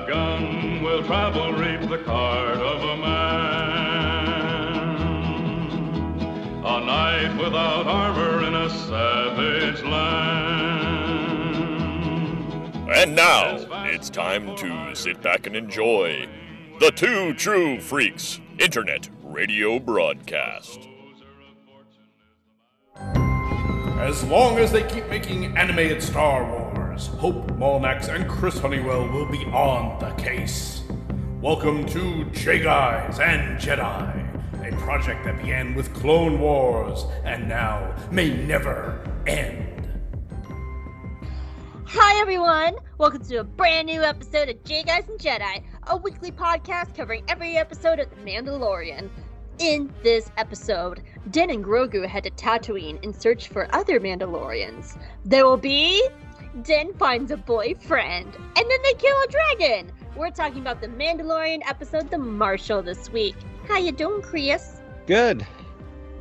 without gun will travel, reap the card of a man. A knight without armor in a savage land. And now it's time to sit back and enjoy the Two True Freaks Internet Radio Broadcast. As long as they keep making animated Star Wars, Hope Molnax and Chris Honeywell will be on the case. Welcome to J Guys and Jedi, a project that began with Clone Wars and now may never end. Hi, everyone! Welcome to a brand new episode of J Guys and Jedi, a weekly podcast covering every episode of The Mandalorian. In this episode, Din and Grogu head to Tatooine in search for other Mandalorians. There will be. Din finds a boyfriend, and then they kill a dragon! We're talking about the Mandalorian episode The Marshal this week. How you doing, Chris? Good.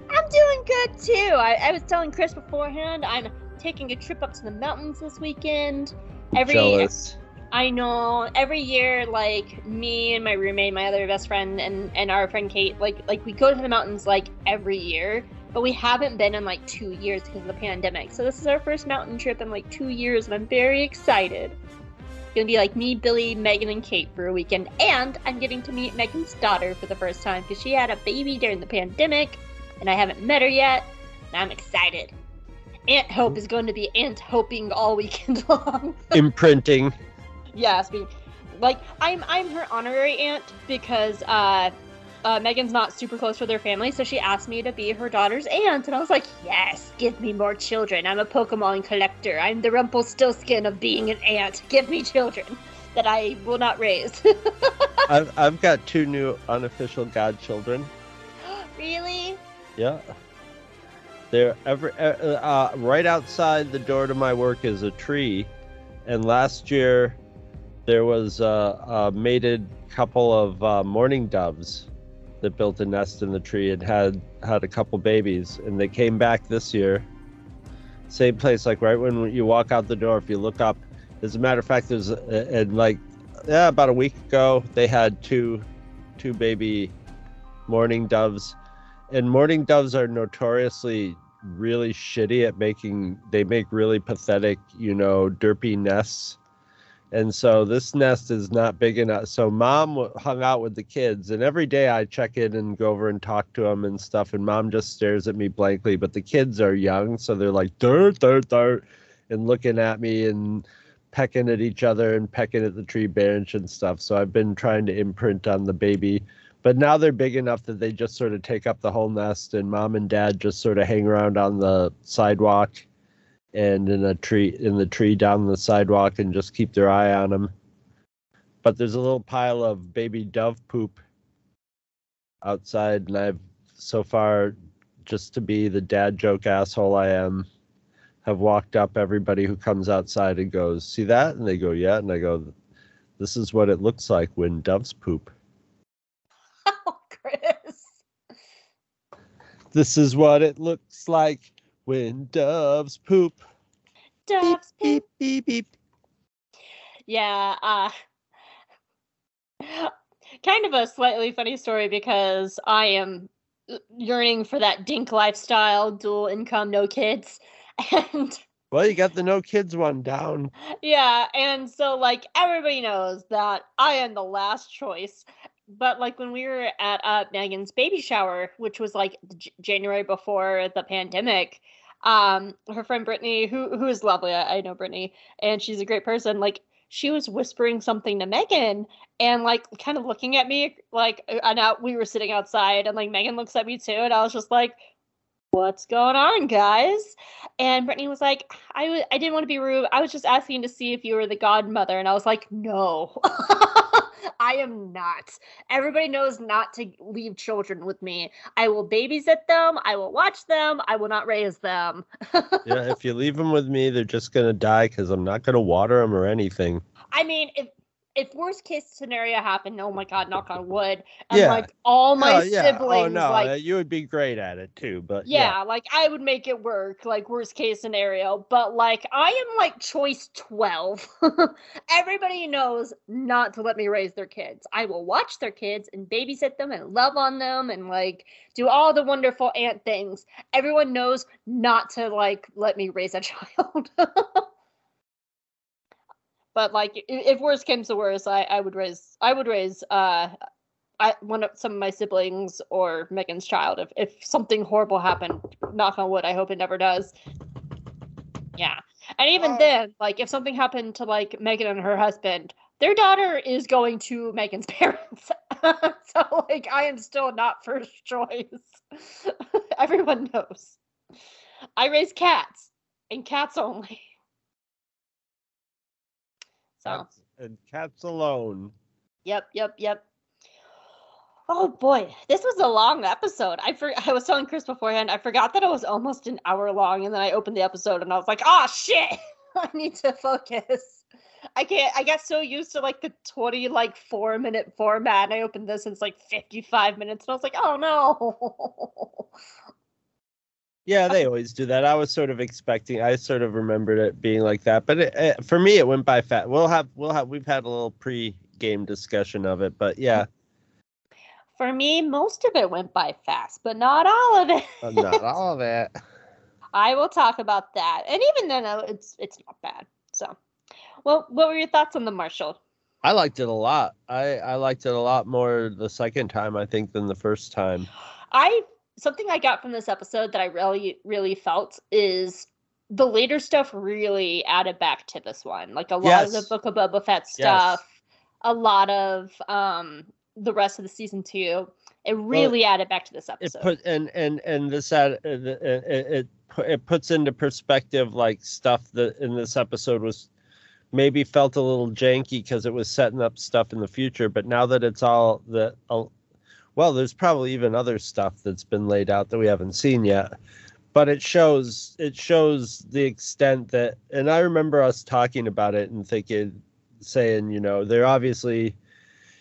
I'm doing good too. I, I was telling Chris beforehand I'm taking a trip up to the mountains this weekend. Every Jealous. I know every year, like me and my roommate, my other best friend, and and our friend Kate, like like we go to the mountains like every year, but we haven't been in like two years because of the pandemic. So this is our first mountain trip in like two years, and I'm very excited. It's gonna be like me, Billy, Megan, and Kate for a weekend, and I'm getting to meet Megan's daughter for the first time because she had a baby during the pandemic, and I haven't met her yet, and I'm excited. Aunt Hope is going to be Aunt Hoping all weekend long. Imprinting. Yes, be- like I'm I'm her honorary aunt because uh, uh, Megan's not super close with her family, so she asked me to be her daughter's aunt, and I was like, yes, give me more children. I'm a Pokemon collector. I'm the Rumpelstiltskin of being an aunt. Give me children that I will not raise. I've, I've got two new unofficial godchildren. really? Yeah. They're every uh, uh, right outside the door to my work is a tree, and last year there was a, a mated couple of uh, mourning doves that built a nest in the tree and had had a couple babies, and they came back this year. Same place, like right when you walk out the door, if you look up. As a matter of fact, there's and like yeah, about a week ago they had two two baby mourning doves and mourning doves are notoriously really shitty at making they make really pathetic you know derpy nests and so this nest is not big enough. So mom hung out with the kids and every day i check in and go over and talk to them and stuff and mom just stares at me blankly but the kids are young so they're like dirt dirt dirt and looking at me and pecking at each other and pecking at the tree branch and stuff. So i've been trying to imprint on the baby but now they're big enough that they just sort of take up the whole nest and mom and dad just sort of hang around on the sidewalk and in a tree in the tree down the sidewalk and just keep their eye on them but there's a little pile of baby dove poop outside and i've so far just to be the dad joke asshole i am have walked up everybody who comes outside and goes see that? And they go yeah. And i go this is what it looks like when doves poop. Oh, Chris. This is what it looks like when doves poop. Beep, Doves beep, beep, beep. Yeah, uh kind of a slightly funny story because I am yearning for that dink lifestyle, dual income, no kids. And Well, you got the no kids one down. yeah, and so like everybody knows that I am the last choice. But like when we were at uh, Megan's baby shower, which was like J- January before the pandemic, um, her friend Brittany, who who is lovely, I, I know Brittany, and she's a great person. Like she was whispering something to Megan, and like kind of looking at me, like uh, and out we were sitting outside, and like Megan looks at me too, and I was just like, "What's going on, guys?" And Brittany was like, "I didn't want to be rude. I was just asking to see if you were the godmother," and I was like, "No." I am not. Everybody knows not to leave children with me. I will babysit them. I will watch them. I will not raise them. Yeah, if you leave them with me, they're just gonna die because I'm not gonna water them or anything. I mean, if if worst case scenario happened, oh my god, knock on wood, and Yeah. like all my Oh, yeah. siblings, Oh no, like you would be great at it too. But yeah, like I would make it work, like worst case scenario. But like I am like choice 12. Everybody knows not to let me raise their kids. I will watch their kids and babysit them and love on them and like do all the wonderful aunt things. Everyone knows not to like let me raise a child. But like if worst comes to worst, I, I would raise I would raise uh I one of some of my siblings or Megan's child if if something horrible happened. Knock on wood. I hope it never does. Yeah, and even Oh. then, like if something happened to like Megan and her husband, their daughter is going to Megan's parents. so like I am still not first choice. Everyone knows. I raise cats and cats only. So. Cats, and cats alone. Yep, yep, yep. Oh boy, this was a long episode. I for- I was telling Chris beforehand, I forgot that it was almost an hour long, and then I opened the episode and I was like, oh shit, I need to focus. I can't. I got so used to like the twenty like four minute format, and I opened this and it's like fifty five minutes, and I was like, oh no. Yeah, they always do that. I was sort of expecting. I sort of remembered it being like that, but it, it, for me, it went by fast. We'll have we'll have we've had a little pre-game discussion of it, but yeah, For me, most of it went by fast, but not all of it. not all of it. I will talk about that. And even then, it's it's not bad. So, well, what were your thoughts on the Marshal? I liked it a lot. I I liked it a lot more the second time, I think, than the first time. I something I got from this episode that I really really felt is the later stuff really added back to this one. Like a lot of the Book of Boba Fett Yes. stuff, a lot of um the rest of the season two. It really added back to this It episode. put and and and this ad, uh, the- it it it puts into perspective like stuff that in this episode was maybe felt a little janky because it was setting up stuff in the future, but now that it's all the uh, well, there's probably even other stuff that's been laid out that we haven't seen yet. But it shows it shows the extent that and I remember us talking about it and thinking saying, you know, they're obviously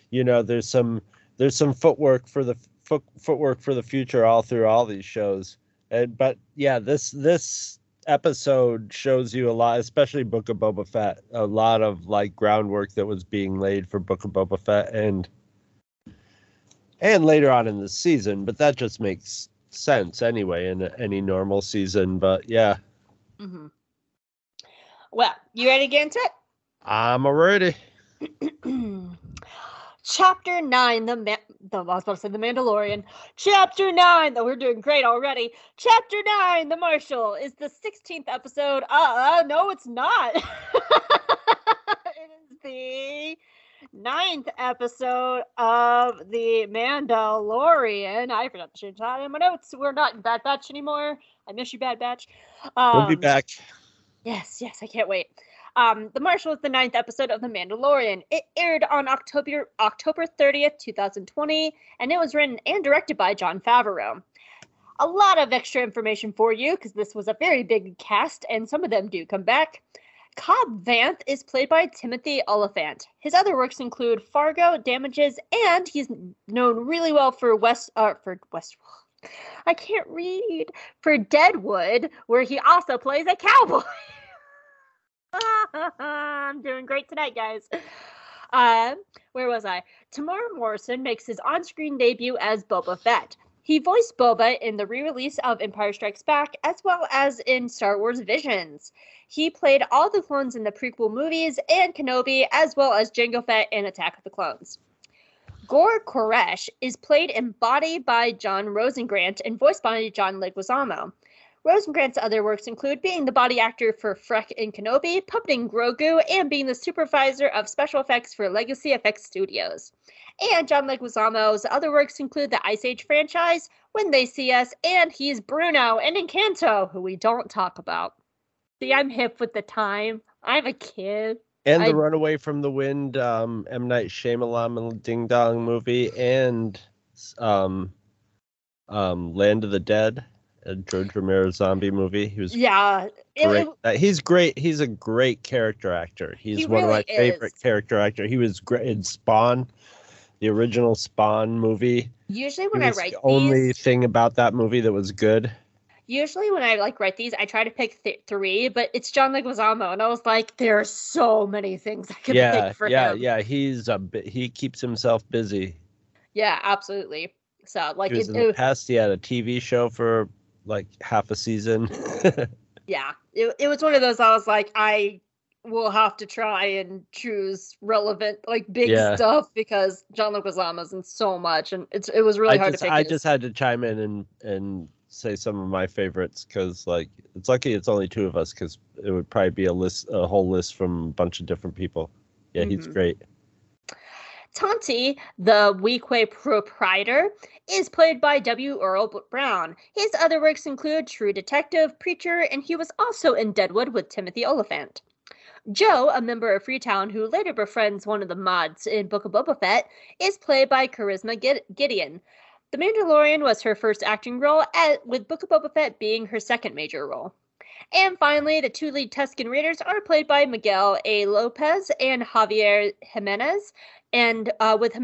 you know, there's some there's some footwork for the foot, footwork for the future all through all these shows. And but yeah, this this episode shows you a lot, especially Book of Boba Fett, a lot of like groundwork that was being laid for Book of Boba Fett and and later on in the season, but that just makes sense anyway in any normal season. But yeah, hmm Well, you ready to get into it? I'm already. Chapter nine, the Ma- the I was about to say the Mandalorian. Chapter nine, though we're doing great already. Chapter nine, the Marshal is the sixteenth episode. Uh, uh no, it's not. it is the ninth episode of the Mandalorian. I forgot to change that in my notes. We're not in Bad Batch anymore. I miss you, Bad Batch. Um, We'll be back. Yes, yes, I can't wait. Um, the Marshal is the ninth episode of The Mandalorian. It aired on October October 30th, 2020, and it was written and directed by Jon Favreau. A lot of extra information for you because this was a very big cast, and some of them do come back. Cobb Vanth is played by Timothy Olyphant. His other works include Fargo, Damages, and he's known really well for West uh, for West. I can't read for Deadwood, where he also plays a cowboy. I'm doing great tonight, guys. Uh, where was I? Temuera Morrison makes his on screen debut as Boba Fett. He voiced Boba in the re release of Empire Strikes Back as well as in Star Wars Visions. He played all the clones in the prequel movies and Kenobi, as well as Jango Fett in Attack of the Clones. Gor Koresh is played in Body by John Rosengrant and voiced by John Leguizamo. Rosengrant's other works include being the body actor for Freck and Kenobi, puppeting Grogu, and being the supervisor of special effects for Legacy Effects Studios. And John Leguizamo's other works include the Ice Age franchise, When They See Us, and he's Bruno in Encanto, who we don't talk about. See, I'm hip with the time. I'm a kid. And the I- Runaway from the Wind, um, M Night Shyamalan Ding Dong movie, and um, um, Land of the Dead, a George Romero zombie movie. He was Yeah, great. it- Uh, he's great. He's a great character actor. He's He one of my really favorite character actor. He was great in Spawn, the original Spawn movie. Usually He when I write the only these, thing about that movie that was good. usually when I like write these, I try to pick th- three, but it's John Leguizamo, and I was like, there are so many things I could yeah, pick for yeah, him. yeah. He's a bit. He keeps himself busy. Yeah, absolutely. So like, it, in the past. He had a TV show for like half a season. yeah, it, it was one of those. I was like, I will have to try and choose relevant, like big Yeah. stuff because John Leguizamo's in so much, and it's it was really I hard just, to pick. I his- just had to chime in and and say some of my favorites because like it's lucky it's only two of us because it would probably be a list, a whole list from a bunch of different people. Yeah, he's Mhm. great. Tonti, the Weequay proprietor, is played by W. Earl Brown. His other works include True Detective, Preacher, and he was also in Deadwood with Timothy Olyphant. Joe, a member of Freetown who later befriends one of the mods in Book of Boba Fett, is played by Charisma Gideon. The Mandalorian was her first acting role, at, with Book of Boba Fett being her second major role. And finally, the two lead Tuscan Raiders are played by Miguel A. Lopez and Javier Jimenez, and uh, with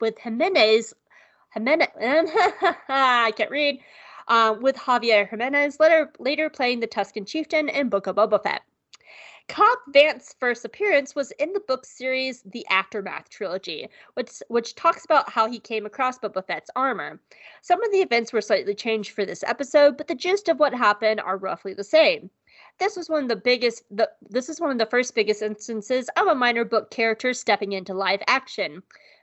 with Jimenez, Jimenez, I can't read. Uh, with Javier Jimenez later later playing the Tuscan chieftain in Book of Boba Fett. Cobb Vanth's first appearance was in the book series The Aftermath trilogy, which which talks about how he came across Boba Fett's armor. Some of the events were slightly changed for this episode, but the gist of what happened are roughly the same. This was one of the biggest the, this is one of the first biggest instances of a minor book character stepping into live action.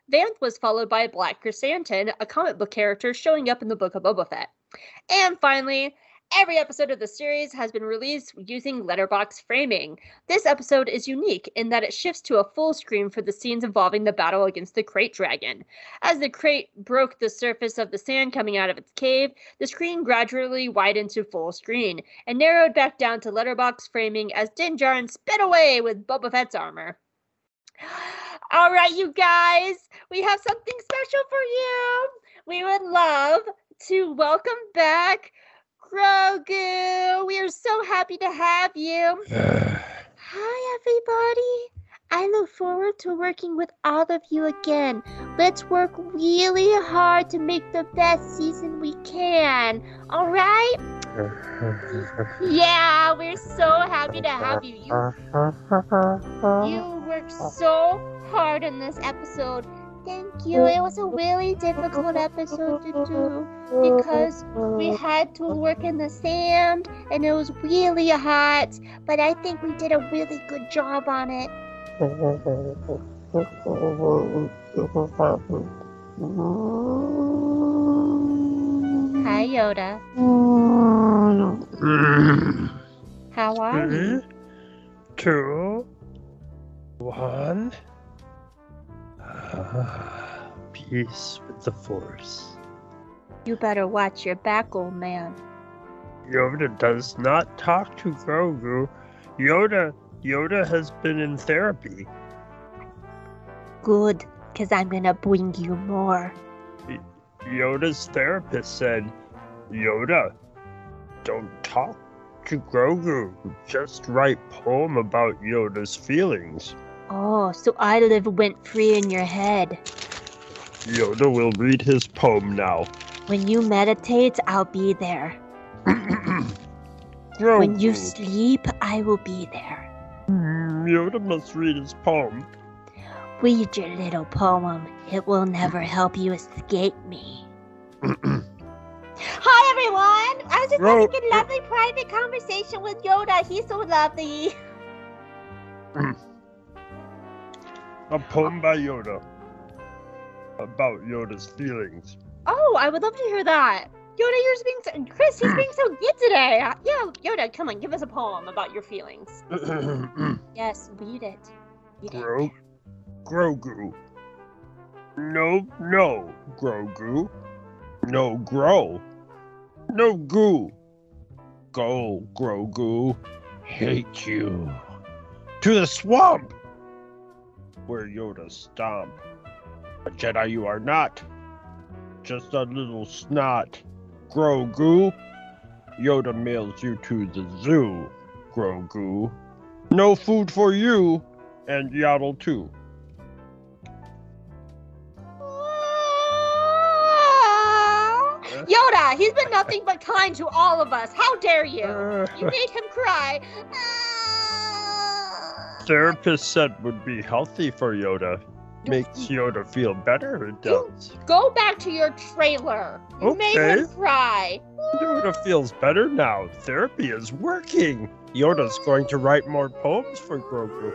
Vanth was followed by Black Krrsantan, a comic book character showing up in the book of Boba Fett. And finally, every episode of the series has been released using letterbox framing. This episode is unique in that it shifts to a full screen for the scenes involving the battle against the krayt dragon. As the krayt broke the surface of the sand coming out of its cave, the screen gradually widened to full screen and narrowed back down to letterbox framing as Din Djarin sped away with Boba Fett's armor. All right, you guys, we have something special for you. We would love to welcome back Grogu. We are so happy to have you. Hi, everybody. I look forward to working with all of you again. Let's work really hard to make the best season we can. All right? Yeah, we're so happy to have you. You, you worked so hard on this episode. Thank you. It was a really difficult episode to do because we had to work in the sand and it was really hot, but I think we did a really good job on it. Hi, Yoda. How are you? Two, one. Ah, Peace with the Force. You better watch your back, old man. Yoda does not talk to Grogu. Yoda, Yoda has been in therapy. Good, because I'm gonna bring you more. Yoda's therapist said, Yoda, don't talk to Grogu. Just write poem about Yoda's feelings. Oh, so I live went free in your head. Yoda will read his poem now. When you meditate, I'll be there. When you sleep, I will be there. Hmm, Yoda must read his poem. Read your little poem. It will never help you escape me. Hi, everyone! I was just Ro- having a lovely private conversation with Yoda. He's so lovely. A poem by Yoda about Yoda's feelings. Oh, I would love to hear that. Yoda, you're being so, Chris, he's being so good today. Yeah, Yoda, come on, give us a poem about your feelings. Yes, read it. Read it. Gro- Grogu. No, no, Grogu. No, grow. No, goo. Go, Grogu. Hate you. To the swamp! Where Yoda stomp. A Jedi you are not. Just a little snot. Grogu. Yoda mails you to the zoo. Grogu. No food for you, and Yaddle too. Yoda, he's been nothing but kind to all of us. How dare you? You made him cry. Therapist said would be healthy for Yoda. Makes Yoda feel better. It You- does. Go back to your trailer. You made him cry. Yoda feels better now. Therapy is working. Yoda's going to write more poems for Grogu.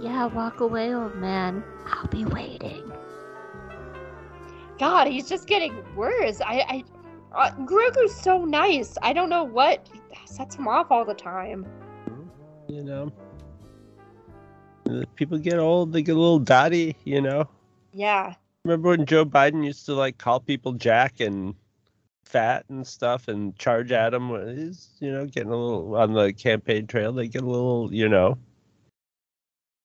Yeah, walk away, old man. I'll be waiting. God, he's just getting worse. I, I, uh, Grogu's so nice. I don't know what sets him off all the time. You know, people get old, they get a little dotty. You know. Yeah. Remember when Joe Biden used to like call people Jack and fat and stuff and charge at him? when He's you know getting a little on the campaign trail. They get a little you know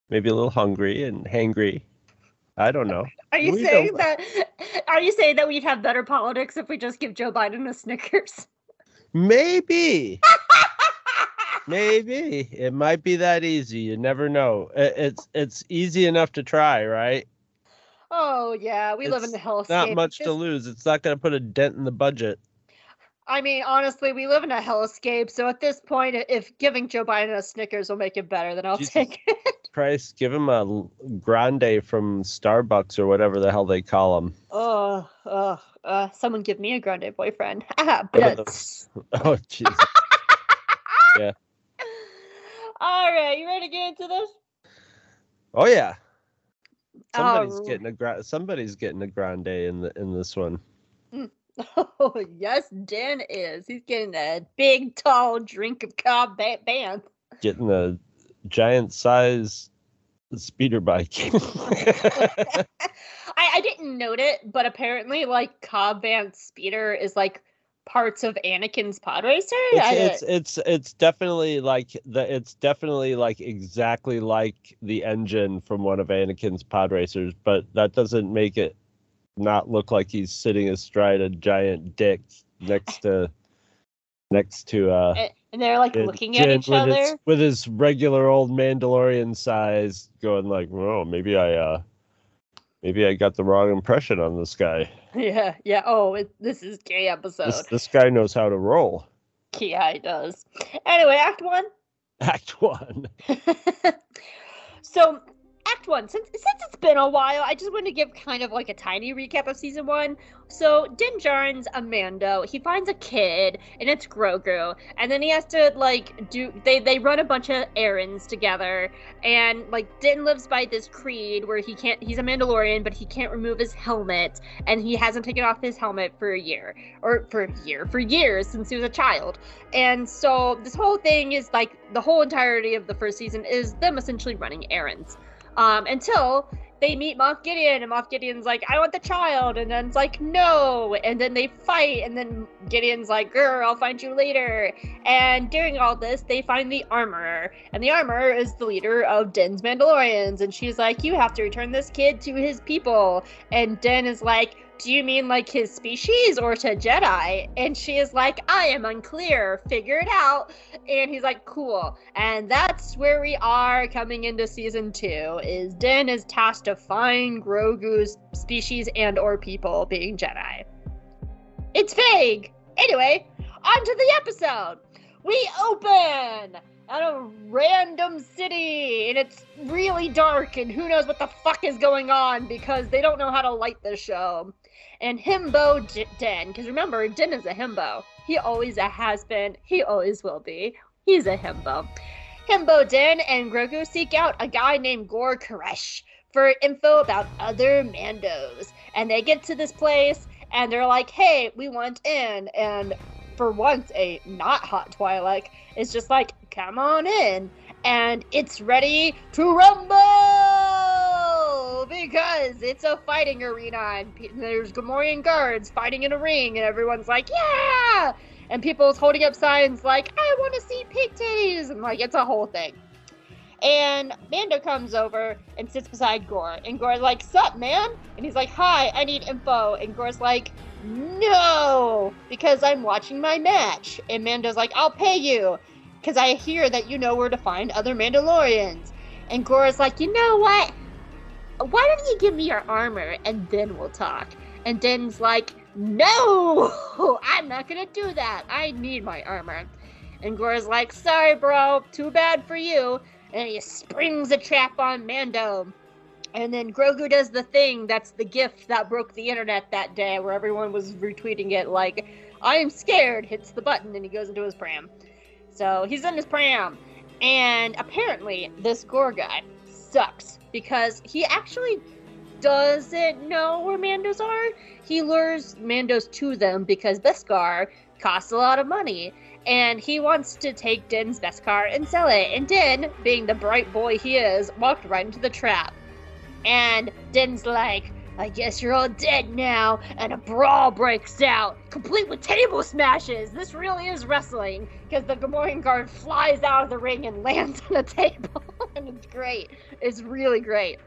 maybe a little hungry and hangry. I don't know. Are you We saying that? Are you saying that we'd have better politics if we just give Joe Biden a Snickers? Maybe. Maybe it might be that easy. You never know. It's it's easy enough to try, right? Oh yeah, we live in the hellscape. Not much to lose. It's not going to put a dent in the budget. I mean, honestly, we live in a hellscape. So at this point, if giving Joe Biden a Snickers will make it better, then I'll Jesus. take it. Christ, give him a grande from Starbucks or whatever the hell they call them. Oh, oh, uh, someone give me a grande boyfriend. Ah, One of but those. Oh, jeez. All right, you ready to get into this? Oh yeah. Somebody's Oh. getting a gra- somebody's getting a grande in the in this one. Mm. Oh yes, Dan is. He's getting a big, tall drink of Cobb ba- Band. Getting a giant size speeder bike. I, I didn't note it, but apparently, like Cobb Vanth Speeder is like parts of Anakin's pod racer. It's, it's it's it's definitely like the it's definitely like exactly like the engine from one of Anakin's pod racers, but that doesn't make it not look like he's sitting astride a giant dick next to next to uh and they're like Jin- looking at each with other. his, with his regular old Mandalorian size, going like, "Oh, maybe I, uh maybe I got the wrong impression on this guy. Yeah, yeah. Oh, it, this is gay episode. This this guy knows how to roll." Yeah, he does. Anyway, Act One. Act one. so one. Since since it's been a while i just want to give kind of like a tiny recap of season one. So din Djarin's a mando he finds a kid and it's grogu. And then he has to like do they they run a bunch of errands together. And like din lives by this creed where he can't he's a mandalorian but he can't remove his helmet. And he hasn't taken off his helmet for a year or for a year for years since he was a child. And so this whole thing is like the whole entirety of the first season is them essentially running errands. Um, until they meet Moff Gideon, and Moff Gideon's like, I want the child, and then it's like, no, and then they fight, and then Gideon's like, girl, I'll find you later. And during all this, they find the armorer, and the armorer is the leader of Den's Mandalorians, and she's like, you have to return this kid to his people. And Den is like, do you mean like his species or to Jedi? And she is like, I am unclear. Figure it out. And he's like, cool. And that's where we are coming into season two. Is Din is tasked to find Grogu's species and or people being Jedi. It's vague. Anyway, on to the episode. We open at a random city and it's really dark and who knows what the fuck is going on because they don't know how to light the show. And Himbo J- Den, because remember, Din is a himbo. He always has been, he always will be. He's a himbo. Himbo Din and Grogu seek out a guy named Gor Koresh for info about other Mandos. And they get to this place and they're like, hey, we want in. And for once, a not hot Twi'lek is just like, come on in. And it's ready to rumble because it's a fighting arena and there's Gamorrean guards fighting in a ring and everyone's like, yeah! And people's holding up signs like, I want to see pig titties! And like, it's a whole thing. And Mando comes over and sits beside Gor. And Gor's like, Sup, man? And he's like, Hi, I need info. And Gor's like, no, because I'm watching my match. And Mando's like, I'll pay you, because I hear that you know where to find other Mandalorians. And Gora's like, you know what? Why don't you give me your armor and then we'll talk? And Din's like, no, I'm not gonna do that. I need my armor. And Gora's like, sorry, bro, too bad for you. And he springs a trap on Mando. And then Grogu does the thing that's the gift that broke the internet that day, where everyone was retweeting it like, I am scared, hits the button, and he goes into his pram. So he's in his pram. And apparently, this Gore guy sucks because he actually doesn't know where Mandos are. He lures Mandos to them because Beskar costs a lot of money. And he wants to take Din's Beskar and sell it. And Din, being the bright boy he is, walked right into the trap. And Din's like, I guess you're all dead now. And a brawl breaks out, complete with table smashes. This really is wrestling because the Gamorrean guard flies out of the ring and lands on a table. and it's great. It's really great.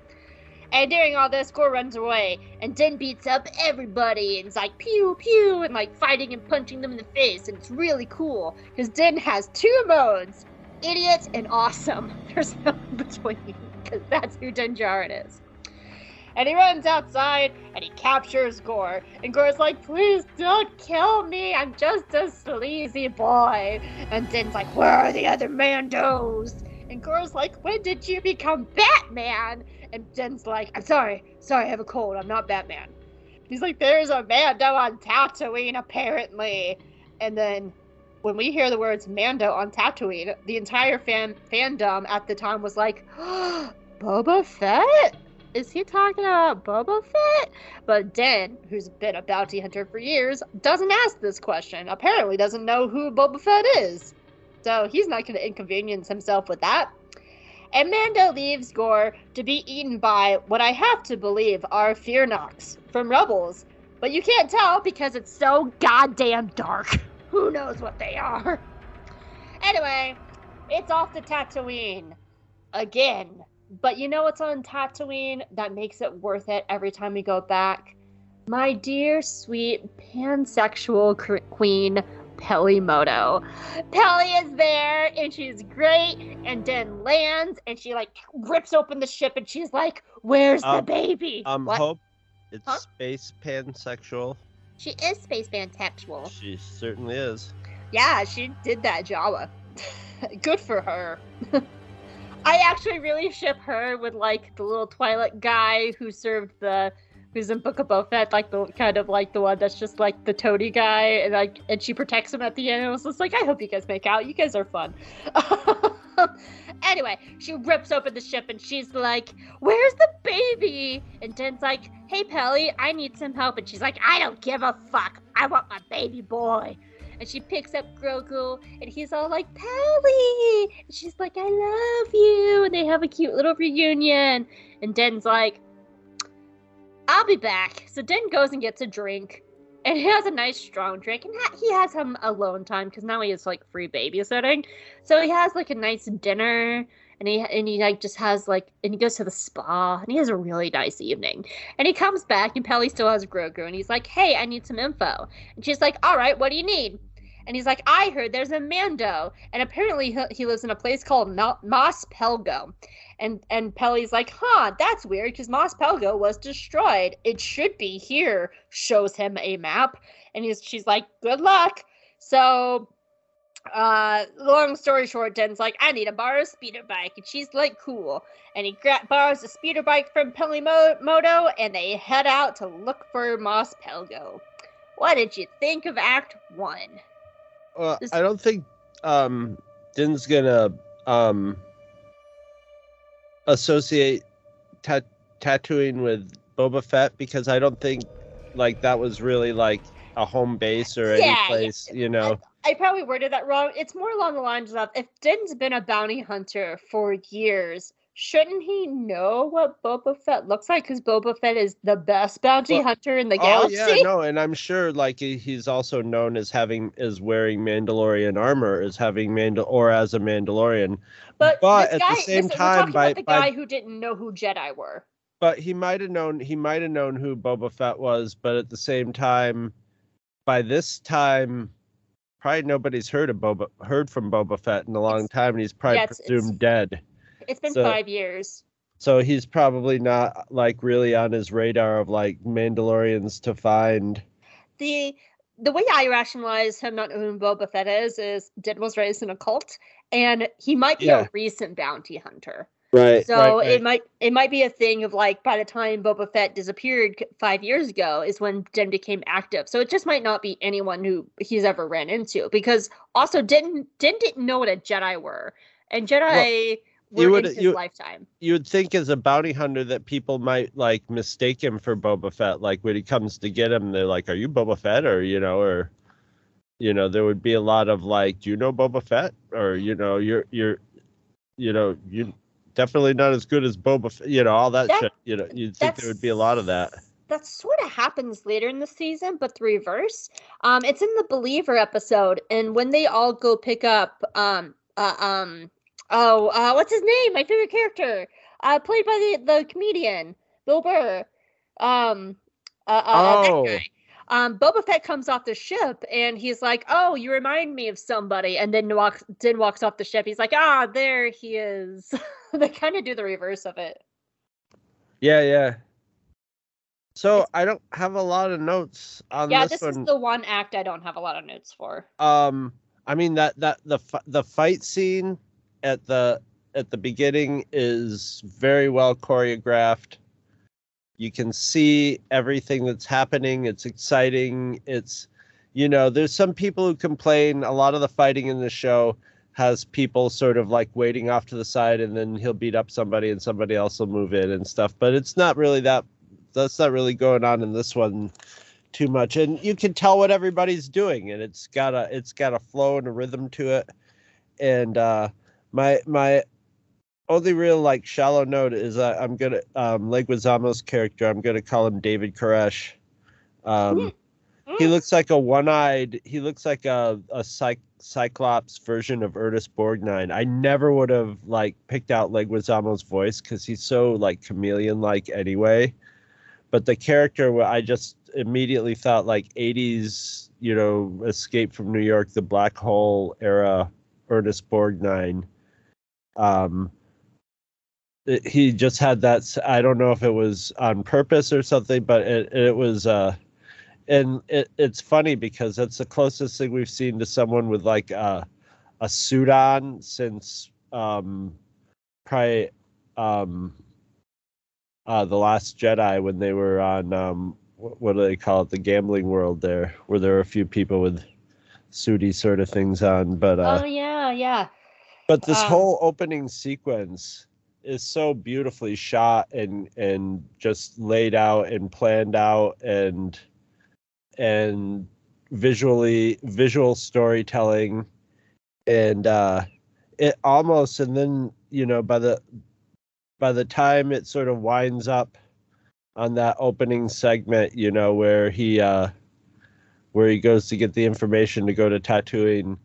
And during all this, Gor runs away, and Din beats up everybody, and it's like pew pew, and like fighting and punching them in the face, and it's really cool because Din has two modes: idiot and awesome. There's no in between because that's who Din is. And he runs outside and he captures Gor. And Gor's like, please don't kill me. I'm just a sleazy boy. And Din's like, where are the other Mandos? And Gor's like, when did you become Batman? And Din's like, I'm sorry. Sorry, I have a cold. I'm not Batman. He's like, there's a Mando on Tatooine, apparently. And then when we hear the words Mando on Tatooine, the entire fan fandom at the time was like, Boba Fett? Is he talking about Boba Fett? But Din, who's been a bounty hunter for years, doesn't ask this question. Apparently doesn't know who Boba Fett is. So he's not going to inconvenience himself with that. And Mando leaves Gor to be eaten by what I have to believe are Fyrnocks from Rebels. But you can't tell because it's so goddamn dark. Who knows what they are? Anyway, it's off to Tatooine. Again. But you know what's on Tatooine that makes it worth it every time we go back? My dear, sweet, pansexual cr- queen, Peli Moto. Peli is there and she's great and then lands and she like rips open the ship and she's like, Where's the Um, baby? Um, What? Hope, it's Huh? space pansexual. She is space pansexual. She certainly is. Yeah, she did that Jawa. Good for her. I actually really ship her with like the little Twilight guy who served the who's in Book of Boba like the kind of like the one that's just like the toady guy, and like and she protects him at the end. And was just like, I hope you guys make out. You guys are fun. anyway, she rips open the ship and she's like, "Where's the baby?" And Din's like, "Hey, Peli, I need some help." And she's like, "I don't give a fuck. I want my baby boy." And she picks up Grogu, and he's all like, Peli! And she's like, I love you. And they have a cute little reunion. And Den's like, I'll be back. So Den goes and gets a drink. And he has a nice strong drink. And ha- he has some alone time because now he has like free babysitting. So he has like a nice dinner. And he and he like just has like and he goes to the spa and he has a really nice evening. And he comes back and Peli still has Grogu and he's like, "Hey, I need some info." And she's like, "All right, what do you need?" And he's like, I heard there's a Mando, and apparently he, lives in a place called Mo- Mos Pelgo. And and Peli's like, huh, that's weird because Mos Pelgo was destroyed. It should be here. Shows him a map, and he's she's like, good luck. So, uh, long story short, Den's like, I need to borrow a speeder bike, and she's like, cool. And he gra- borrows a speeder bike from Peli Mo- Moto, and they head out to look for Mos Pelgo. What did you think of Act One? Well, This- I don't think um Din's gonna um associate tat- Tatooine with Boba Fett because I don't think like that was really like a home base or any Yeah, yeah. place, you know. I probably worded that wrong. It's more along the lines of if Din's been a bounty hunter for years, shouldn't he know what Boba Fett looks like? Because Boba Fett is the best bounty Well, hunter in the galaxy. Oh yeah, no, and I'm sure like he's also known as having is wearing Mandalorian armor, as having Mandal or as a Mandalorian. But, But at the guy, same this- time, by- the by- guy who didn't know who Jedi were. But he might have known he might have known who Boba Fett was, but at the same time, by this time, probably nobody's heard of Boba heard from Boba Fett in a long It's- time, and he's probably yeah, it's- presumed it's- dead. It's been So- five years. So he's probably not like really on his radar of like Mandalorians to find. the the way I rationalize him not knowing Boba Fett is is Din was raised in a cult, and he might be Yeah. a recent bounty hunter. Right. So it might it might be a thing of like by the time Boba Fett disappeared five years ago is when Din became active. So it just might not be anyone who he's ever ran into because also Din Din didn't know what a Jedi were, and Jedi you would- in his you- lifetime. you would think as a bounty hunter that people might like mistake him for Boba Fett. Like when he comes to get him, they're like, "Are you Boba Fett?" Or you know, or you know, there would be a lot of like, "Do you know Boba Fett?" Or you know, you're you're you know, you definitely not as good as Boba. Fett, you know, all that, That- shit. You know, you'd think there would be a lot of that. that sort of happens later in the season, but the reverse. Um, it's in the Believer episode, and when they all go pick up, um, uh, um, oh, uh, what's his name? My favorite character, uh, played by the the comedian Bill Burr. Um, uh, uh, that Oh. guy. Um, Boba Fett comes off the ship and he's like, "Oh, you remind me of somebody," and then walks, Din walks off the ship. He's like, "Ah, there he is." they kind of do the reverse of it. Yeah, yeah. So I don't have a lot of notes on yeah, this, Yeah, this one. is the one act I don't have a lot of notes for. um i mean that that the the fight scene at the at the beginning is very well choreographed. You can see everything that's happening. It's exciting. It's you know there's some people who complain. A lot of the fighting in the show has people sort of like waiting off to the side and then he'll beat up somebody and somebody else will move in and stuff. But it's not really that that's not really going on in this one too much. And you can tell what everybody's doing and it's got a it's got a flow and a rhythm to it. And uh my my only real like shallow note is uh, i'm gonna um leguizamo's character i'm gonna call him david koresh. Um he looks like a one-eyed he looks like a a cy- cyclops version of ernest borgnine. I never would have like picked out leguizamo's voice because he's so like chameleon like anyway. But the character i just immediately thought like 80s you know escape from new york the black hole era ernest borgnine um he just had that I don't know if it was on purpose or something but it, it was uh and it, it's funny because that's the closest thing we've seen to someone with like a, a suit on since um probably um uh the last jedi when they were on um what, do they call it the gambling world there where there were a few people with sooty sort of things on but uh oh yeah, yeah. But this Um, whole opening sequence is so beautifully shot and and just laid out and planned out and and visually visual storytelling. And uh it almost and then you know by the by the time it sort of winds up on that opening segment you know where he uh where he goes to get the information to go to Tatooine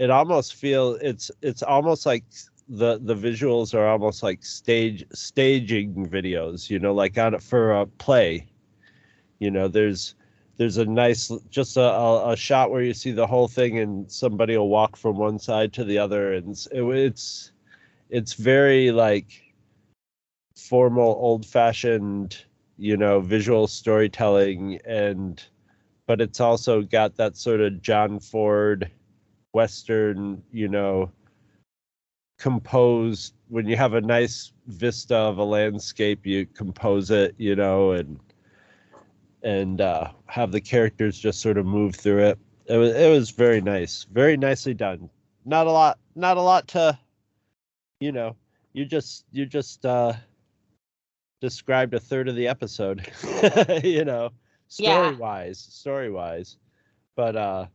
it almost feel it's it's almost like the the visuals are almost like stage staging videos you know like on for a play. You know there's there's a nice just a, a, a shot where you see the whole thing and somebody will walk from one side to the other. And it, it's it's very like formal old fashioned you know visual storytelling. And but it's also got that sort of john ford western you know composed when you have a nice vista of a landscape you compose it you know and and uh have the characters just sort of move through it. It was it was very nice very nicely done. Not a lot not a lot to you know you just you just uh described a third of the episode you know story wise story wise but uh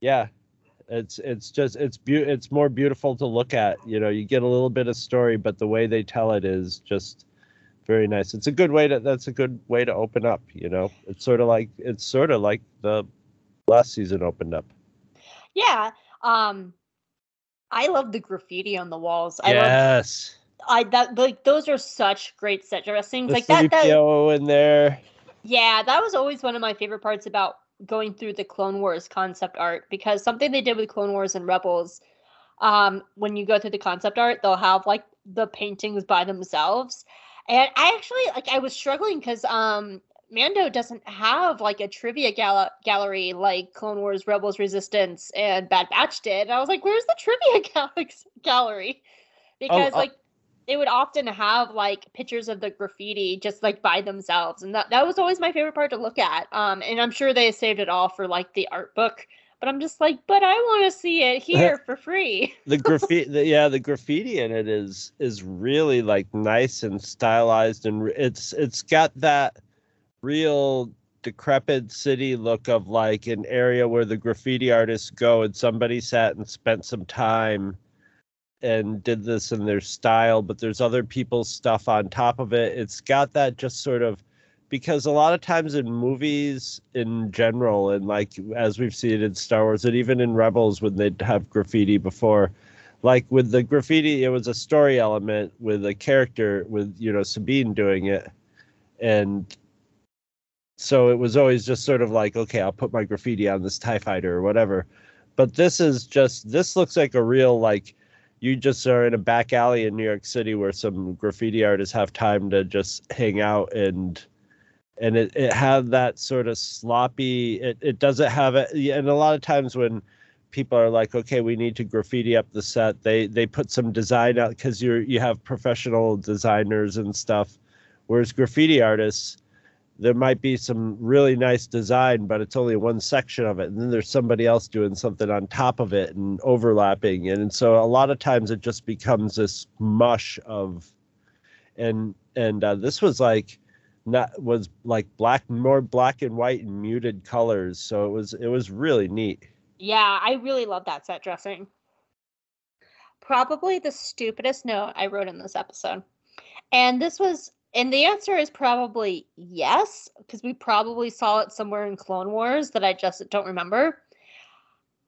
yeah it's it's just it's beau- it's more beautiful to look at you know you get a little bit of story but the way they tell it is just very nice it's a good way to that's a good way to open up you know it's sort of like it's sort of like the last season opened up Yeah. Um I love the graffiti on the walls. I love yes I that like those are such great set dressings. the Like that, that 3PO in there Yeah, that was always one of my favorite parts about going through the Clone Wars concept art because something they did with Clone Wars and Rebels, um, when you go through the concept art, they'll have like the paintings by themselves. And I actually like I was struggling because um Mando doesn't have like a trivia gala- gallery like Clone Wars, Rebels, Resistance, and Bad Batch did. And I was like, where's the trivia gal- gallery? Because oh. like they would often have like pictures of the graffiti just like by themselves, and that that was always my favorite part to look at. Um, and I'm sure they saved it all for like the art book. But I'm just like, but I want to see it here for free. the graffiti, yeah, the graffiti in it is is really like nice and stylized, and it's it's got that real decrepit city look of like an area where the graffiti artists go and somebody sat and spent some time and did this in their style but there's other people's stuff on top of it. It's got that just sort of because a lot of times in movies in general and like as we've seen in star wars and even in rebels when they'd have graffiti before like with the graffiti it was a story element with a character with you know sabine doing it. And so it was always just sort of like okay i'll put my graffiti on this tie fighter or whatever. But this is just this looks like a real like you just are in a back alley in new york city where some graffiti artists have time to just hang out and and it, it had that sort of sloppy it, it doesn't have it and a lot of times when people are like okay we need to graffiti up the set they they put some design out because you're you have professional designers and stuff whereas graffiti artists there might be some really nice design, but it's only one section of it. And then there's somebody else doing something on top of it and overlapping. And so a lot of times it just becomes this mush of, and, and uh, this was like, not was like black, more black and white and muted colors. So it was, it was really neat. Yeah, I really love that set dressing. Probably the stupidest note I wrote in this episode. And this was and the answer is probably yes, because we probably saw it somewhere in Clone Wars that I just don't remember.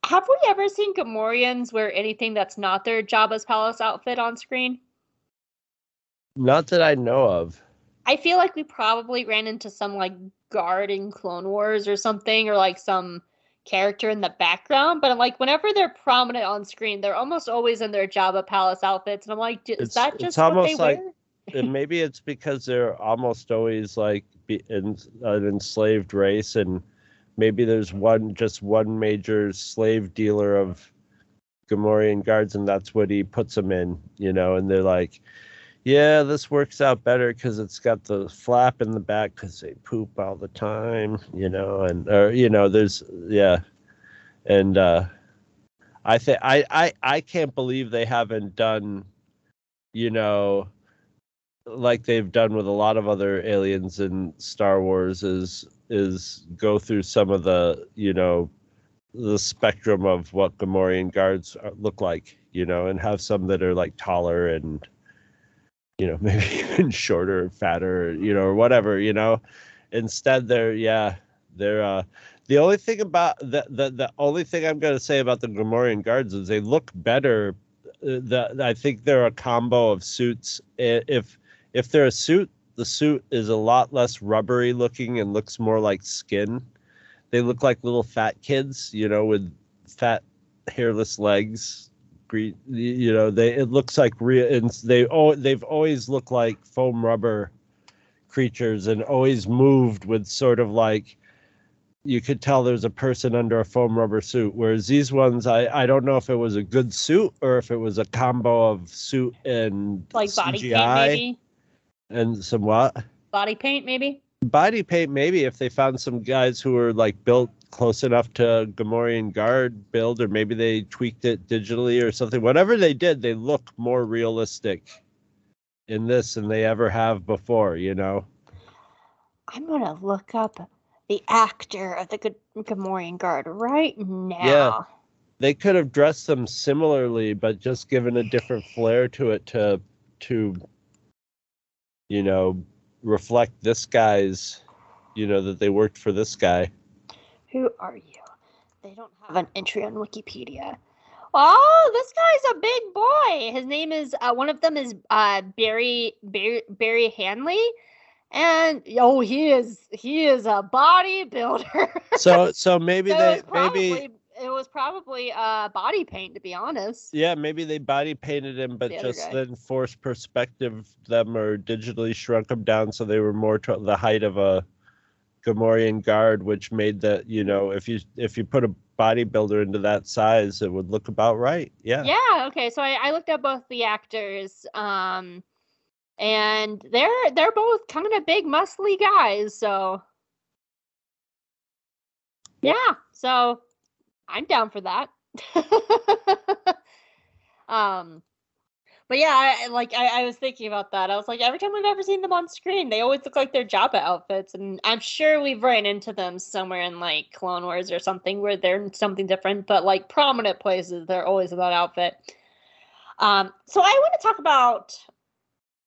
Have we ever seen Gamorreans wear anything that's not their Jabba's palace outfit on screen? Not that I know of. I feel like we probably ran into some like guard in Clone Wars or something, or like some character in the background. But like whenever they're prominent on screen, they're almost always in their Jabba palace outfits, and I'm like, is It's- that just what they like- wear? And maybe it's because they're almost always like in, an enslaved race and maybe there's one just one major slave dealer of Gamorrean guards and that's what he puts them in you know and they're like yeah this works out better because it's got the flap in the back because they poop all the time you know and or you know there's yeah. And uh i think i i i can't believe they haven't done you know like they've done with a lot of other aliens in Star Wars is is go through some of the you know the spectrum of what Gamorrean guards look like, you know, and have some that are like taller and you know maybe even shorter, fatter, you know, or whatever, you know. Instead, they're yeah, they're uh the only thing about the the, the only thing I'm going to say about the Gamorrean guards is they look better. Uh, the I think they're a combo of suits. If if they're a suit, the suit is a lot less rubbery looking and looks more like skin. They look like little fat kids, you know, with fat hairless legs. Gre- You know, they it looks like real, and they oh they've always looked like foam rubber creatures and always moved with sort of like you could tell there's a person under a foam rubber suit. Whereas these ones, I, I don't know if it was a good suit or if it was a combo of suit and Like body CGI paint, maybe. And some what Body paint, maybe. body paint. Maybe if they found some guys who were like built close enough to Gamorrean guard build, or maybe they tweaked it digitally or something. Whatever they did, they look more realistic in this than they ever have before. You know. I'm gonna look up the actor of the G- Gamorrean Guard right now. Yeah they could have dressed them similarly but just given a different flair to it to to you know reflect this guy's you know that they worked for this guy Who are you? They don't have an entry on Wikipedia. Oh, this guy's a big boy. His name is uh, one of them is uh, Barry Barry, Barry Hanley, And oh, he is he is a bodybuilder. So so maybe So they probably, maybe it was probably uh body paint to be honest. yeah maybe they body painted him, but The just then forced perspective them or digitally shrunk them down so they were more to the height of a Gamorrean guard, which made that you know if you if you put a bodybuilder into that size, it would look about right. Yeah. Yeah, okay. So I, I looked at both the actors, um, and they're they're both kind of big, muscly guys. So yeah, so I'm down for that. um, but yeah, I, like I, I was thinking about that. I was like, every time we've ever seen them on screen, they always look like their Jabba outfits, and I'm sure we've ran into them somewhere in like Clone Wars or something where they're in something different, but like prominent places, they're always in that outfit. Um, so I want to talk about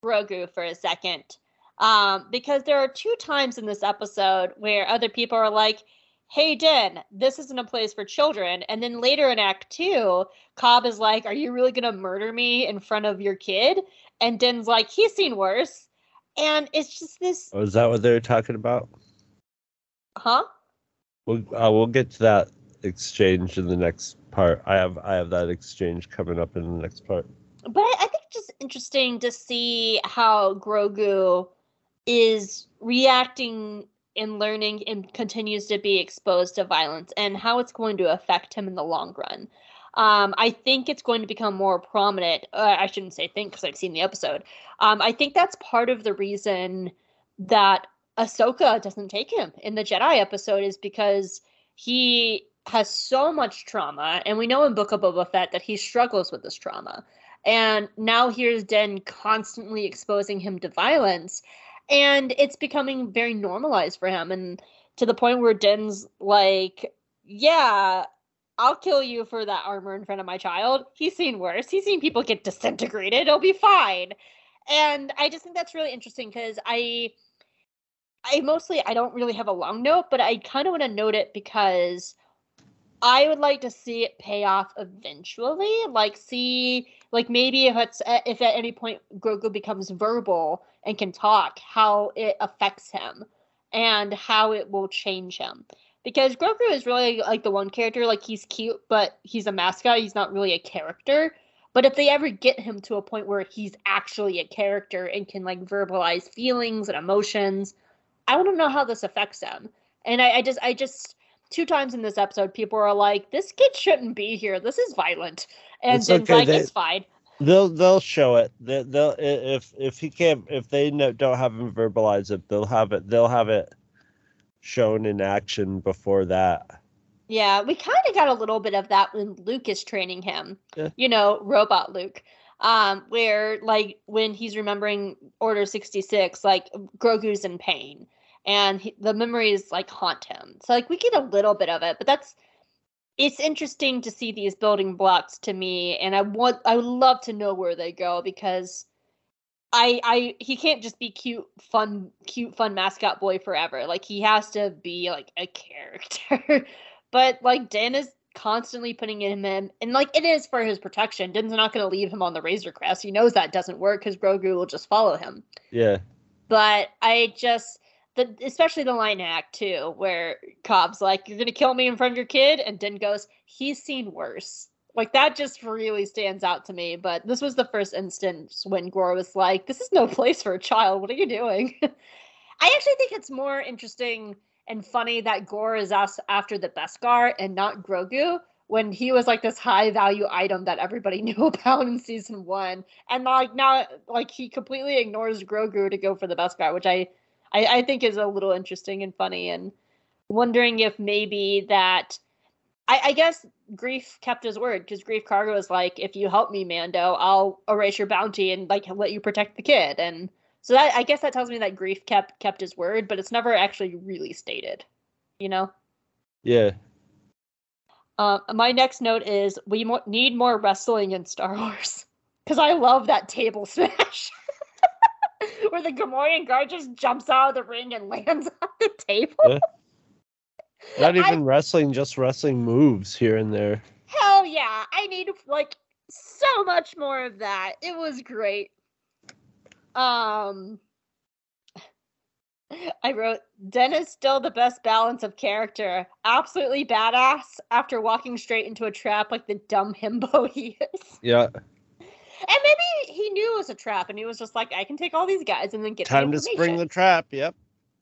Grogu for a second, um, because there are two times in this episode where other people are like, "Hey, Den, this isn't a place for children," and then later in Act Two, Cobb is like, "Are you really gonna murder me in front of your kid?" And Den's like, "He's seen worse," and it's just this, Oh, is that what they're talking about? huh? We'll uh, we'll get to that exchange in the next part. I have I have that exchange coming up in the next part. but I, I think just interesting to see how Grogu is reacting and learning and continues to be exposed to violence and how it's going to affect him in the long run. Um, I think it's going to become more prominent. Uh, I shouldn't say think because I've seen the episode. Um, I think that's part of the reason that Ahsoka doesn't take him in the Jedi episode is because he has so much trauma, and we know in Book of Boba Fett that he struggles with this trauma. And now here's Den constantly exposing him to violence, and it's becoming very normalized for him, and to the point where Den's like, "Yeah, I'll kill you for that armor in front of my child. He's seen worse. He's seen people get disintegrated. It'll be fine." And I just think that's really interesting because I I mostly I don't really have a long note, but I kind of want to note it because I would like to see it pay off eventually. Like see like maybe if it's uh, if at any point Grogu becomes verbal and can talk, how it affects him and how it will change him. Because Grogu is really like the one character like he's cute, but he's a mascot. He's not really a character. But if they ever get him to a point where he's actually a character and can like verbalize feelings and emotions, I want to know how this affects him. And I, I just, I just, two times in this episode, people are like, "This kid shouldn't be here. This is violent," and It's Din's okay, like, they- "It's fine." They'll they'll show it. They, they'll if if he can't if they no, don't have him verbalize it, they'll have it. They'll have it shown in action before that. Yeah, we kind of got a little bit of that when Luke is training him. Yeah. You know, robot Luke. Um, where like when he's remembering Order 66, like Grogu's in pain and he, the memories like haunt him. So like we get a little bit of it, but that's it's interesting to see these building blocks to me and I want I would love to know where they go because I I he can't just be cute fun cute fun mascot boy forever. Like he has to be like a character. but like Dan is constantly putting him in and like it is for his protection. Din's not going to leave him on the Razor Crest. He knows that doesn't work cuz Grogu will just follow him Yeah. but I just the especially the line act too, where Cobb's like, You're gonna kill me in front of your kid, and Din goes, He's seen worse. Like that just really stands out to me. But this was the first instance when Gor was like, This is no place for a child. What are you doing? I actually think it's more interesting and funny that Gor is asked after the Beskar and not Grogu when he was like this high value item that everybody knew about in season one. And like now like he completely ignores Grogu to go for the Beskar, which I, I I think is a little interesting and funny and wondering if maybe that I, I guess Greef kept his word because Greef Karga is like, if you help me, Mando, I'll erase your bounty and like let you protect the kid. And so that I guess that tells me that Greef kept kept his word, but it's never actually really stated. You know. Yeah. Uh, my next note is we mo- need more wrestling in Star Wars because I love that table smash where the Gamorrean guard just jumps out of the ring and lands on the table. Yeah. Not I- even wrestling, just wrestling moves here and there. Hell yeah! I need like so much more of that. It was great. Um, I wrote, Den is still the best balance of character. Absolutely badass after walking straight into a trap like the dumb himbo he is. Yeah. And maybe he knew it was a trap and he was just like, I can take all these guys and then get the Time to spring the trap. Yep.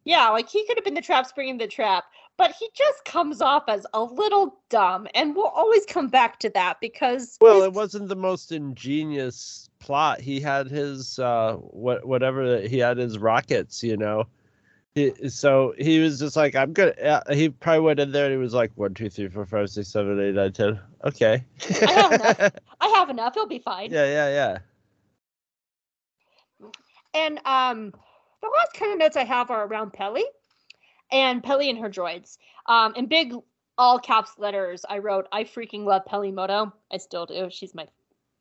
Yeah, like he could have been the trap springing the trap, but he just comes off as a little dumb, and we'll always come back to that because Well, it wasn't the most ingenious plot. He had his uh what whatever he had his rockets, you know. He, so he was just like, I'm good. Uh, he probably went in there and he was like, one, two, three, four, five, six, seven, eight, nine, ten. Okay. I have enough. I have enough. He'll be fine. yeah, yeah, yeah. And um, the last kind of notes I have are around Peli and Peli and her droids. Um, in big all caps letters, I wrote, "I freaking love Peli Motto. I still do. She's my,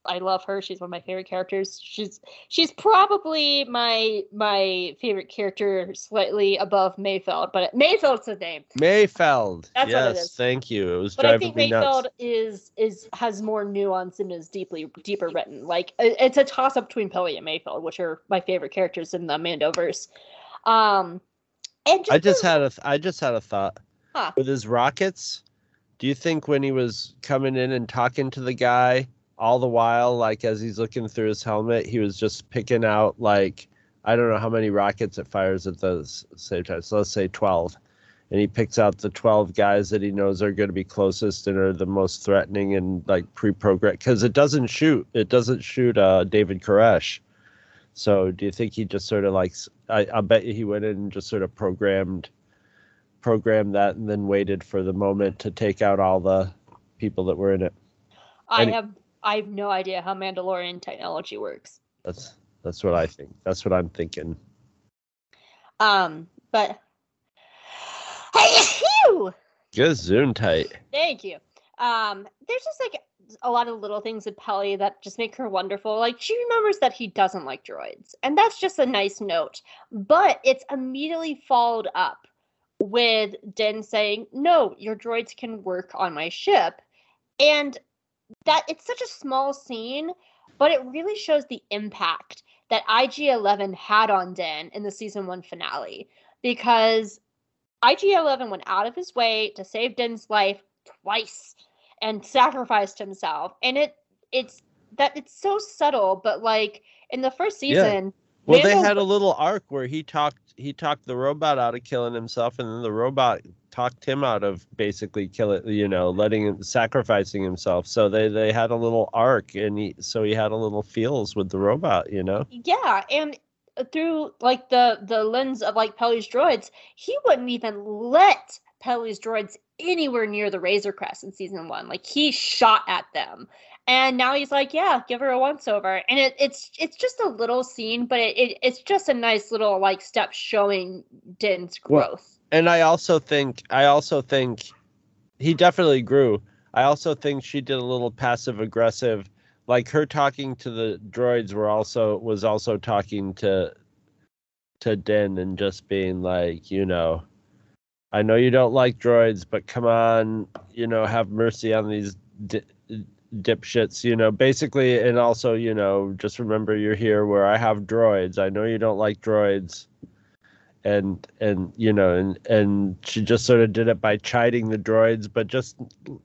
I love her. She's one of my favorite characters. She's she's probably my my favorite character, slightly above Mayfeld, but Mayfeld's the name. Mayfeld. That's yes, what it is. thank you. It was But I driving think me Mayfeld nuts. is is has more nuance and is deeply deeper written. Like it's a toss up between Peli and Mayfeld, which are my favorite characters in the Mandoverse. Um, and I just the- had a th- I just had a thought. Huh. With his rockets, do you think when he was coming in and talking to the guy all the while, like as he's looking through his helmet, he was just picking out like I don't know how many rockets it fires at the same time. So let's say twelve. And he picks out the twelve guys that he knows are going to be closest and are the most threatening and like pre-programmed because it doesn't shoot. It doesn't shoot uh, David Koresh. So do you think he just sort of like I bet you he went in and just sort of programmed programmed that and then waited for the moment to take out all the people that were in it. I any- have I have no idea how Mandalorian technology works. That's that's what I think. That's what I'm thinking. Um, but! Good zoom tight. Thank you. Um, there's just like a lot of little things with Peli that just make her wonderful. Like she remembers that he doesn't like droids, and that's just a nice note. But it's immediately followed up with Den saying, "No, your droids can work on my ship," and that it's such a small scene, but it really shows the impact that IG-11 had on Den in the season one finale because IG-11 went out of his way to save Den's life twice and sacrificed himself. And it it's that it's so subtle, but like in the first Yeah. season, Well, they had a little arc where he talked he talked the robot out of killing himself, and then the robot talked him out of basically killing, you know, letting him sacrificing himself. So they they had a little arc, and he so he had a little feels with the robot, you know. yeah, and through like the the lens of like Peli's droids, he wouldn't even let Peli's droids anywhere near the Razor Crest in season one. Like he shot at them. And now he's like, yeah, give her a once over. And it, it's it's just a little scene, but it, it it's just a nice little like step showing Din's Well, growth. And I also think I also think he definitely grew. I also think she did a little passive aggressive, like her talking to the droids were also was also talking to to Den and just being like, you know, I know you don't like droids, but come on, you know, have mercy on these di- dipshits, you know, basically, and also, you know, just remember you're here where I have droids. I know you don't like droids and and you know and and she just sort of did it by chiding the droids but just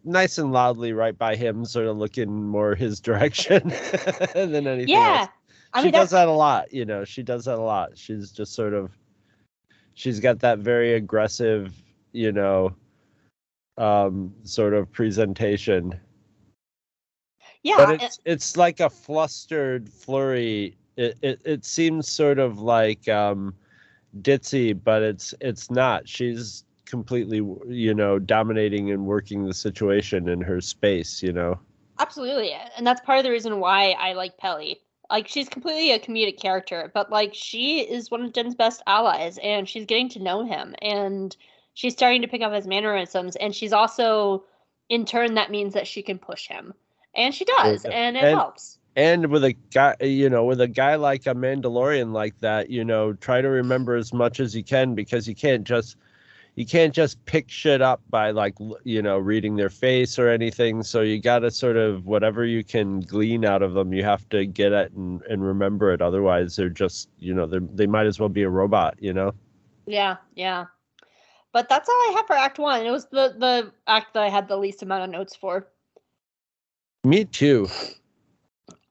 nice and loudly right by him sort of looking more his direction than anything Yeah. else. I she mean does that a lot you know she does that a lot she's just sort of she's got that very aggressive you know um sort of presentation yeah. but it's it's like a flustered flurry it, it it seems sort of like um ditzy but it's it's not she's completely you know dominating and working the situation in her space you know Absolutely. And that's part of the reason why I like Peli. Like she's completely a comedic character, but like she is one of Jen's best allies and she's getting to know him and she's starting to pick up his mannerisms and she's also in turn that means that she can push him. And she does, Yeah. and it And- helps. And with a guy you know with a guy like a mandalorian like that you know try to remember as much as you can because you can't just you can't just pick shit up by like you know reading their face or anything so you got to sort of whatever you can glean out of them you have to get it and, and remember it otherwise they're just you know they they might as well be a robot you know Yeah, yeah. But that's all I have for Act One. It was the the act that I had the least amount of notes for. Me too.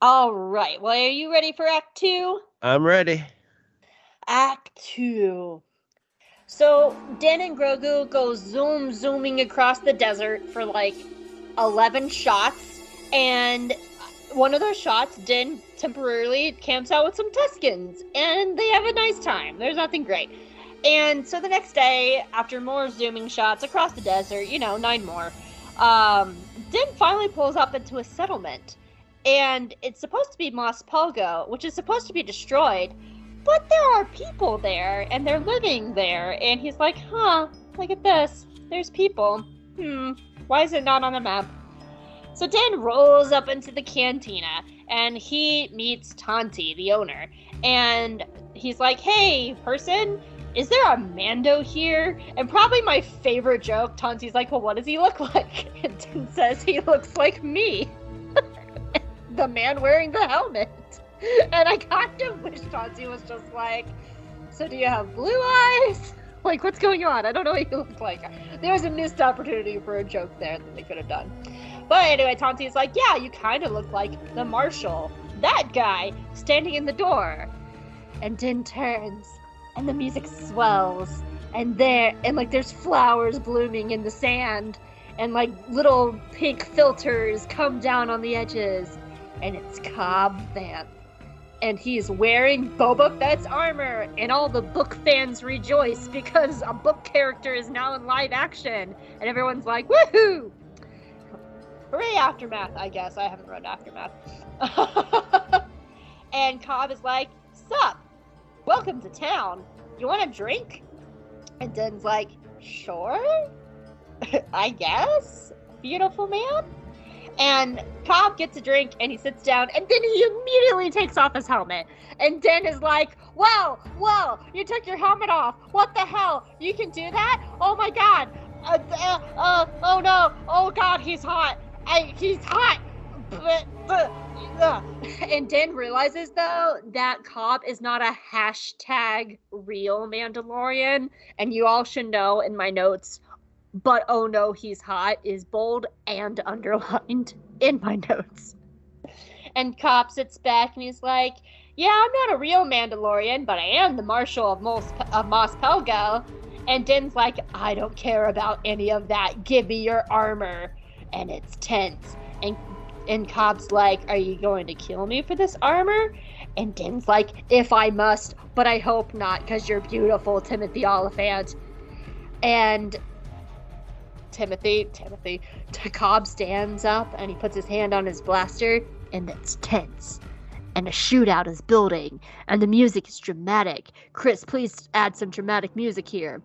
All right. Well, are you ready for Act Two? I'm ready. Act Two. So Den and Grogu go zoom zooming across the desert for like eleven shots, and one of those shots, Den temporarily camps out with some Tuskens, and they have a nice time. There's nothing great. And so the next day, after more zooming shots across the desert, you know, nine more, um, Din finally pulls up into a settlement. And it's supposed to be Mos Pelgo, which is supposed to be destroyed, but there are people there, and they're living there. And he's like, huh, look at this. There's people. Hmm, why is it not on the map? So Dan rolls up into the cantina, and he meets Tanti, the owner. And he's like, hey, person, is there a Mando here? And probably my favorite joke, Tanti's like, well, what does he look like? And Din says he looks like me. The man wearing the helmet. And I kind of wish Tanti was just like, so do you have blue eyes? Like, what's going on? I don't know what you look like. There was a missed opportunity for a joke there that they could have done. But anyway, Tanti's like, yeah, you kind of look like the marshal. That guy standing in the door. And Din turns and the music swells and there and like there's flowers blooming in the sand and like little pink filters come down on the edges and it's Cobb Vanth and he's wearing Boba Fett's armor and all the book fans rejoice because a book character is now in live action. And everyone's like woohoo! Hooray aftermath I guess. I haven't read aftermath. And Cobb is like sup. Welcome to town. You want a drink? And Din's like, sure, I guess, beautiful man. And Cobb gets a drink and he sits down and then he immediately takes off his helmet. And Din is like, Wow, whoa, you took your helmet off. What the hell? You can do that? Oh my god. Uh, uh, uh, oh no. Oh god, he's hot. I, he's hot. And Din realizes though that Cobb is not a hashtag real Mandalorian, and you all should know in my notes. But oh no, he's hot is bold and underlined in my notes. And Cobb sits back and he's like, "Yeah, I'm not a real Mandalorian, but I am the Marshal of Mos, of Mos Pelgo." And Din's like, "I don't care about any of that. Give me your armor." And it's tense. And and Cobb's like, Are you going to kill me for this armor? And Din's like, If I must, but I hope not, because you're beautiful, Timothy Olyphant. And Timothy, Timothy, Cobb stands up and he puts his hand on his blaster, and it's tense. And a shootout is building, and the music is dramatic. Chris, please add some dramatic music here.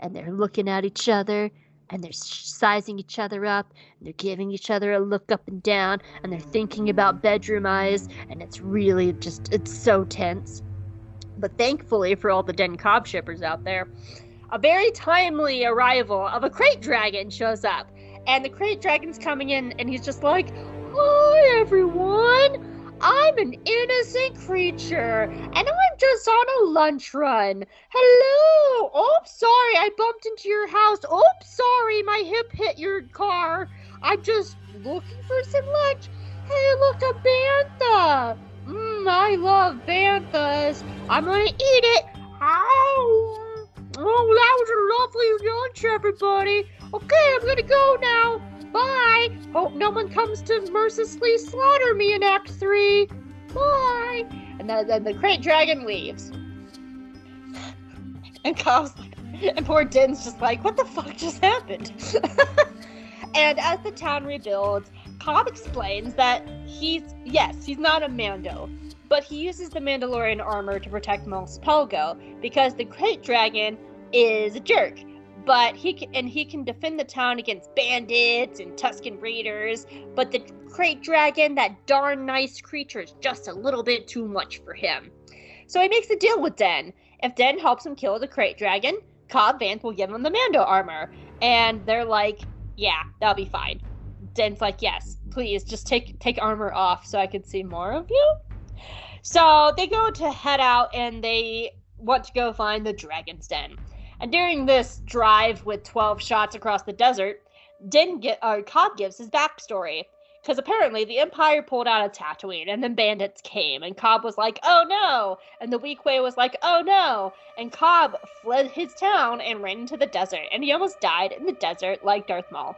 And they're looking at each other, and they're sizing each other up and they're giving each other a look up and down and they're thinking about bedroom eyes and it's really just it's so tense but thankfully for all the den cobb shippers out there a very timely arrival of a krayt dragon shows up and the krayt dragon's coming in and he's just like hi everyone I'm an innocent creature, and I'm just on a lunch run. Hello! Oh, sorry, I bumped into your house. Oh, sorry, my hip hit your car. I'm just looking for some lunch. Hey, look, a bantha. Mmm, I love banthas. I'm gonna eat it. Ow! Oh, that was a lovely lunch, everybody. Okay, I'm gonna go now. Bye! Hope no one comes to mercilessly slaughter me in Act 3. Bye! And then, then the krayt dragon leaves. And Kyle's and poor Din's just like, what the fuck just happened? and as the town rebuilds, Cobb explains that he's, yes, he's not a Mando, but he uses the Mandalorian armor to protect Mos Pelgo because the krayt Dragon is a jerk but he can, and he can defend the town against bandits and Tusken raiders. But the krayt Dragon, that darn nice creature, is just a little bit too much for him. So he makes a deal with Den. If Den helps him kill the krayt Dragon, Cobb Vanth will give him the Mando armor. And they're like, "Yeah, that'll be fine." Den's like, "Yes, please, just take take armor off so I can see more of you." So they go to head out and they want to go find the Dragon's Den. And during this drive with 12 shots across the desert, Din get or Cobb gives his backstory. Because apparently the Empire pulled out of Tatooine and then bandits came, and Cobb was like, oh no! And the Weequay was like, oh no! And Cobb fled his town and ran into the desert, and he almost died in the desert like Darth Maul.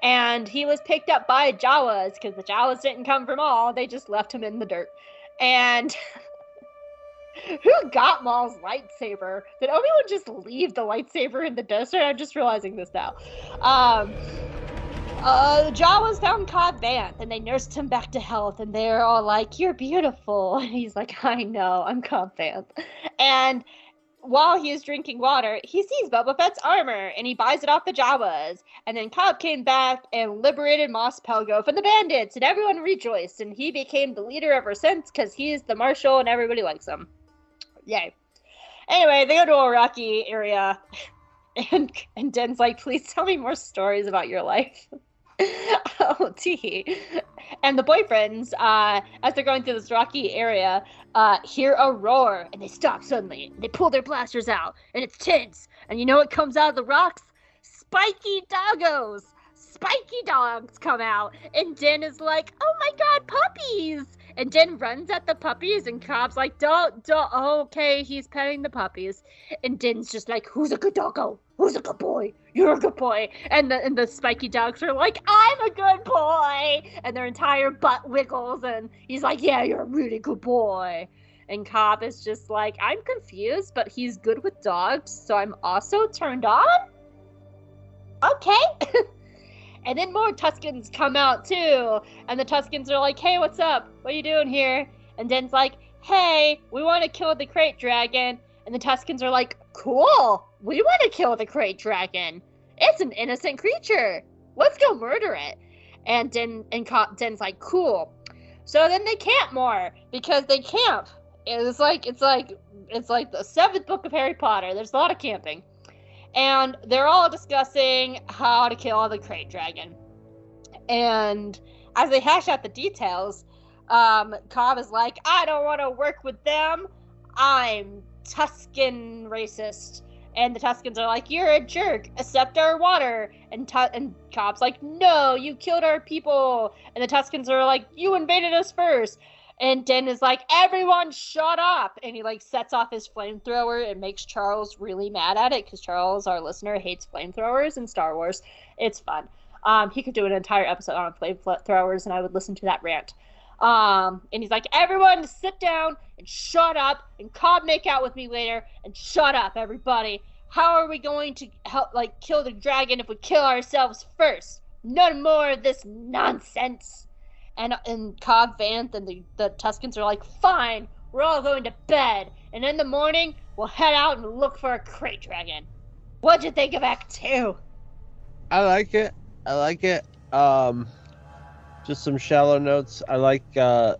And he was picked up by Jawas because the Jawas didn't come from all, they just left him in the dirt. And who got Maul's lightsaber? Did Obi Wan just leave the lightsaber in the desert? I'm just realizing this now. Um, uh, Jawas found Cobb Vanth and they nursed him back to health, and they're all like, "You're beautiful," and he's like, "I know, I'm Cobb Vanth," and while he is drinking water, he sees Boba Fett's armor and he buys it off the Jawas. And then Cobb came back and liberated Mos Pelgo from the bandits, and everyone rejoiced. And he became the leader ever since because he's the marshal and everybody likes him. Yay. Anyway, they go to a rocky area, and and Din's like, "Please tell me more stories about your life." oh, tee. And the boyfriends, uh, as they're going through this rocky area, uh, hear a roar and they stop suddenly. They pull their blasters out and it's tense. And you know what comes out of the rocks? Spiky doggos. Spiky dogs come out. And Din is like, oh my god, puppies. And Din runs at the puppies, and Cobb's like, don't, don't. Oh, okay, he's petting the puppies. And Din's just like, who's a good doggo? Who's a good boy? You're a good boy. And the and the spiky dogs are like, I'm a good boy. And their entire butt wiggles, and he's like, yeah, you're a really good boy. And Cobb is just like, I'm confused, but he's good with dogs, so I'm also turned on. Okay. and then more Tuskens come out too. And the Tuskens are like, hey, what's up? What are you doing here? And Den's like, hey, we want to kill the krayt dragon. And the Tuskens are like, cool. We want to kill the krayt dragon. It's an innocent creature. Let's go murder it. And Din and Co- Din's like, cool. So then they camp more because they camp. It's like it's like it's like the seventh book of Harry Potter. There's a lot of camping and they're all discussing how to kill the krayt dragon. And as they hash out the details, um, Cobb is like, I don't want to work with them. I'm Tusken racist. And the Tuskens are like, You're a jerk. Accept our water. And, tu- and Cobb's like, No, you killed our people. And the Tuskens are like, You invaded us first. And Den is like, everyone shut up. And he like sets off his flamethrower and makes Charles really mad at it because Charles, our listener, hates flamethrowers in Star Wars. It's fun. Um, he could do an entire episode on flamethrowers and I would listen to that rant. Um, and he's like, everyone sit down and shut up and Cobb make out with me later and shut up, everybody. How are we going to help like kill the dragon if we kill ourselves first? None more of this nonsense and and Cobb Vanth and the, the Tuskens are like, fine, we're all going to bed, and in the morning we'll head out and look for a krayt dragon. What'd you think of Act Two? I like it. I like it. Um, just some shallow notes. I like uh,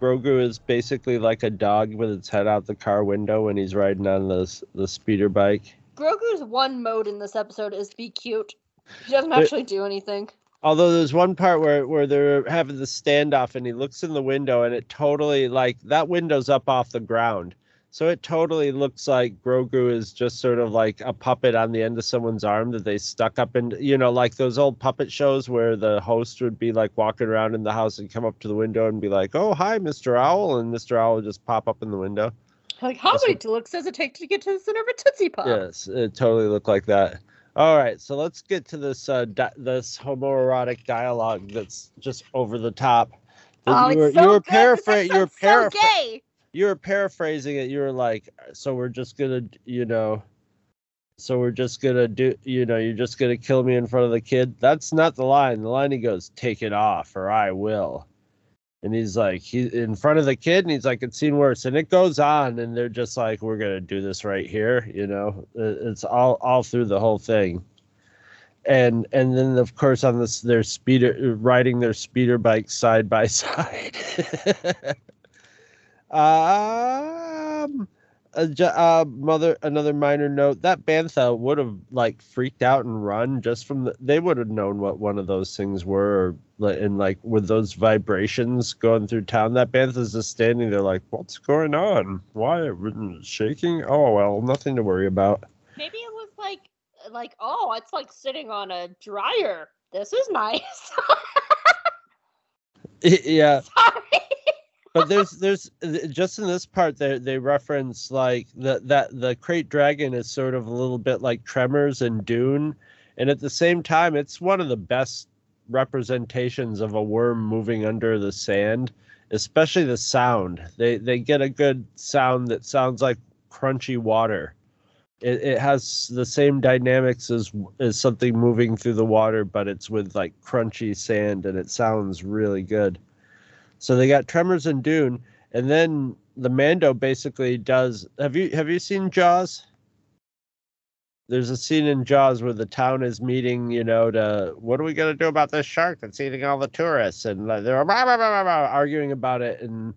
Grogu is basically like a dog with its head out the car window when he's riding on the the speeder bike. Grogu's one mode in this episode is be cute. He doesn't actually do anything. Although there's one part where where they're having the standoff and he looks in the window and it totally like that window's up off the ground. So it totally looks like Grogu is just sort of like a puppet on the end of someone's arm that they stuck up in, you know, like those old puppet shows where the host would be like walking around in the house and come up to the window and be like, "Oh, hi, Mr. Owl," and Mr. Owl would just pop up in the window. Like, how many looks does it take to get to the center of a Tootsie Pop? Yes, it totally looked like that. All right, so let's get to this uh, di- this homoerotic dialogue that's just over the top. Oh, you were, it's so you were. Paraphrasing. You were episode's so you were paraphrasing it. You were like, so we're just gonna, you know, so we're just gonna do, you know, you're just gonna kill me in front of the kid. That's not the line. The line he goes, take it off, or I will. And he's like, he in front of the kid, and he's like, it's seen worse. And it goes on, and they're just like, we're gonna do this right here, you know. It's all all through the whole thing. And and then of course on this, their speeder riding their speeder bikes side by side. Um, uh, uh, mother, another minor note that Bantha would have like freaked out and run just from the. They would have known what one of those things were, or, and like with those vibrations going through town. That Bantha's just standing there, like, what's going on? Why it's shaking? Oh well, nothing to worry about. maybe it was like like oh, it's like sitting on a dryer. This is nice. yeah, Sorry. But there's there's just in this part they they reference like the that the krayt dragon is sort of a little bit like Tremors and Dune, and at the same time it's one of the best representations of a worm moving under the sand, especially the sound. They they get a good sound that sounds like crunchy water. It, it has the same dynamics as as something moving through the water, but it's with like crunchy sand, and it sounds really good. So they got Tremors and Dune, and then the Mando basically does. Have you have you seen Jaws? There's a scene in Jaws where the town is meeting, you know, to what are we gonna do about this shark that's eating all the tourists, and they're arguing about it, and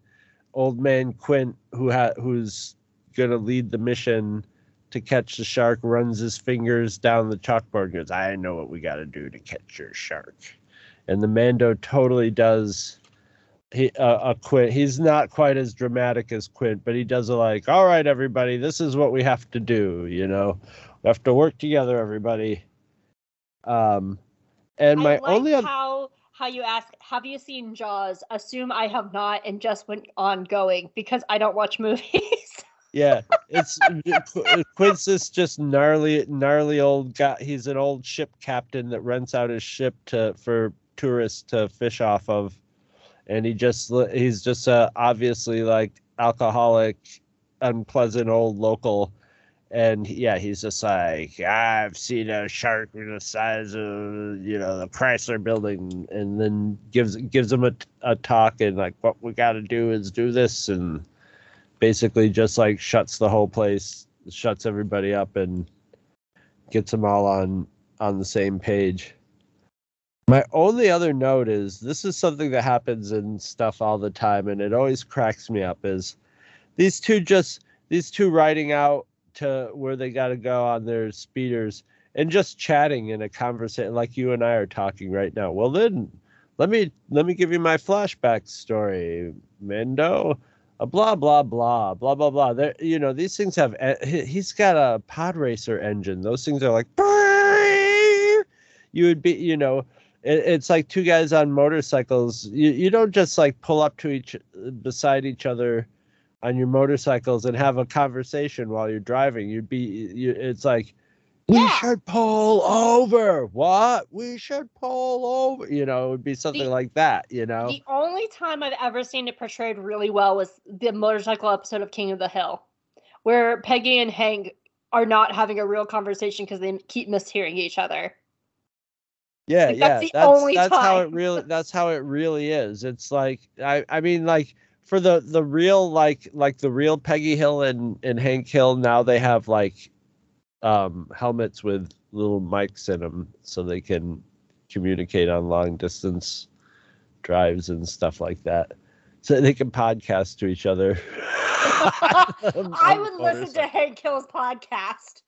old man Quint, who ha- who's gonna lead the mission to catch the shark, runs his fingers down the chalkboard goes, "I know what we got to do to catch your shark," and the Mando totally does he uh, a Quint. He's not quite as dramatic as Quint, but he does it like, "All right, everybody, this is what we have to do." You know, we have to work together, everybody. Um, and my like only oth- how how you ask, have you seen Jaws? Assume I have not, and just went on going because I don't watch movies. yeah, it's Qu- Quint's just gnarly, gnarly old guy. He's an old ship captain that rents out his ship to for tourists to fish off of, and he just he's just a obviously like alcoholic, unpleasant old local. And yeah, he's just like, I've seen a shark the size of you know the Chrysler building, and then gives gives him a, a talk and like what we got to do is do this, and basically just like shuts the whole place, shuts everybody up, and gets them all on on the same page. My only other note is this is something that happens in stuff all the time, and it always cracks me up. Is these two just these two riding out to where they got to go on their speeders and just chatting in a conversation like you and I are talking right now. Well, then let me let me give you my flashback story, Mendo. A blah blah blah blah blah blah. There, you know, these things have. He's got a pod racer engine. Those things are like. You would be, you know, it, it's like two guys on motorcycles. You you don't just like pull up to each beside each other on your motorcycles and have a conversation while you're driving. You'd be, you, it's like, we Yeah. should pull over. What? We should pull over. You know, it would be something The- like that. You know. The only time I've ever seen it portrayed really well was the motorcycle episode of King of the Hill, where Peggy and Hank are not having a real conversation because they keep mishearing each other. Yeah, Like, yeah. that's the That's only that's how it really that's how it really is. It's like I I mean like for the the real like like the real Peggy Hill and and Hank Hill now they have like um helmets with little mics in them so they can communicate on long distance drives and stuff like that. So they can podcast to each other. I would listen to Hank Hill's podcast.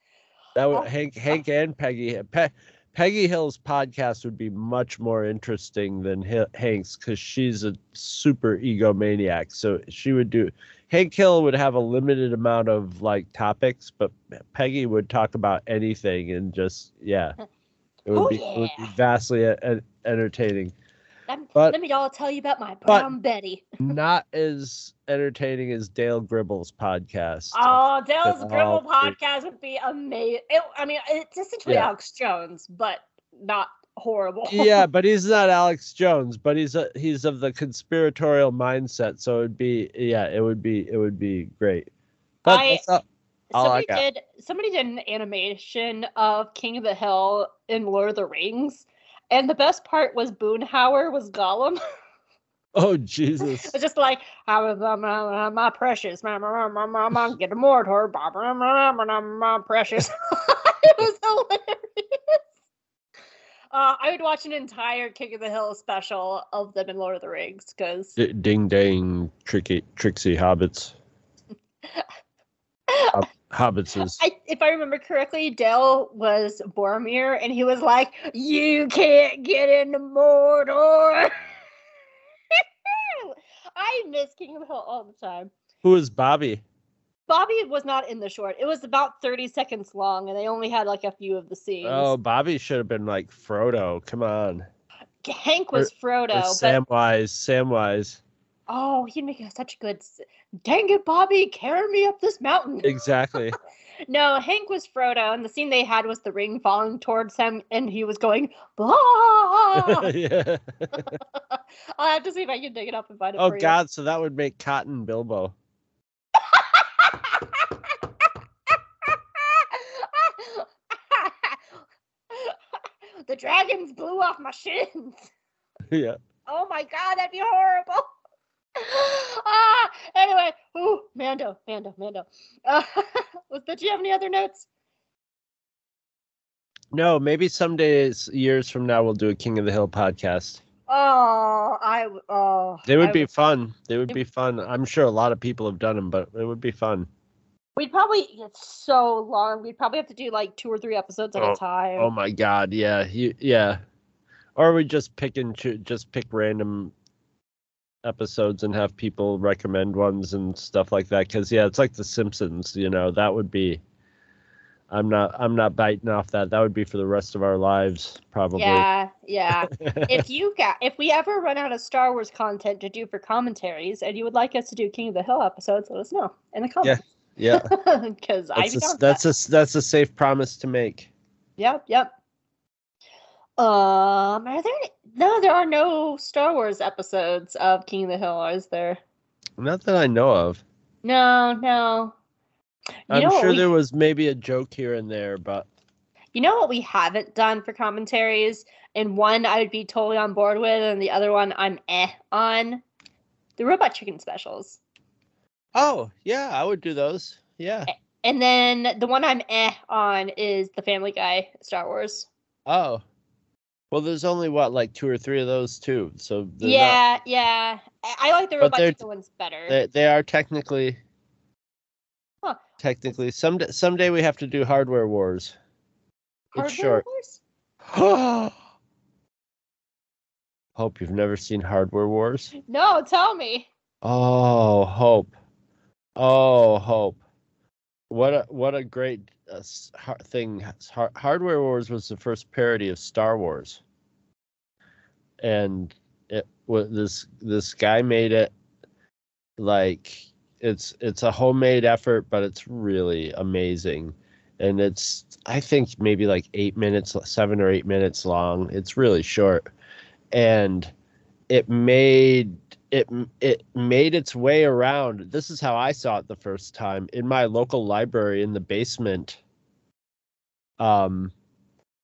That would Oh. Hank Hank and Peggy Pe- Peggy Hill's podcast would be much more interesting than Hi- Hank's because she's a super egomaniac. So she would do Hank Hill would have a limited amount of like topics, but Peggy would talk about anything and just yeah, it would Oh, be it would be vastly e- e- entertaining. Let, But- let me all tell you about my brown Betty. Not as entertaining as Dale Gribble's podcast. Oh, Dale's Gribble podcast would be amazing. I mean, it's essentially Yeah. Alex Jones, but not horrible. yeah, but he's not Alex Jones, but he's a, he's of the conspiratorial mindset, so it'd be yeah, it would be it would be great. But I- that's not- all I somebody got. did somebody did an animation of King of the Hill in Lord of the Rings, and the best part was Boomhauer was Gollum. oh Jesus, It's just like I was uh, my, my precious, my, my, my, my, my, get a Mordor, my, my, my, my, my, my precious. it was hilarious. Uh, I would watch an entire King of the Hill special of them in Lord of the Rings because D- ding dang, tricky tricksy hobbits, Hob- hobbitses. I, if I remember correctly, Dell was Boromir, and he was like, "You can't get into Mordor." I miss King of the Hill all the time. Who is Bobby? Bobby was not in the short. It was about 30 seconds long, and they only had like a few of the scenes. Oh, Bobby should have been like Frodo. Come on. Hank was Or Frodo, but Samwise. Samwise. Oh, he'd make such a good. Dang it, Bobby, carry me up this mountain. Exactly. No, Hank was Frodo, and the scene they had was the ring falling towards him, and he was going, blah. yeah. I'll have to see if I can dig it up and find it Oh for you. God, so that would make Cotton Bilbo. the dragons blew off my shins. yeah. Oh my god, that'd be horrible. ah, anyway, ooh, Mando, Mando, Mando. Uh, did you have any other notes? No, maybe some days, years from now, we'll do a King of the Hill podcast. Oh, I oh. They would I be fun. They would It- be fun. I'm sure a lot of people have done them, but it would be fun. We'd probably it's so long. We'd probably have to do like two or three episodes at a time. Oh my God, yeah, you, yeah. Or we just pick and choo- just pick random episodes and have people recommend ones and stuff like that. Because yeah, it's like The Simpsons. You know, that would be. I'm not. I'm not biting off that. That would be for the rest of our lives, probably. yeah, yeah. if you got if we ever run out of Star Wars content to do for commentaries and you would like us to do King of the Hill episodes, let us know in the comments. yeah. yeah Because I'd That's a, down that's that. a that's a safe promise to make. Yep, yep. Um, are there any, no? There are no Star Wars episodes of King of the Hill, is there? Not that I know of. No, no. You I'm sure we- there was maybe a joke here and there, but You know what we haven't done for commentaries, and one I would be totally on board with, and the other one I'm eh on. The Robot Chicken specials, oh yeah, I would do those. Yeah. and then the one I'm eh on is the Family Guy Star Wars. Oh. Well, there's only what like two or three of those too. So they're not- Yeah, yeah. I, I like the But Robot Chicken ones better. they they are technically. Huh. Technically, someday someday we have to do hardware wars. Hardware It's short. Wars? Hope you've never seen Hardware Wars. No, tell me. Oh, Hope. Oh, Hope. What a what a great thing. Hardware Wars was the first parody of Star Wars, and it was this this guy made it like it's it's a homemade effort, but it's really amazing, and it's I think maybe like eight minutes, seven or eight minutes long. It's really short, and it made it it made its way around. This is how I saw it the first time in my local library in the basement. Um,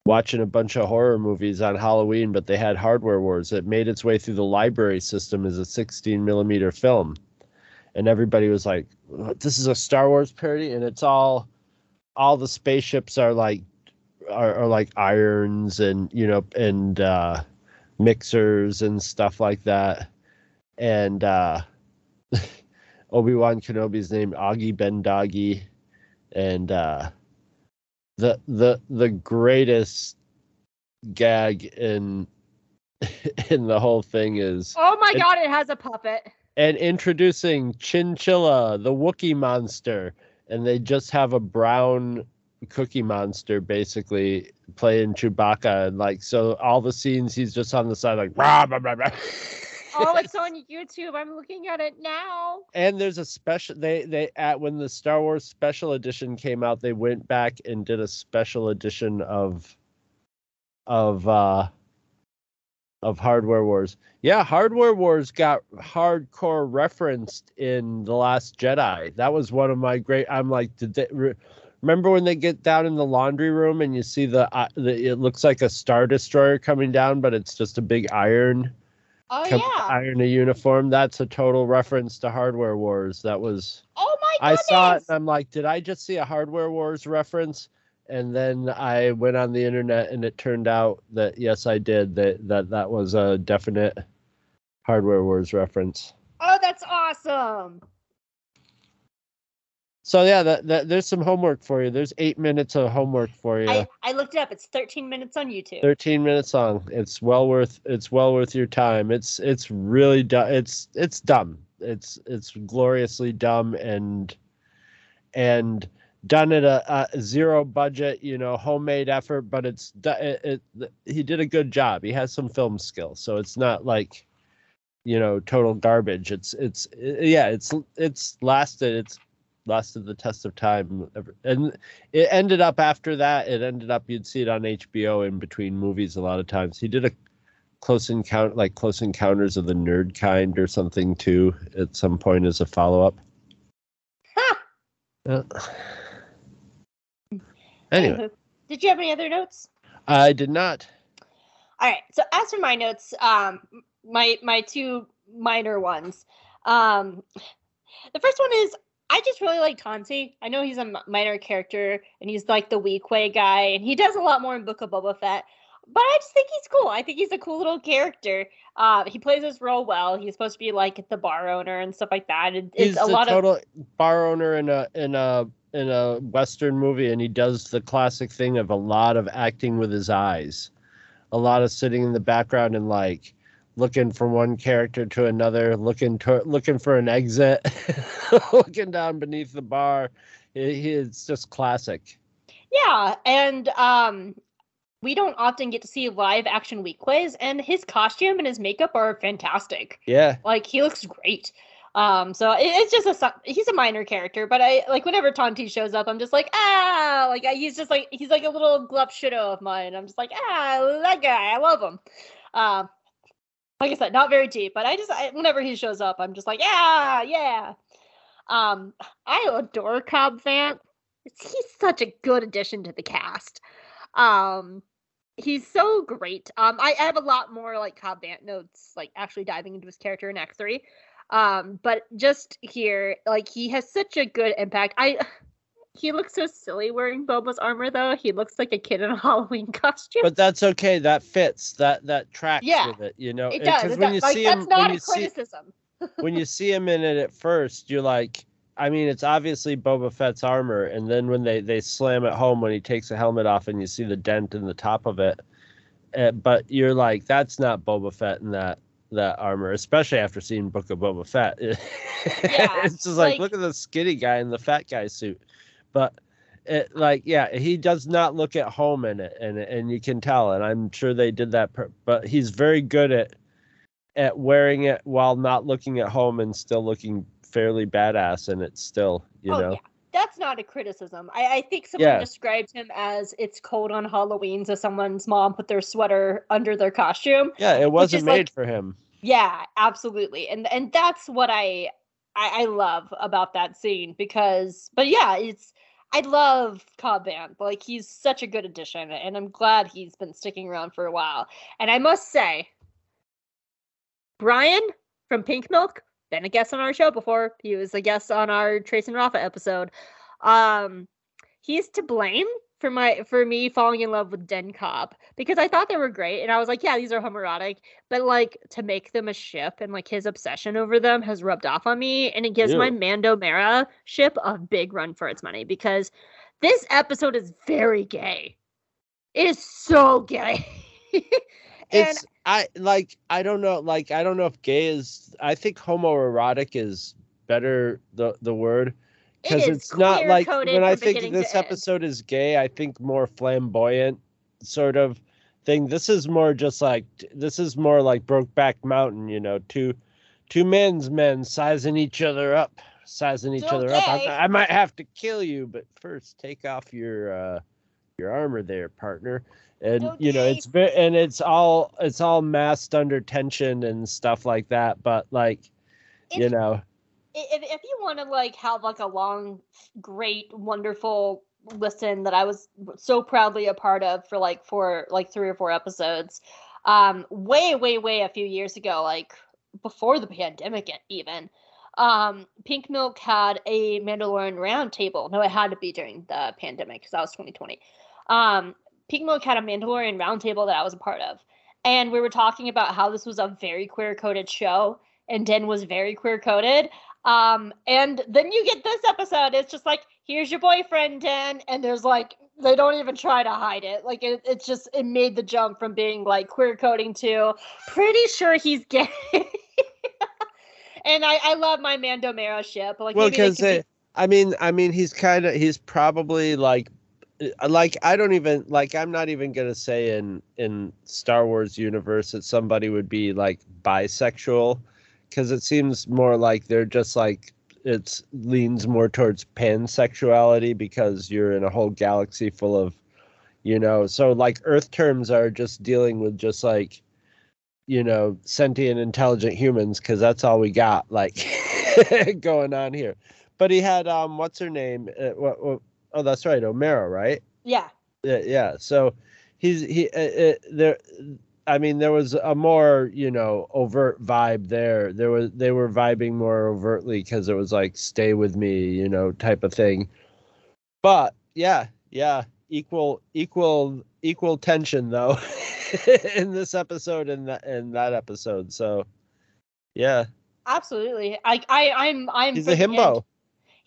watching a bunch of horror movies on Halloween, but they had Hardware Wars. It made its way through the library system as a 16 millimeter film, and everybody was like, "This is a Star Wars parody," and it's all all the spaceships are like are, are like irons and you know and uh mixers and stuff like that. And uh obi-wan kenobi's named augie ben doggy. And uh the the the greatest gag in in the whole thing is Oh my god, it has a puppet. and introducing Chewchilla, the wookie monster, and they just have a brown cookie monster basically playing Chewbacca, and like so all the scenes he's just on the side like rah, rah, rah, rah. Oh, it's on YouTube. I'm looking at it now. and there's a special they they at when the Star Wars special edition came out, they went back and did a special edition of of uh of Hardware Wars. Yeah, Hardware Wars got hardcore referenced in The Last Jedi. That was one of my great. I'm like, did they re, remember when they get down in the laundry room and you see the, uh, the it looks like a star destroyer coming down, but it's just a big iron Oh yeah. iron a uniform. That's a total reference to Hardware Wars. That was Oh my I saw it and I'm like, did I just see a Hardware Wars reference? And then I went on the internet and it turned out that yes, I did. That that that was a definite Hardware Wars reference. Oh, that's awesome. So yeah, that, that there's some homework for you. There's eight minutes of homework for you. I, I looked it up. It's 13 minutes on YouTube. 13 minutes long. It's well worth it's well worth your time. It's it's really du- it's it's dumb. It's it's gloriously dumb and and done at a, a zero budget, you know, homemade effort, but it's it, it, he did a good job. He has some film skills, so it's not like you know total garbage. It's it's yeah, it's it's lasted. It's lasted the test of time, and it ended up after that. It ended up you'd see it on HBO in between movies a lot of times. He did a close encounter like close encounters of the nerd kind or something too at some point as a follow-up uh, anyway Did you have any other notes? i did not All right. So as for my notes, um, my my two minor ones. Um, the first one is I just really like Tanti. I know he's a minor character and he's like the Weequay guy, and he does a lot more in Book of Boba Fett. But I just think he's cool. I think he's a cool little character. Uh, he plays his role well. He's supposed to be like the bar owner and stuff like that. And he's it's a lot of total bar owner in a in a in a western movie and he does the classic thing of a lot of acting with his eyes a lot of sitting in the background and like looking from one character to another looking to, looking for an exit looking down beneath the bar he- it's just classic Yeah, and um we don't often get to see live action Weequays, and his costume and his makeup are fantastic. yeah Like he looks great. Um, so it, it's just a he's a minor character, but I like whenever Tonti shows up, I'm just like ah, like I, he's just like he's like a little glup shadow of mine. I'm just like ah, that guy, I love him. Um, like I said, not very deep, but I just I, whenever he shows up, I'm just like yeah, yeah. Um, I adore Cobb Vanth. He's such a good addition to the cast. Um, he's so great. Um, I, I have a lot more like Cobb Vanth notes, like actually diving into his character in Act Three. Um, but just here, like he has such a good impact. I he looks so silly wearing Boba's armor though. He looks like a kid in a Halloween costume. but that's okay that fits that that tracks Yeah, with it you know it does. When you Like see that's him not when a you see criticism. when you see him in it at first, you're like, I mean, it's obviously Boba Fett's armor, and then when they they slam it home when he takes the helmet off and you see the dent in the top of it, uh, but you're like, that's not Boba Fett in that that armor, especially after seeing Book of Boba Fett. yeah, it's just like, like- look at the skinny guy in the fat guy suit, but. It, like yeah he does not look at home in it and and you can tell and i'm sure they did that per- but he's very good at at wearing it while not looking at home and still looking fairly badass and it's still you oh know yeah. That's not a criticism. I, I think someone Yeah. described him as it's cold on Halloween, so someone's mom put their sweater under their costume. yeah it wasn't made like- for him Yeah, absolutely. And and that's what I, I I love about that scene because but yeah, it's I love Cobb Vanth. Like he's such a good addition and I'm glad he's been sticking around for a while. And I must say Brian from Pink Milk, been a guest on our show before. He was a guest on our Trace and Rafa episode. Um he's to blame for my for me falling in love with Den Cobb because I thought they were great and I was like, yeah, these are homoerotic but like to make them a ship and like his obsession over them has rubbed off on me and it gives my Mando Mara ship a big run for its money because this episode is very gay. It is so gay. and it's i like i don't know like i don't know if gay is i think homoerotic is better the the word because is it's not like when i think this to end. episode is gay i think more flamboyant sort of thing. This is more just like this is more like brokeback mountain you know two two men's men sizing each other up sizing each other up. I, I might have to kill you but first take off your uh your armor there partner. And you know it's ve- and it's all it's all masked under tension and stuff like that but like you know if, if you want to like have like a long great wonderful listen that i was so proudly a part of for like for like three or four episodes um way way way a few years ago like before the pandemic even um pink milk had a mandalorian roundtable no it had to be during the pandemic because that was 2020 um pink milk had a mandalorian roundtable that i was a part of. And we were talking about how this was a very queer coded show and den was very queer coded um, and then you get this episode. It's just like, here's your boyfriend, Dan, and there's like they don't even try to hide it. Like it, it's just it made the jump from being like queer coding to pretty sure he's gay. and I, I love my Mando Mara ship. Like well because be- I mean, I mean, he's kind of he's probably like uh, like I don't even like I'm not even gonna say in in Star Wars universe that somebody would be like bisexual because it seems more like they're just like it's leans more towards pansexuality because you're in a whole galaxy full of you know so like earth terms are just dealing with just like you know sentient intelligent humans because that's all we got like going on here but he had um what's her name uh, what, what, oh that's right Omera right Yeah. yeah, yeah. So he's he uh, uh, there. I mean, there was a more you know overt vibe there. There was they were vibing more overtly because it was like "stay with me," you know, type of thing. But yeah, yeah, equal equal equal tension though in this episode and that in that episode. So yeah, Absolutely. I I I'm I'm he's a himbo.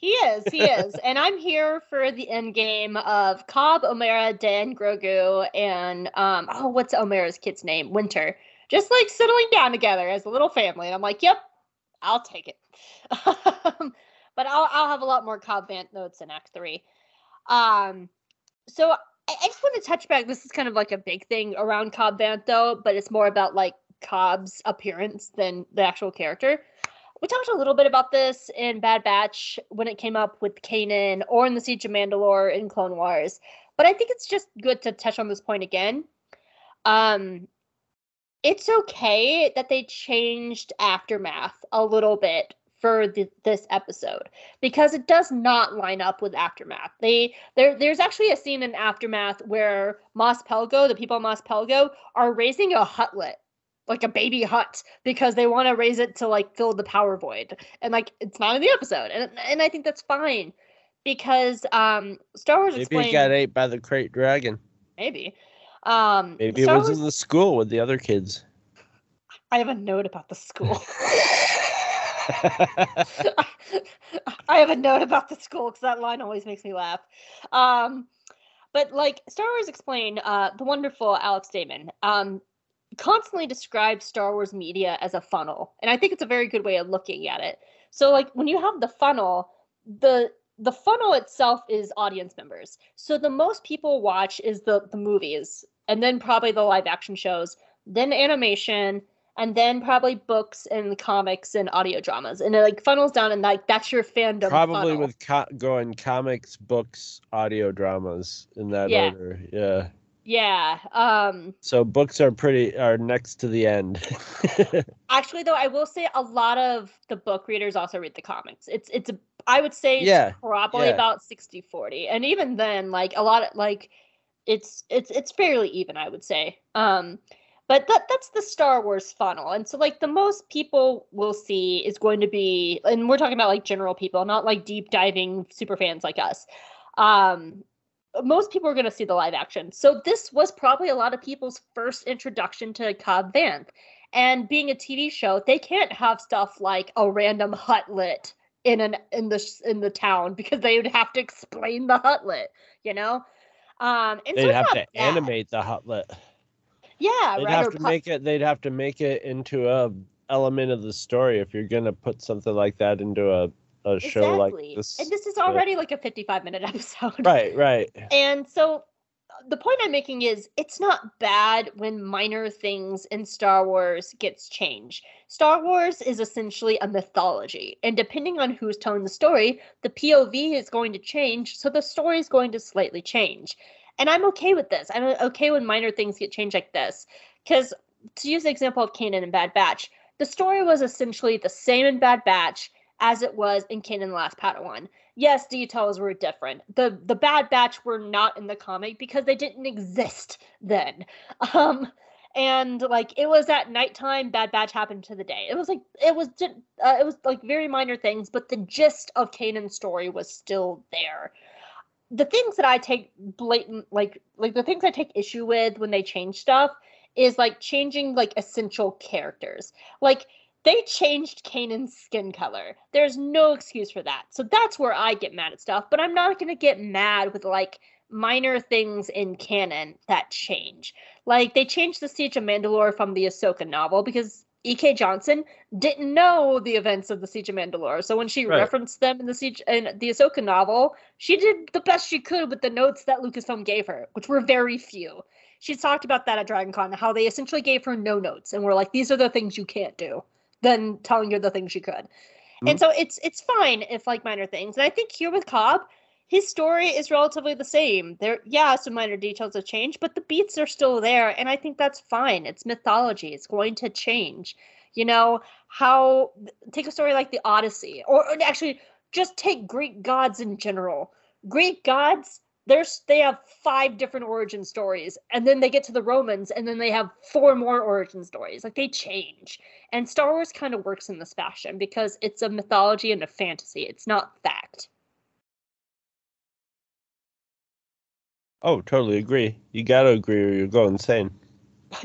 He is, he is. and I'm here for the end game of Cobb, Omera, Dan, Grogu, and um oh what's Omera's kid's name? Winter. Just like settling down together as a little family. And I'm like, yep, I'll take it. but I'll I'll have a lot more Cobb Vanth notes in Act Three. Um so I, I just want to touch back. This is kind of like a big thing around Cobb Vanth though, but it's more about like Cobb's appearance than the actual character. We talked a little bit about this in Bad Batch when it came up with Kanan or in the Siege of Mandalore in Clone Wars. But I think it's just good to touch on this point again. Um it's okay that they changed aftermath a little bit for the, this episode because it does not line up with aftermath. They there there's actually a scene in aftermath where Mos Pelgo, the people of Mos Pelgo, are raising a huttlet like a baby Hutt because they want to raise it to like fill the power void. And like it's not in the episode and and I think that's fine because um Star Wars Maybe explained he got ate by the krayt dragon. maybe. Um Maybe Star it was Wars, in the school with the other kids. I have a note about the school. I have a note about the school because that line always makes me laugh. Um but like Star Wars explained uh the wonderful Alex Damon. Um constantly describes Star Wars media as a funnel. And I think it's a very good way of looking at it. So like when you have the funnel, the the funnel itself is audience members. So the most people watch is the the movies and then probably the live action shows, then animation, and then probably books and comics and audio dramas. And it like funnels down and like that's your fandom. Probably funnel. with co- going comics, books, audio dramas in that Yeah. order. Yeah. Yeah. Um So books are pretty are next to the end. actually though I will say a lot of the book readers also read the comics. It's it's a I would say it's Yeah, probably yeah. about 60-40. And even then like a lot of like it's it's it's fairly even I would say. Um but that that's the Star Wars funnel. And so like the most people will see is going to be and we're talking about like general people, not like deep diving super fans like us. Um most people are going to see the live action. So this was probably a lot of people's first introduction to Cobb Vanth. And being a TV show, they can't have stuff like a random huttlet in an in the in the town because they would have to explain the huttlet, you know. Um, and they'd it's have to bad. animate the huttlet. Yeah, They'd right. have to pu- make it. They'd have to make it into a element of the story if you're gonna put something like that into a a show like exactly. this. And this is already like a 55 minute episode. Right, right. And so the point I'm making is it's not bad when minor things in Star Wars gets changed. Star Wars is essentially a mythology, and depending on who's telling the story, the POV is going to change, so the story is going to slightly change. And I'm okay with this. I'm okay when minor things get changed like this. Because to use the example of Kanan and Bad Batch, the story was essentially the same in Bad Batch as it was in Kanan the Last Padawan yes, details were different. The the Bad Batch were not in the comic because they didn't exist then. Um and like it was at nighttime bad batch happened to the day it was like it was uh, it was like very minor things but the gist of kanan's story was still there the things that i take blatant like like the things i take issue with when they change stuff is like changing like essential characters like they changed Kanan's skin color. There's no excuse for that. So that's where I get mad at stuff, but I'm not going to get mad with like minor things in canon that change. Like they changed the Siege of Mandalore from the Ahsoka novel because E.K. Johnston didn't know the events of the Siege of Mandalore. So when she Right. referenced them in the Siege in the Ahsoka novel, she did the best she could with the notes that Lucasfilm gave her, which were very few. She talked about that at DragonCon, how they essentially gave her no notes and were like, "These are the things you can't do," then telling her the things she could. And mm-hmm. so it's it's fine if like minor things. And I think here with Cobb, his story is relatively the same. There, yeah, some minor details have changed, but the beats are still there, and I think that's fine. It's mythology; it's going to change. You know how take a story like the Odyssey, or, or actually just take Greek gods in general. Greek gods, there's they have five different origin stories, and then they get to the Romans, and then they have four more origin stories. Like they change, and Star Wars kind of works in this fashion because it's a mythology and a fantasy. It's not fact. Oh, totally agree. You got to agree or you'll go insane.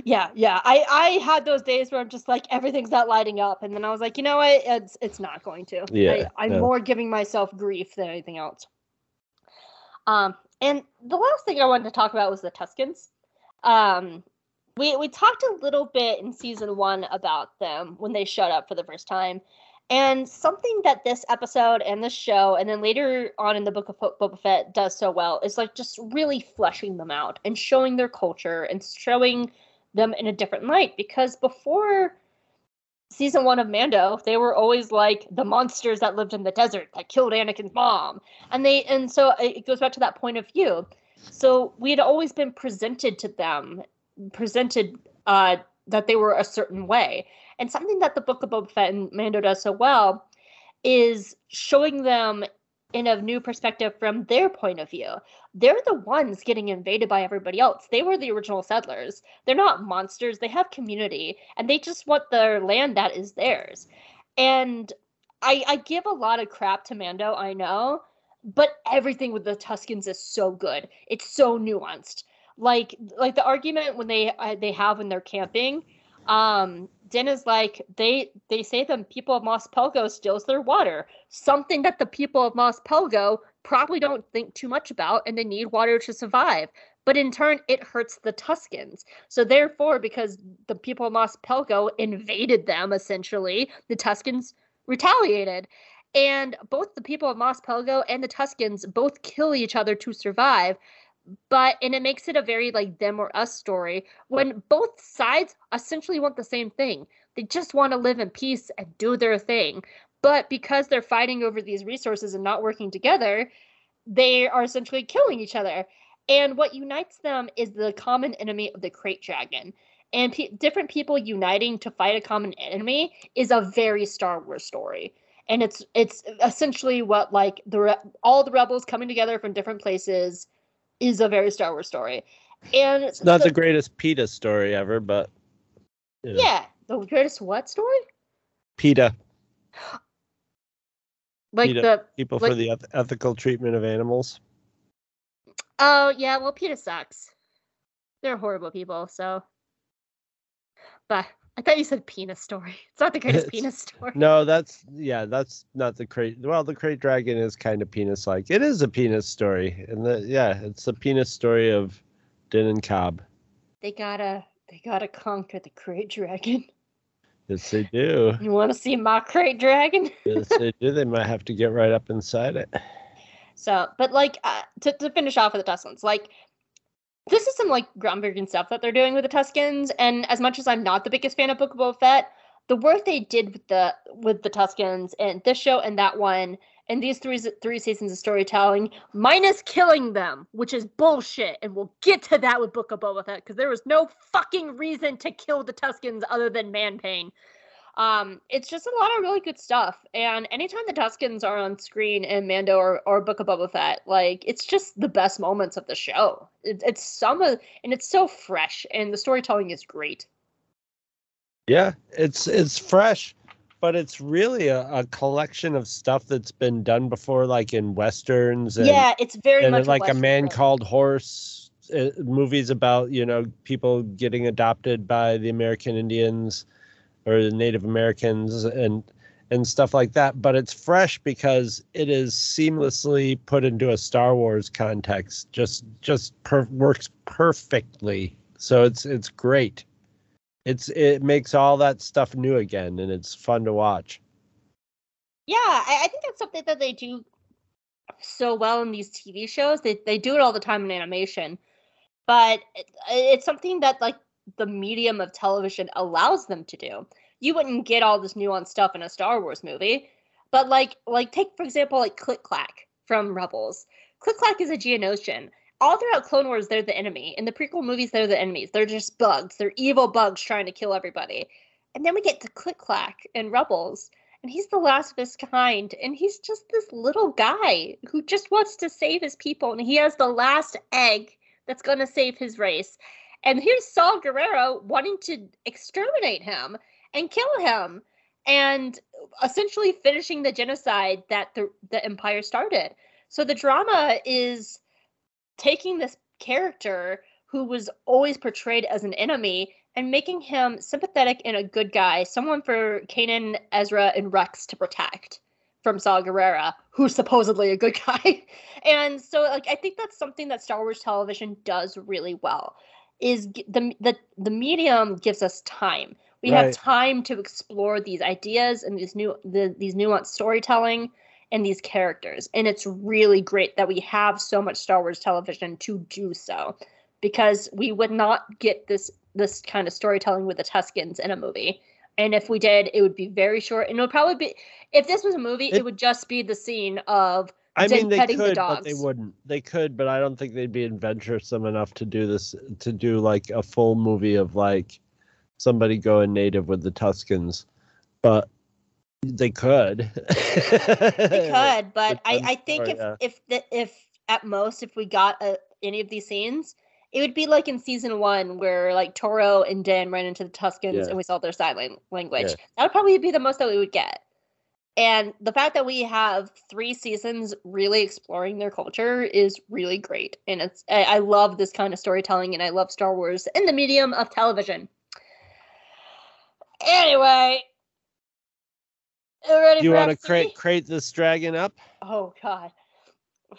Yeah, yeah. I I had those days where I'm just like everything's not lighting up, and then I was like, you know what? It's it's not going to. Yeah, I, I'm yeah. more giving myself grief than anything else. Um, and the last thing I wanted to talk about was the Tuskens. Um, we we talked a little bit in season one about them when they showed up for the first time, and something that this episode and this show, and then later on in the book of Bo- Boba Fett does so well is like just really fleshing them out and showing their culture and showing them in a different light. Because before season one of Mando, they were always like the monsters that lived in the desert that killed Anakin's mom, and they and so it goes back to that point of view. So we had always been presented to them, presented uh, that they were a certain way, and something that the Book of Boba Fett and Mando does so well is showing them in a new perspective from their point of view. They're the ones getting invaded by everybody else. They were the original settlers. They're not monsters. They have community, and they just want their land that is theirs. And I, I give a lot of crap to Mando, I know, but everything with the Tuskens is so good. It's so nuanced. Like like the argument when they uh, they have when they're camping, um, Din is like they they say the people of Mos Pelgo steals their water, something that the people of Mos Pelgo probably don't think too much about, and they need water to survive. But in turn, it hurts the Tuskens. So therefore, because the people of Mos Pelgo invaded them, essentially, the Tuskens retaliated. And both the people of Mos Pelgo and the Tuskens both kill each other to survive. But and it makes it a very like them or us story when both sides essentially want the same thing. They just want to live in peace and do their thing. But because they're fighting over these resources and not working together, they are essentially killing each other. And what unites them is the common enemy of the krayt dragon. And pe- different people uniting to fight a common enemy is a very Star Wars story. And it's it's essentially what like the re- all the rebels coming together from different places is a very Star Wars story. And It's not the greatest PETA story ever, but you know, yeah, the greatest what story? PETA, Like PETA. the people for the ethical treatment of animals. Oh yeah, well PETA sucks. They're horrible people, so but I thought you said penis story. It's not the greatest It's- penis story. No, that's yeah, that's not the crate. Well, the krayt dragon is kind of penis-like. It is a penis story, and the yeah, it's the penis story of Din and Cobb. They gotta they gotta conquer the krayt dragon. Yes, they do. You wanna see my krayt dragon? Yes, they do. They might have to get right up inside it. So, but like uh, to to finish off with the Tuskens, like this is some like groundbreaking stuff that they're doing with the Tuskens. And as much as I'm not the biggest fan of Book of Boba Fett, the work they did with the with the Tuskens and this show and that one and these three three seasons of storytelling, minus killing them, which is bullshit. And we'll get to that with Book of Boba Fett because there was no fucking reason to kill the Tuskens other than man pain. Um, it's just a lot of really good stuff. And anytime the Tuskens are on screen in Mando or, or Book of Boba Fett, like it's just the best moments of the show. It, it's some of, and it's so fresh, and the storytelling is great. Yeah, it's it's fresh, but it's really a, a collection of stuff that's been done before, like in westerns and yeah, it's very and much like a man called horse uh, movies about you know people getting adopted by the american indians or the native americans and and stuff like that but it's fresh because it is seamlessly put into a star wars context just just per- works perfectly so it's it's great It's it makes all that stuff new again, and it's fun to watch. Yeah, I, I think that's something that they do so well in these TV shows. They they do it all the time in animation, but it, it's something that like the medium of television allows them to do. You wouldn't get all this nuanced stuff in a Star Wars movie, but like like take for example like Klik-Klak from Rebels. Klik-Klak is a Geonosian. All throughout Clone Wars, they're the enemy. In the prequel movies, they're the enemies. They're just bugs. They're evil bugs trying to kill everybody. And then we get to Klik-Klak in Rebels, and he's the last of his kind. And he's just this little guy who just wants to save his people. And he has the last egg that's going to save his race. And here's Saw Gerrera wanting to exterminate him and kill him and essentially finishing the genocide that the, the Empire started. So the drama is taking this character who was always portrayed as an enemy and making him sympathetic and a good guy, someone for Kanan, Ezra, and Rex to protect from Saw Gerrera, who's supposedly a good guy. and so like I think that's something that Star Wars television does really well. Is the the the medium gives us time. We Right. have time to explore these ideas and these new the, these nuanced storytelling and these characters. And it's really great that we have so much Star Wars television to do so because we would not get this this kind of storytelling with the Tuskens in a movie. And if we did, it would be very short. And it would probably be if this was a movie, it, It- would just be the scene of I mean, they petting the could, but they wouldn't. They could, but I don't think they'd be adventuresome enough to do this. To do like a full movie of like somebody going native with the Tuskens, but they could. they could, but I, I think story, if yeah. if the, if at most if we got a, any of these scenes, it would be like in season one where like Toro and Dan ran into the Tuskens Yeah. and we saw their sign language. Yeah. That would probably be the most that we would get. And the fact that we have three seasons really exploring their culture is really great. And it's I, I love this kind of storytelling and I love Star Wars in the medium of television. Anyway. you Ready Do you want to crate crate this dragon up? Oh God.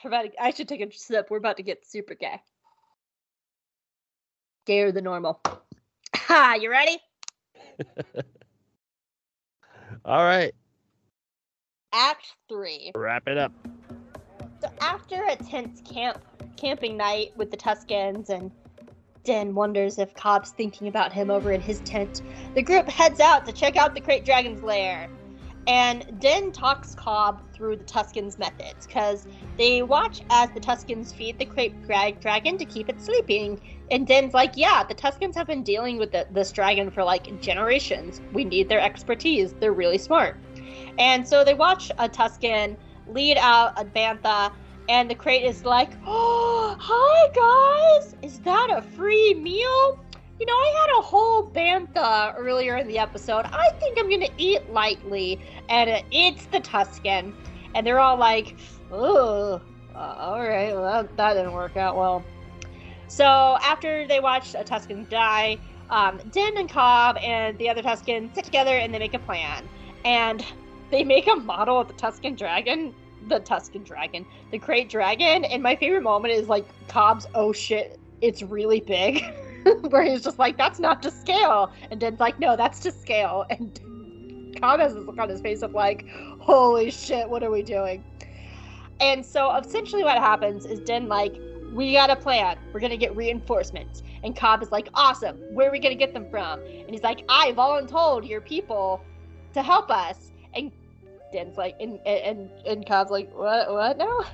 We're about to, I should take a sip. We're about to get super gay. Gayer than normal. Ha, you ready? All right, Act three. wrap it up. So after a tense camp camping night with the Tuskens and Den wonders if Cobb's thinking about him over in his tent, the group heads out to check out the Krayt Dragon's lair. And Den talks Cobb through the Tuskens' methods, because they watch as the Tuskens feed the Dra- Dragon to keep it sleeping. And Den's like, yeah, the Tuskens have been dealing with the, this dragon for like generations. We need their expertise. They're really smart. And so they watch a Tusken lead out a Bantha, and the krayt is like, Oh, hi guys! Is that a free meal? You know, I had a whole Bantha earlier in the episode. I think I'm gonna eat lightly. And it's the Tusken. And they're all like, Oh, uh, alright, well, that, that didn't work out well. So after they watch a Tusken die, um, Din and Cobb and the other Tusken sit together and they make a plan. And they make a model of the Tusken dragon, the Tusken dragon, the Great Dragon. And my favorite moment is like Cobb's, oh shit, it's really big. Where he's just like, that's not to scale. And Din's like, no, that's to scale. And Cobb has this look on his face of like, holy shit, what are we doing? And so essentially what happens is Din like, we got a plan. We're gonna get reinforcements. And Cobb is like, awesome. Where are we gonna get them from? And he's like, I voluntold your people to help us. Din's like, and and and Cobb's like, what what now?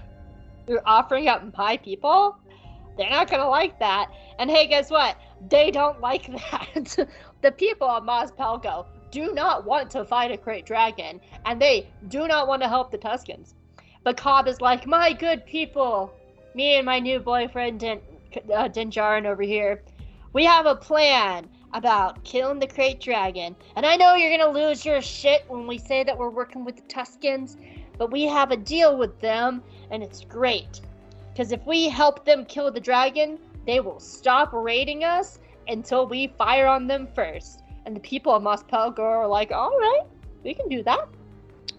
You're offering up my people? They're not gonna like that. And hey, guess what? They don't like that. the people of Mos Pelgo do not want to fight a great dragon, and they do not want to help the Tuskens. But Cobb is like, my good people, me and my new boyfriend Din, uh, Din Djarin over here, we have a plan about killing the Krayt Dragon. And I know you're gonna lose your shit when we say that we're working with the Tuskens, but we have a deal with them, and it's great. Because if we help them kill the dragon, they will stop raiding us until we fire on them first. And the people of Mos Pelgo are like, alright, we can do that.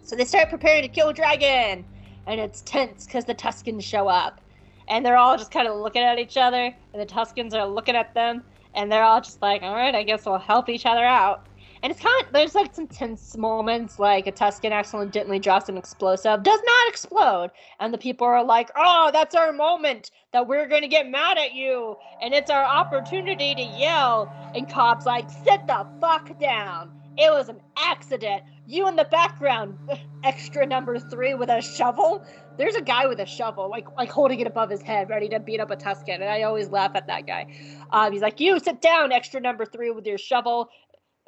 So they start preparing to kill dragon. And it's tense because the Tuskens show up. And they're all just kind of looking at each other, and the Tuskens are looking at them. And they're all just like, all right, I guess we'll help each other out. And it's kind of there's like some tense moments, like a Tusken accidentally drops an explosive, does not explode, and the people are like, "Oh, that's our moment that we're gonna get mad at you, and it's our opportunity to yell." And Cobb's like, "Sit the fuck down. It was an accident. You in the background, extra number three with a shovel. There's a guy with a shovel, like like holding it above his head, ready to beat up a Tusken, and I always laugh at that guy. Um, he's like, "You sit down, extra number three with your shovel."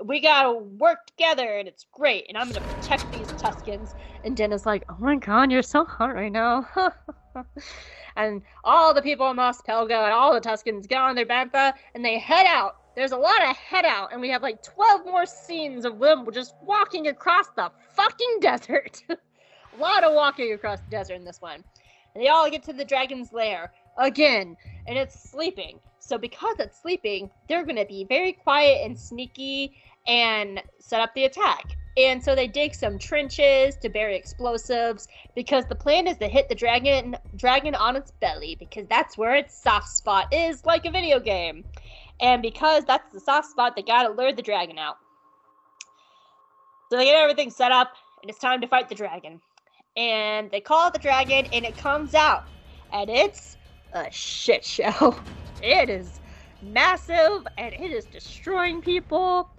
we gotta work together and it's great and i'm gonna protect these tuskens and Din like oh my god you're so hot right now and all the people in Mos Pelgo and all the tuskens get on their bantha and they head out there's a lot of head out and we have like 12 more scenes of them just walking across the fucking desert a lot of walking across the desert in this one and they all get to the dragon's lair again and it's sleeping so because it's sleeping, they're going to be very quiet and sneaky and set up the attack. And so they dig some trenches to bury explosives because the plan is to hit the dragon dragon on its belly because that's where its soft spot is like a video game. And because that's the soft spot, they got to lure the dragon out. So they get everything set up and it's time to fight the dragon. And they call the dragon and it comes out and it's a shit show. It is massive and it is destroying people.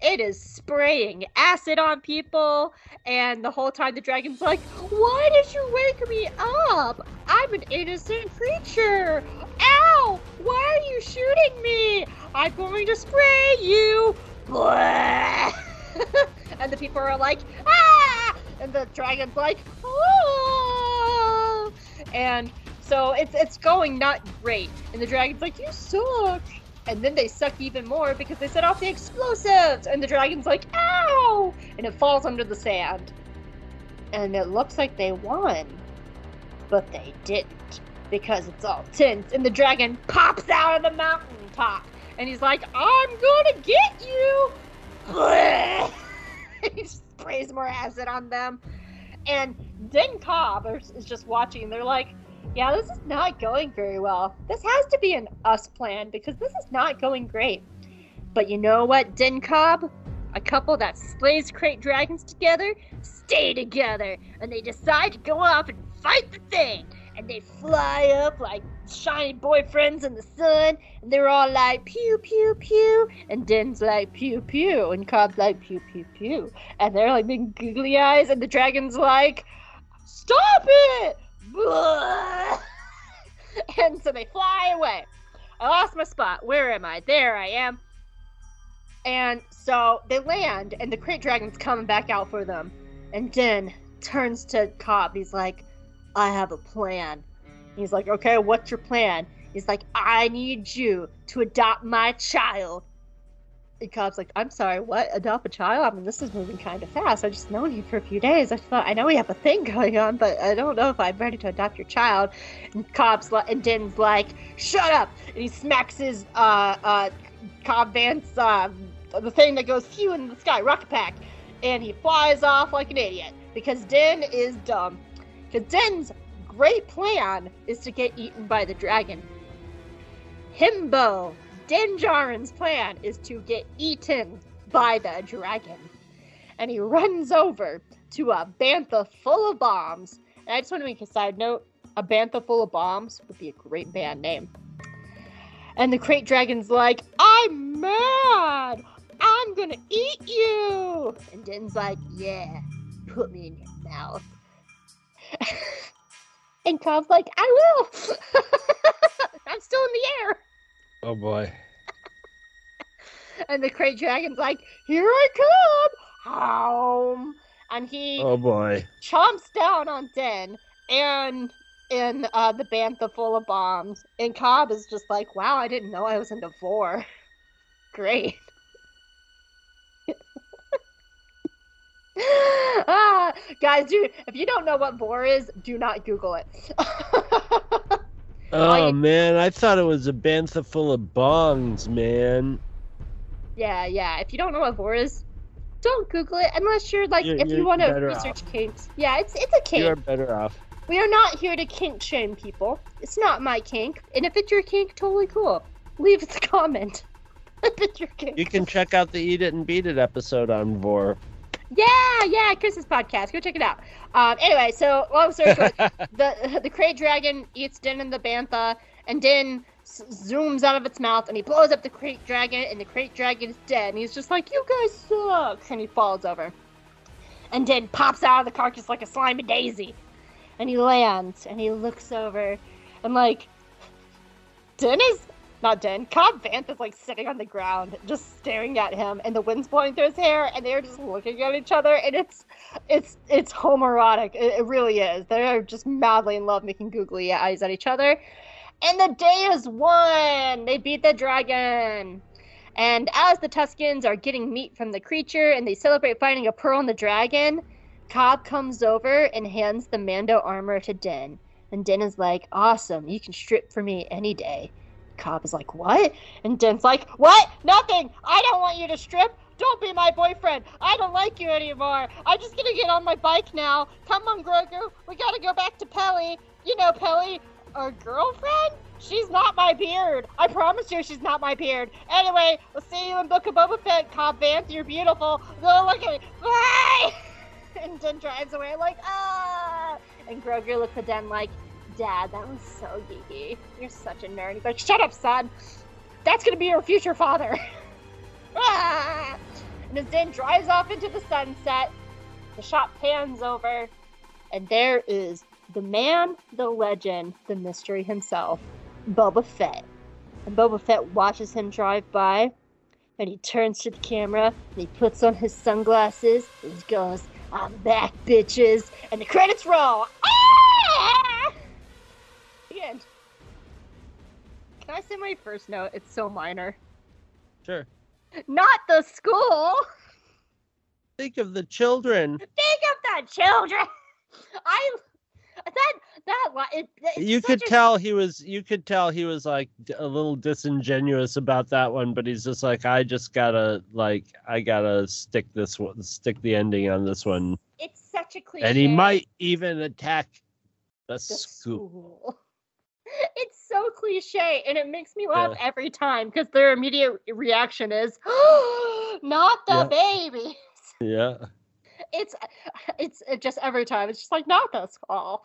It is spraying acid on people. And the whole time the dragon's like, Why did you wake me up? I'm an innocent creature. Ow! Why are you shooting me? I'm going to spray you. and the people are like, Ah! And the dragon's like, Oh! And so it's it's going not great. And the dragon's like, You suck. And then they suck even more because they set off the explosives. And the dragon's like, Ow! And it falls under the sand. And it looks like they won. But they didn't. Because it's all tense. And the dragon pops out of the mountain top And he's like, I'm gonna get you! he sprays more acid on them. And Din Cobb is just watching. They're like, yeah, this is not going very well. This has to be an us plan because this is not going great. But you know what, Din Cobb? A couple that slays krayt dragons together stay together, and they decide to go off and fight the thing. And they fly up like shiny boyfriends in the sun, and they're all like pew pew pew, and Den's like pew pew, and Cobb's like pew pew pew, and they're like big googly eyes, and the dragon's like, stop it! and so they fly away. I lost my spot. Where am I? There I am. And so they land, and the krayt dragon's coming back out for them. And Den turns to Cobb. He's like, I have a plan. He's like, okay, what's your plan? He's like, I need you to adopt my child and Cobb's like, I'm sorry, what? Adopt a child? I mean, this is moving kind of fast. I've just known you for a few days. I thought, I know we have a thing going on, but I don't know if I'm ready to adopt your child. And Cobb's like, and Din's like, shut up! And he smacks his, uh, uh, Cobb Vanth, uh, the thing that goes phew in the sky, rocket pack. And he flies off like an idiot because Din is dumb. Din's great plan is to get eaten by the dragon. Himbo Din Djarin's plan is to get eaten by the dragon. And he runs over to a bantha full of bombs. And I just want to make a side note a bantha full of bombs would be a great band name. And the krayt dragon's like, I'm mad! I'm gonna eat you! And Din's like, yeah, put me in your mouth. and Cobb's like, I will! I'm still in the air! Oh boy. and the krayt dragon's like, Here I come! Home. And he Oh boy. chomps down on Den and in uh, the bantha full of bombs. And Cobb is just like, Wow, I didn't know I was into four. Great. ah, guys, dude, if you don't know what vore is, do not Google it. Oh you- man, I thought it was a bantha full of bongs, man. Yeah, yeah. If you don't know what vore is, don't Google it unless you're like You're- if you you're want to research kinks. Yeah, it's it's a kink. You're better off. We are not here to kink shame people. It's not my kink, and if it's your kink, totally cool. Leave us a comment. Picture game. You can check out the Eat It and Beat It episode on Vore. Yeah, yeah, Chris's podcast. Go check it out. Um, anyway, so long story short, the the Krayt Dragon eats Din and the Bantha, and Din s- zooms out of its mouth, and he blows up the Krayt Dragon, and the Krayt Dragon is dead. And he's just like, "You guys suck," and he falls over. And Din pops out of the carcass like a slimy daisy, and he lands, and he looks over, and like, Din is not Den, Cobb Vanth is like sitting on the ground, just staring at him, and the wind's blowing through his hair, and they're just looking at each other, and it's it's it's homoerotic. It, it really is. They're just madly in love, making googly eyes at each other. And the day is won. They beat the dragon. And as the Tuskens are getting meat from the creature and they celebrate finding a pearl in the dragon, Cobb comes over and hands the Mando armor to Den. And Din is like, Awesome, you can strip for me any day. Cobb is like, What? And Din's like, What? Nothing! I don't want you to strip! Don't be my boyfriend! I don't like you anymore! I'm just gonna get on my bike now! Come on, Grogu! We gotta go back to Peli! You know Peli, our girlfriend? She's not my beard! I promise you she's not my beard! Anyway, we'll see you in Book of Boba Fett, Cobb Vanth, you're beautiful! Go look at me! Bye! And Din drives away like, ah! And Grogu looks at Den like, Dad, that was so geeky. You're such a nerd. He's like, shut up, son! That's gonna be your future father! Ah! And as Din drives off into the sunset, the shot pans over, and there is the man, the legend, the mystery himself, Boba Fett. And Boba Fett watches him drive by, and he turns to the camera, and he puts on his sunglasses, and he goes, I'm back, bitches! And the credits roll! Ah! Can I say my first note? It's so minor. Sure. Not the school! Think of the children. Think of the children! I. That. That. It, You could a- tell he was. You could tell he was like a little disingenuous about that one, but he's just like, I just gotta like, I gotta stick this one, stick the ending on this one, It's such a cliche. and he might even attack the, the school. school. It's so cliche, and it makes me laugh Yeah. every time because their immediate reaction is, "Not the babies." Yeah, It's it's it just every time. It's just like not the skull.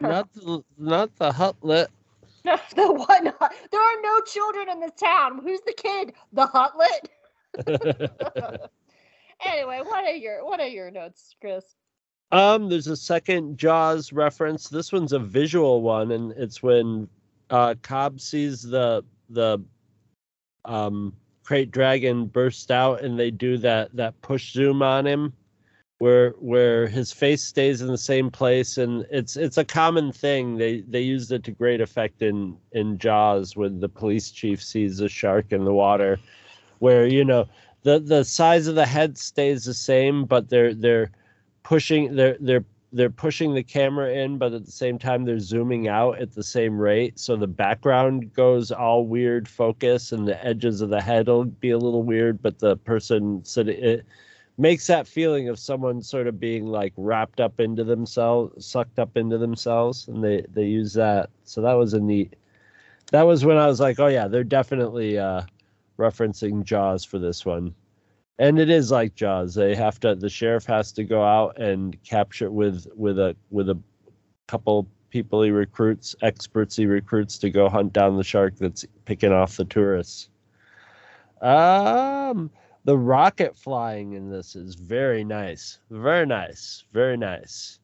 not the not the huttlet. No, the one. There are no children in this town. Who's the kid? The huttlet. anyway, what are your what are your notes, Chris? Um, there's a second Jaws reference. This one's a visual one, and it's when uh, Cobb sees the the um, krayt dragon burst out, and they do that that push zoom on him, where where his face stays in the same place, and it's it's a common thing. They they used it to great effect in in Jaws when the police chief sees a shark in the water, where you know the the size of the head stays the same, but they're they're pushing they're they're they're pushing the camera in but at the same time they're zooming out at the same rate. So the background goes all weird focus and the edges of the head will be a little weird but the person sitting it makes that feeling of someone sort of being like wrapped up into themselves sucked up into themselves and they they use that. So that was a neat that was when i was like oh yeah they're definitely uh referencing jaws for this one and it is like jaws. They have to the sheriff has to go out and capture with with a with a couple people he recruits experts he recruits to go hunt down the shark that's picking off the tourists. Um the rocket flying in this is very nice. Very nice. Very nice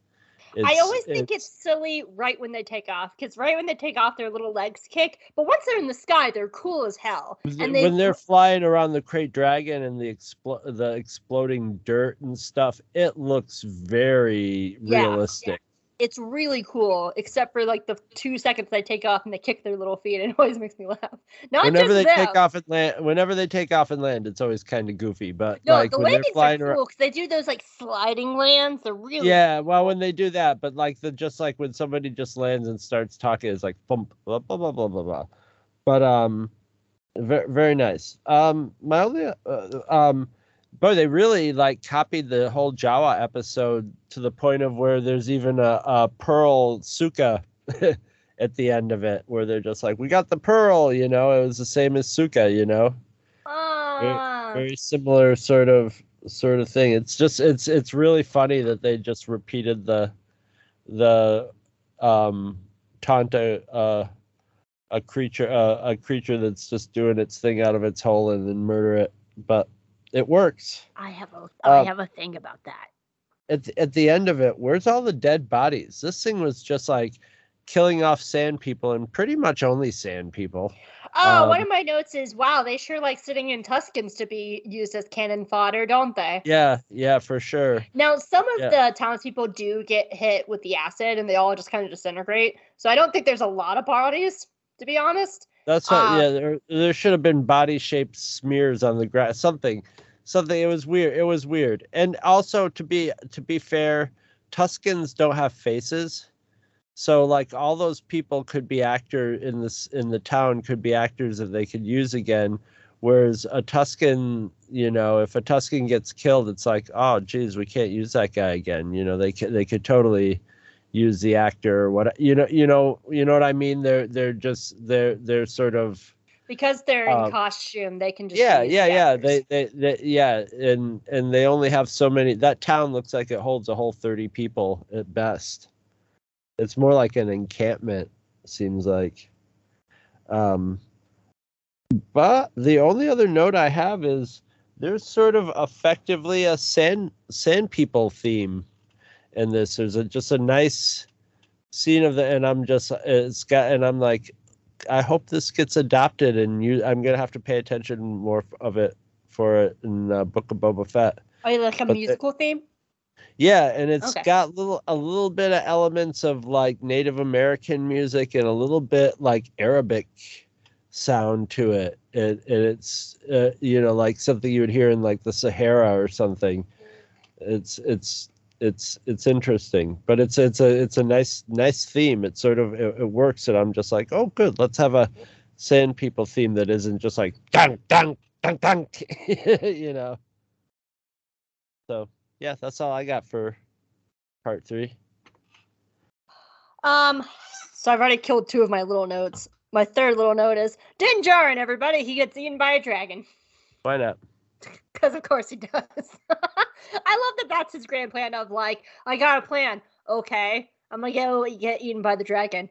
I always think it's silly right when they take off because right when they take off, their little legs kick. But once they're in the sky, they're cool as hell. And they when they're flying around the krayt dragon and the expl- the exploding dirt and stuff, it looks very Yeah, realistic. It's really cool, except for like the two seconds they take off and they kick their little feet. And it always makes me laugh. Not Whenever just they them. take off and land, whenever they take off and land, it's always kind of goofy. But No, like the when they're landings are cool around, because they do those like sliding lands. They're really yeah. Well, when they do that, but like the just like when somebody just lands and starts talking, it's like bump blah blah blah blah blah blah. But um, very very nice. Um, my only uh, um, boy, they really like copied the whole Jawa episode to the point of where there's even a, a pearl suka at the end of it, where they're just like, "We got the pearl," you know. It was the same as suka, you know. Oh, Ah. very similar sort of sort of thing. It's just it's it's really funny that they just repeated the the um taunt a uh, a creature uh, a creature that's just doing its thing out of its hole and then murder it, but it works. I have a I Um, have a thing about that. At the, at the end of it, where's all the dead bodies? This thing was just like killing off sand people and pretty much only sand people. Oh, one um, of my notes is wow, they sure like sitting in Tuskens to be used as cannon fodder, don't they? Yeah, yeah, for sure. Now, some of Yeah. the townspeople do get hit with the acid and they all just kind of disintegrate. So I don't think there's a lot of bodies, to be honest. That's what. Uh, yeah, there there should have been body shaped smears on the grass. Something, something. It was weird. It was weird. And also to be to be fair, Tuskens don't have faces, so like all those people could be actor in this in the town could be actors that they could use again. Whereas a Tusken, you know, if a Tusken gets killed, it's like, oh, geez, we can't use that guy again. You know, they could they could totally use the actor or what you know you know you know what I mean. They're they're just they're they're sort of Because they're in Um, costume, they can just yeah yeah the yeah they, they they yeah and and they only have so many that town looks like it holds a whole 30 people at best. It's more like an encampment seems like. Um but the only other note i have is there's sort of effectively a sand sand people theme in this there's a just a nice scene of the and i'm just it's got and i'm like I hope this gets adopted, and you. I'm gonna have to pay attention more of it for it in uh, Book of Boba Fett. You like a but the- musical theme? Yeah, and it's Okay. got little a little bit of elements of like Native American music and a little bit like Arabic sound to it. And, and it's uh, you know like something you would hear in like the Sahara or something. It's it's it's it's interesting, but it's it's a it's a nice nice theme. It sort of it, it works, and I'm just like, oh, good. Let's have a Sand People theme that isn't just like dunk dunk dunk dunk, you know. So yeah, that's all I got for part three. Um, so I've already killed two of my little notes. My third little note is Din Djarin, everybody. He gets eaten by a dragon. Why not? Because of course he does. I love that that's his grand plan of like, I got a plan. Okay, I'm gonna go get eaten by the dragon.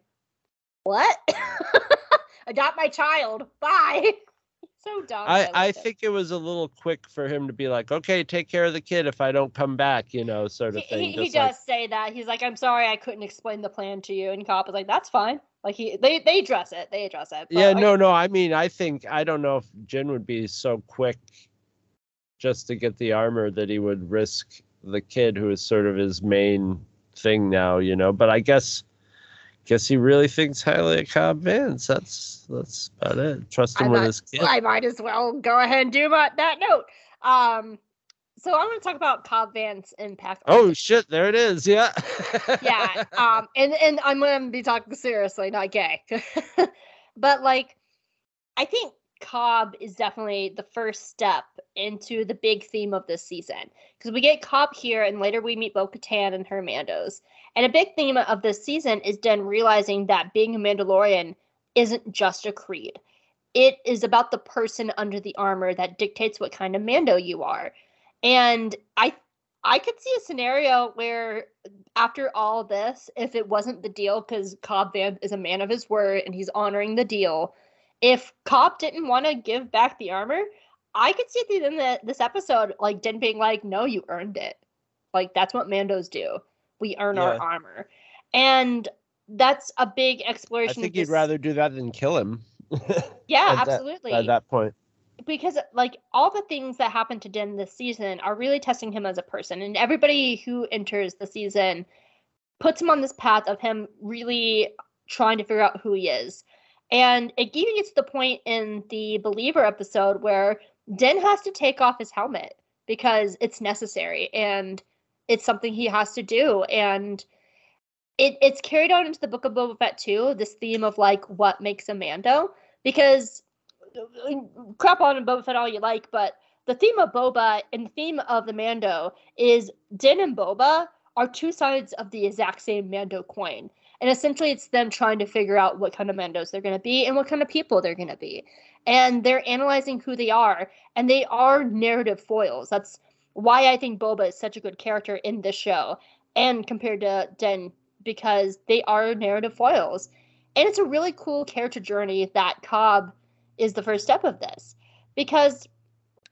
What? Adopt my child. Bye. so dumb. I, I think it was a little quick for him to be like, okay, take care of the kid if I don't come back, you know, sort of thing. he, he just like- does say that. He's like, I'm sorry, I couldn't explain the plan to you. And Cobb is like, that's fine. Like he, they, they address it. They address it. but, yeah, like, no, no. I mean, I think I don't know if Jin would be so quick just to get the armor that he would risk the kid who is sort of his main thing now, you know. But I guess guess he really thinks highly of Cobb Vanth. That's that's about it. Trust him I with might, his kid. I might as well go ahead and do my, that note. Um, so I'm going to talk about Cobb Vanth's impact. Oh shit, there it is. Yeah. yeah. Um, and and I'm going to be talking seriously, not gay. but like, I think Cobb is definitely the first step into the big theme of this season because we get Cobb here, and later we meet Bo-Katan and her Mandos. And a big theme of this season is Den realizing that being a Mandalorian isn't just a creed. It is about the person under the armor that dictates what kind of Mando you are. And I I could see a scenario where after all this, if it wasn't the deal, because Cobb Vanth is a man of his word and he's honoring the deal, if Cobb didn't want to give back the armor, I could see at the end of this episode, like Den being like, "No, you earned it. Like that's what Mandos do. We earn our armor," and that's a big exploration. I think he'd this- rather do that than kill him. yeah, at that- absolutely At that point. because like all the things that happened to Den this season are really testing him as a person and everybody who enters the season puts him on this path of him really trying to figure out who he is. And it even gets to the point in the Believer episode where Den has to take off his helmet because it's necessary and it's something he has to do. And it, it's carried on into the book of Boba Fett too, this theme of like what makes a Mando. Because crap on Boba Fett all you like, but the theme of Boba and the theme of the Mando is Din and Boba are two sides of the exact same Mando coin. And essentially, it's them trying to figure out what kind of Mandos they're going to be and what kind of people they're going to be. And they're analyzing who they are, and they are narrative foils. That's why I think Boba is such a good character in this show and compared to Den, because they are narrative foils. And it's a really cool character journey that Cobb is the first step of this. Because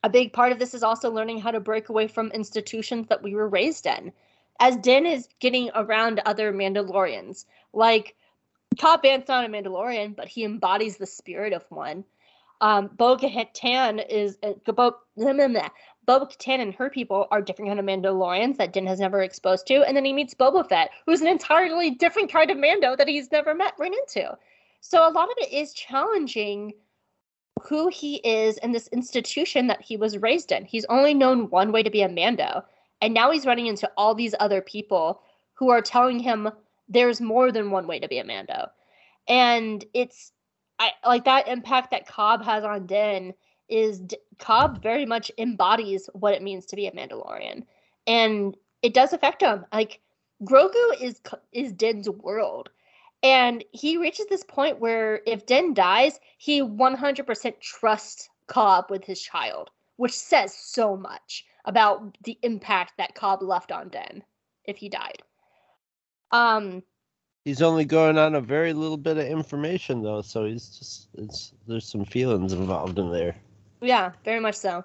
a big part of this is also learning how to break away from institutions that we were raised in. As Din is getting around other Mandalorians, like Cobb Vanth's not a Mandalorian, but he embodies the spirit of one. Um, Bo Katan is uh, Bo, Boba Katan and her people are different kind of Mandalorians that Din has never exposed to, and then he meets Boba Fett, who's an entirely different kind of Mando that he's never met run into. So a lot of it is challenging who he is in this institution that he was raised in. He's only known one way to be a Mando, and now he's running into all these other people who are telling him there's more than one way to be a Mando. And it's I like that impact that Cobb has on Din is D- Cobb very much embodies what it means to be a Mandalorian, and it does affect him. Like Grogu is is Din's world, and he reaches this point where if Din dies, he 100% trusts Cobb with his child, which says so much about the impact that Cobb left on Den if he died. Um, He's only going on a very little bit of information though, so he's just it's there's some feelings involved in there. Yeah, very much so.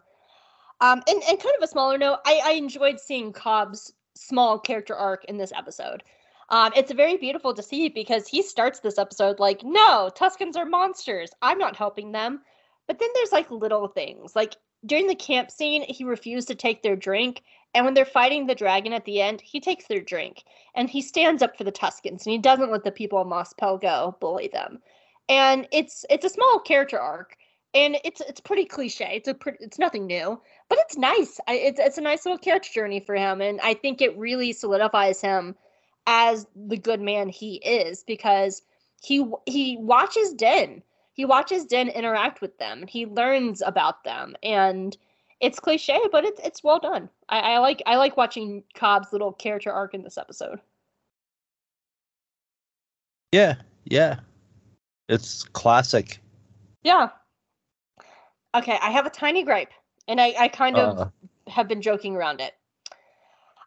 Um, and, and kind of a smaller note, I, I enjoyed seeing Cobb's small character arc in this episode. Um, it's very beautiful to see because he starts this episode like, no, Tuskens are monsters. I'm not helping them. But then there's like little things. Like during the camp scene, he refused to take their drink. And when they're fighting the dragon at the end, he takes their drink. And he stands up for the Tuskens and he doesn't let the people of Mos go bully them. And it's it's a small character arc and it's it's pretty cliche. It's a it's nothing new, but it's nice. I, it's it's a nice little character journey for him, and I think it really solidifies him as the good man he is because he he watches Din. He watches Din interact with them, and he learns about them, and it's cliche, but it's it's well done. I, I like I like watching Cobb's little character arc in this episode. Yeah, yeah, it's classic. Yeah, Okay, I have a tiny gripe, and I, I kind of uh. have been joking around it.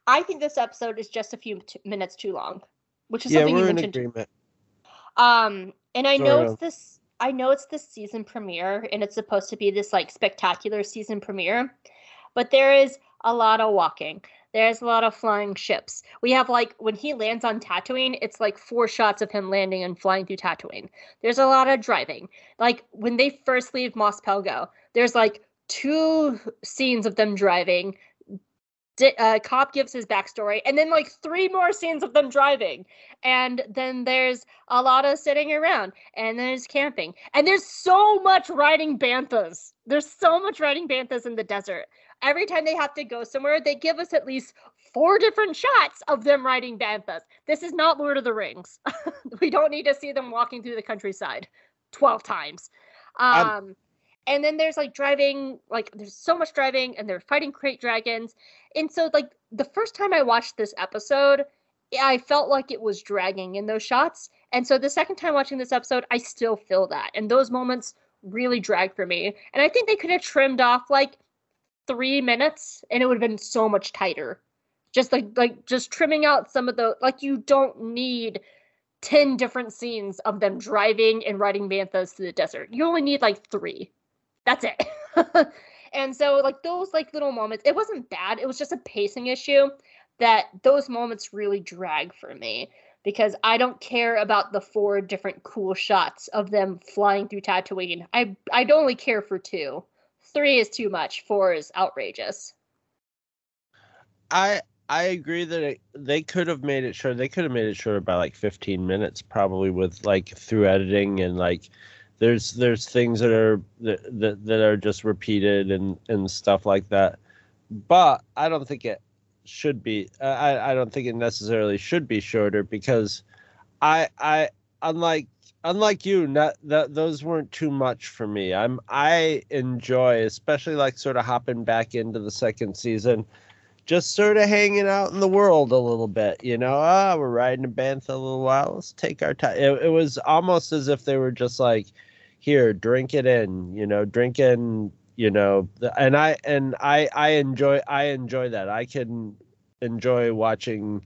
I think this episode is just a few t- minutes too long, which is yeah, something we're you in mentioned. agreement. Um, and I Sorry, know it's this. I know it's the season premiere, and it's supposed to be this like spectacular season premiere, but there is a lot of walking. There's a lot of flying ships. We have like when he lands on Tatooine, it's like four shots of him landing and flying through Tatooine. There's a lot of driving. Like when they first leave Mos Pelgo, there's like two scenes of them driving. D- uh, Cobb gives his backstory, and then like three more scenes of them driving, and then there's a lot of sitting around, and there's camping, and there's so much riding banthas. There's so much riding banthas in the desert every time they have to go somewhere, they give us at least four different shots of them riding banthas. This is not Lord of the Rings. we don't need to see them walking through the countryside 12 times. Um, and then there's like driving, like there's so much driving, and they're fighting krayt dragons. And so, like, the first time I watched this episode, I felt like it was dragging in those shots. And so the second time watching this episode, I still feel that. And those moments really drag for me. And I think they could have trimmed off like three minutes and it would have been so much tighter just like like just trimming out some of the like you don't need 10 different scenes of them driving and riding banthas through the desert you only need like three that's it and so like those like little moments it wasn't bad it was just a pacing issue that those moments really drag for me because I don't care about the four different cool shots of them flying through Tatooine. I I'd only care for two three is too much. Four is outrageous. I I agree that it, they could have made it short. They could have made it shorter by like 15 minutes, probably with like through editing and like there's there's things that are that that, that are just repeated and and stuff like that. But I don't think it should be. I I don't think it necessarily should be shorter because I I unlike unlike you, not that those weren't too much for me. I'm I enjoy, especially like sort of hopping back into the second season, just sort of hanging out in the world a little bit. You know, ah, we're riding a bantha a little while. Let's take our time. It, it was almost as if they were just like, here, drink it in. You know, drink in. You know, and I and I I enjoy I enjoy that. I can enjoy watching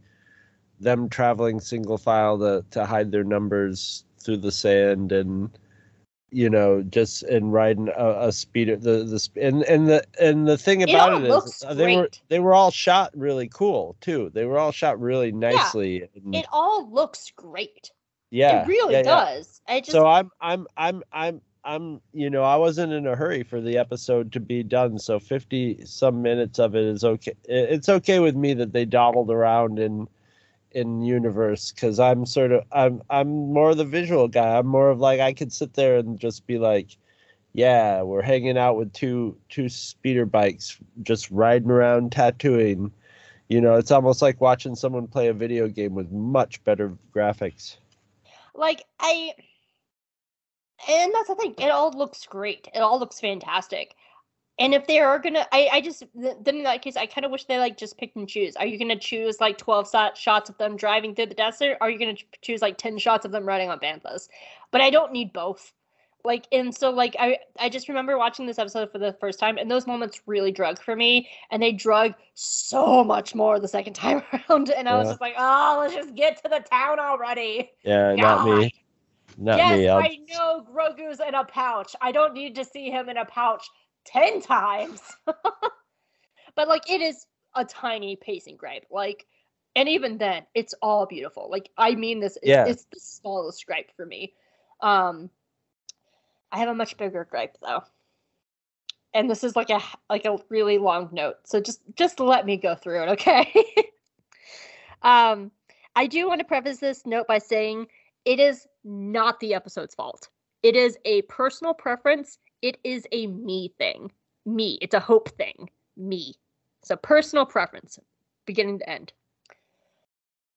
them traveling single file to to hide their numbers through the sand and you know just and riding a, a speeder the the and and the and the thing about all it is they were they were all shot really cool too they were all shot really nicely and, It all looks great. Yeah it really yeah, yeah. does. I just so i'm i'm i'm i'm i'm you know i wasn't in a hurry for the episode to be done so 50 some minutes of it is okay it's okay with me that they dawdled around in in universe because i'm sort of i'm i'm more of the visual guy i'm more of like i could sit there and just be like yeah we're hanging out with two two speeder bikes just riding around Tatooine you know it's almost like watching someone play a video game with much better graphics like I and that's the thing. It all looks great. It all looks fantastic. And if they are gonna, I, I just then in that case, I kind of wish they like just pick and choose. Are you gonna choose like twelve shot shots of them driving through the desert? Or are you gonna choose like ten shots of them riding on banthas? But I don't need both. Like and so like I I just remember watching this episode for the first time, and those moments really drug for me, and they drug so much more the second time around. And I was just like, oh, let's just get to the town already. yeah not me not yes, me I'll, I know Grogu's in a pouch. I don't need to see him in a pouch 10 times. but like it is a tiny pacing gripe. Like and even then, it's all beautiful. Like I mean this it's, Yeah. it's the smallest gripe for me. Um I have a much bigger gripe though. And this is like a like a really long note. So just just let me go through it, okay? um I do want to preface this note by saying it is not the episode's fault. It is a personal preference. It is a me thing. Me. It's a hope thing. Me. A personal preference, beginning to end.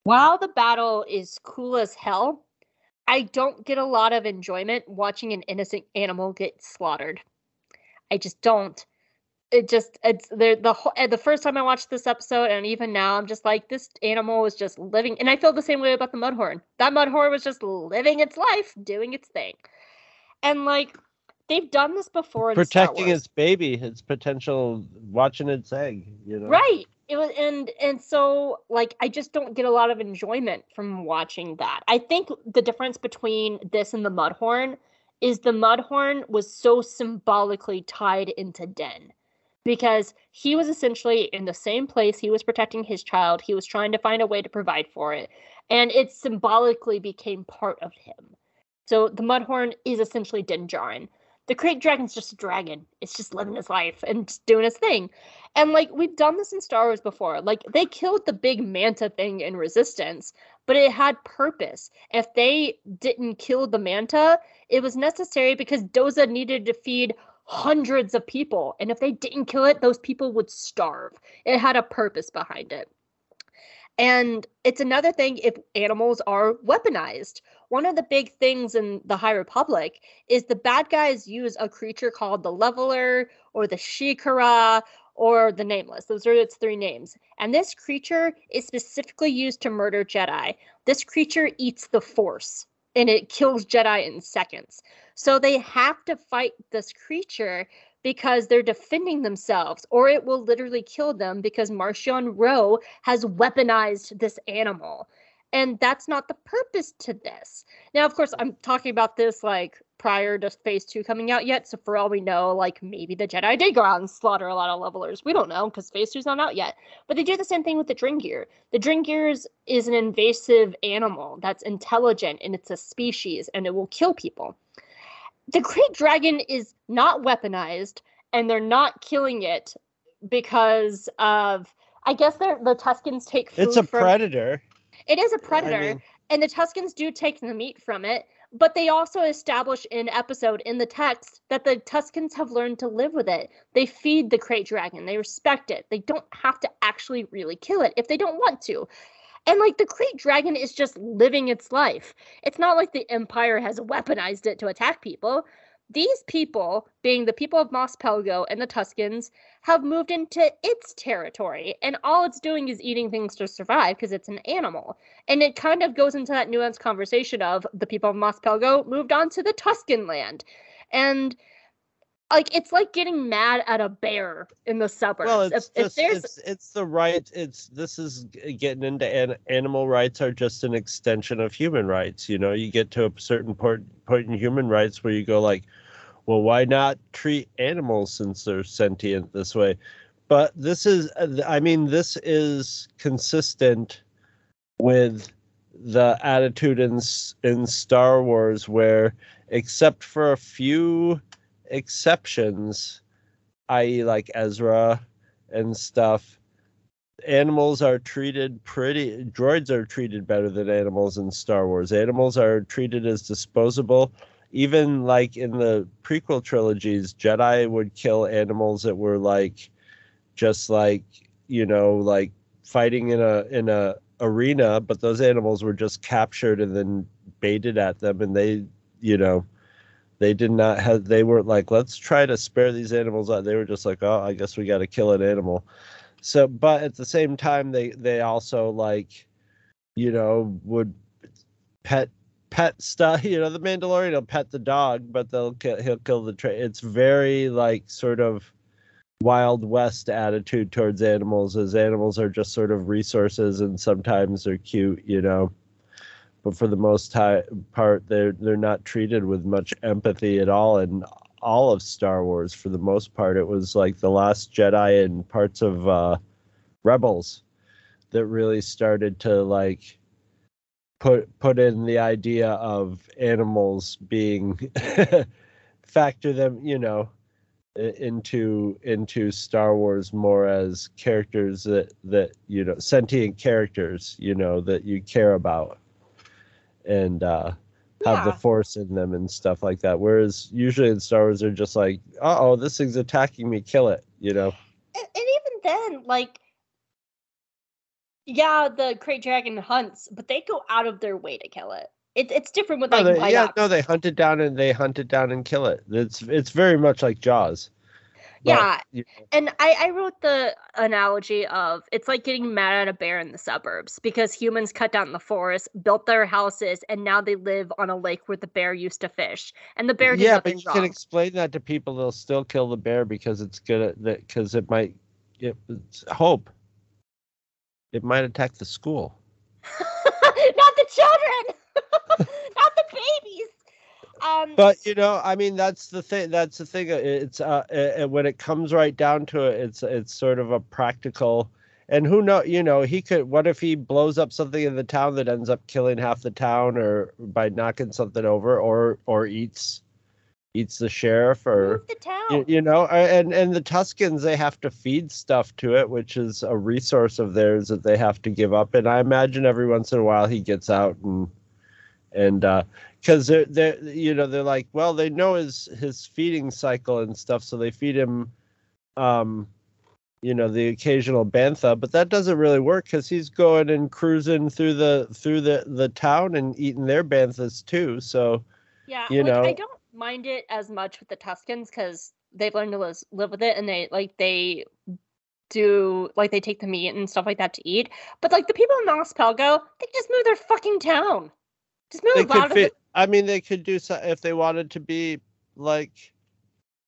While the battle is cool as hell, I don't get a lot of enjoyment watching an innocent animal get slaughtered. I just don't. It just it's the the whole, eh, the first time I watched this episode and even now I'm just like this animal was just living and I feel the same way about the mudhorn. That mudhorn was just living its life, doing its thing. And like they've done this before in protecting its baby its potential watching its egg you know Right. It was and and so like I just don't get a lot of enjoyment from watching that. I think the difference between this and the Mudhorn is the Mudhorn was so symbolically tied into Den. Because he was essentially in the same place, he was protecting his child, he was trying to find a way to provide for it, and it symbolically became part of him. So the Mudhorn is essentially Din Djarin. The Krayt Dragon's just a dragon. It's just living his life and doing his thing. And like we've done this in Star Wars before. Like they killed the big manta thing in Resistance, but it had purpose. If they didn't kill the manta, it was necessary because Doza needed to feed hundreds of people. And if they didn't kill it, those people would starve. It had a purpose behind it. And it's another thing if animals are weaponized. One of the big things in the High Republic is the bad guys use a creature called the Leveler or the Shrii Ka Rai or the Nameless. Those are its three names. And this creature is specifically used to murder Jedi. This creature eats the Force and it kills Jedi in seconds. So they have to fight this creature because they're defending themselves, or it will literally kill them because Marchion Ro has weaponized this animal. And that's not the purpose to this. Now, of course, I'm talking about this like prior to phase two coming out yet. So for all we know, like maybe the Jedi did go out and slaughter a lot of levelers. We don't know because phase two's not out yet. But they do the same thing with the Drengir. The Drengirs is an invasive animal that's intelligent and it's a species and it will kill people. The Krayt Dragon is not weaponized and they're not killing it because of I guess they're the Tuskens take food it's a from predator it is a I predator, mean, and the Tuskens do take the meat from it, but they also establish in episode in the text that the Tuskens have learned to live with it. They feed the krayt dragon, they respect it. They don't have to actually really kill it if they don't want to. And like the krayt dragon is just living its life. It's not like the Empire has weaponized it to attack people. These people, being the people of Mos Pelgo and the Tuskens, have moved into its territory, and all it's doing is eating things to survive because it's an animal. And it kind of goes into that nuanced conversation of the people of Mos Pelgo moved on to the Tusken land. And like it's like getting mad at a bear in the suburbs. Well, it's if just there's it's it's the right. It's this is getting into an, animal rights are just an extension of human rights. You know, you get to a certain point point in human rights where you go like, well, why not treat animals since they're sentient this way? But this is, I mean, this is consistent with the attitude in in Star Wars where, except for a few exceptions, i.e., like Ezra and stuff, animals are treated pretty. Droids are treated better than animals in Star Wars. Animals are treated as disposable. Even like in the prequel trilogies, Jedi would kill animals that were like, just like you know, like fighting in a in a arena, but those animals were just captured and then baited at them, and they, you know, they did not have. They weren't like, let's try to spare these animals out. They were just like, oh, I guess we got to kill an animal. So, but at the same time, they they also like, you know, would pet pet stuff. You know, the Mandalorian will pet the dog, but they'll kill, he'll kill the. Tra- it's very like sort of wild west attitude towards animals as animals are just sort of resources and sometimes they're cute you know but for the most ti- part they're they're not treated with much empathy at all in all of Star Wars for the most part it was like the last Jedi and parts of uh Rebels that really started to like put put in the idea of animals being factor them you know into into Star Wars more as characters that that you know sentient characters you know that you care about and uh have the force in them and stuff like that. Whereas usually in Star Wars they're just like uh-oh this thing's attacking me kill it you know? And, and even then, like, yeah, the Krayt Dragon hunts, but they go out of their way to kill it. It, it's different with No, like they- yeah no they hunt it down and they hunt it down and kill it it's it's very much like Jaws But, Yeah, you know, and I, I wrote the analogy of it's like getting mad at a bear in the suburbs because humans cut down the forest, built their houses, and now they live on a lake where the bear used to fish, and the bear yeah, but you wrong. can explain that to people. They'll still kill the bear because it's good at that because it might. It, it's hope. It might attack the school. Not the children, not the babies. Um, But you know, I mean, that's the thing. That's the thing. uh, It's uh, uh, when it comes right down to it, it's it's sort of a practical. And who know? You know, he could. What if he blows up something in the town that ends up killing half the town, or by knocking something over, or or eats eats the sheriff, or the town. you, you know and and the tuskens they have to feed stuff to it which is a resource of theirs that they have to give up and i imagine every once in a while he gets out and and uh because they're they're you know they're like well they know his his feeding cycle and stuff so they feed him um you know the occasional bantha but that doesn't really work because he's going and cruising through the through the the town and eating their banthas too so Yeah, you like I don't mind it as much with the Tuskens because they've learned to live, live with it, and they like they do like they take the meat and stuff like that to eat. But like the people in Pelgo, they just move their fucking town. Just they move out could of the fit i mean they could do so if they wanted to be like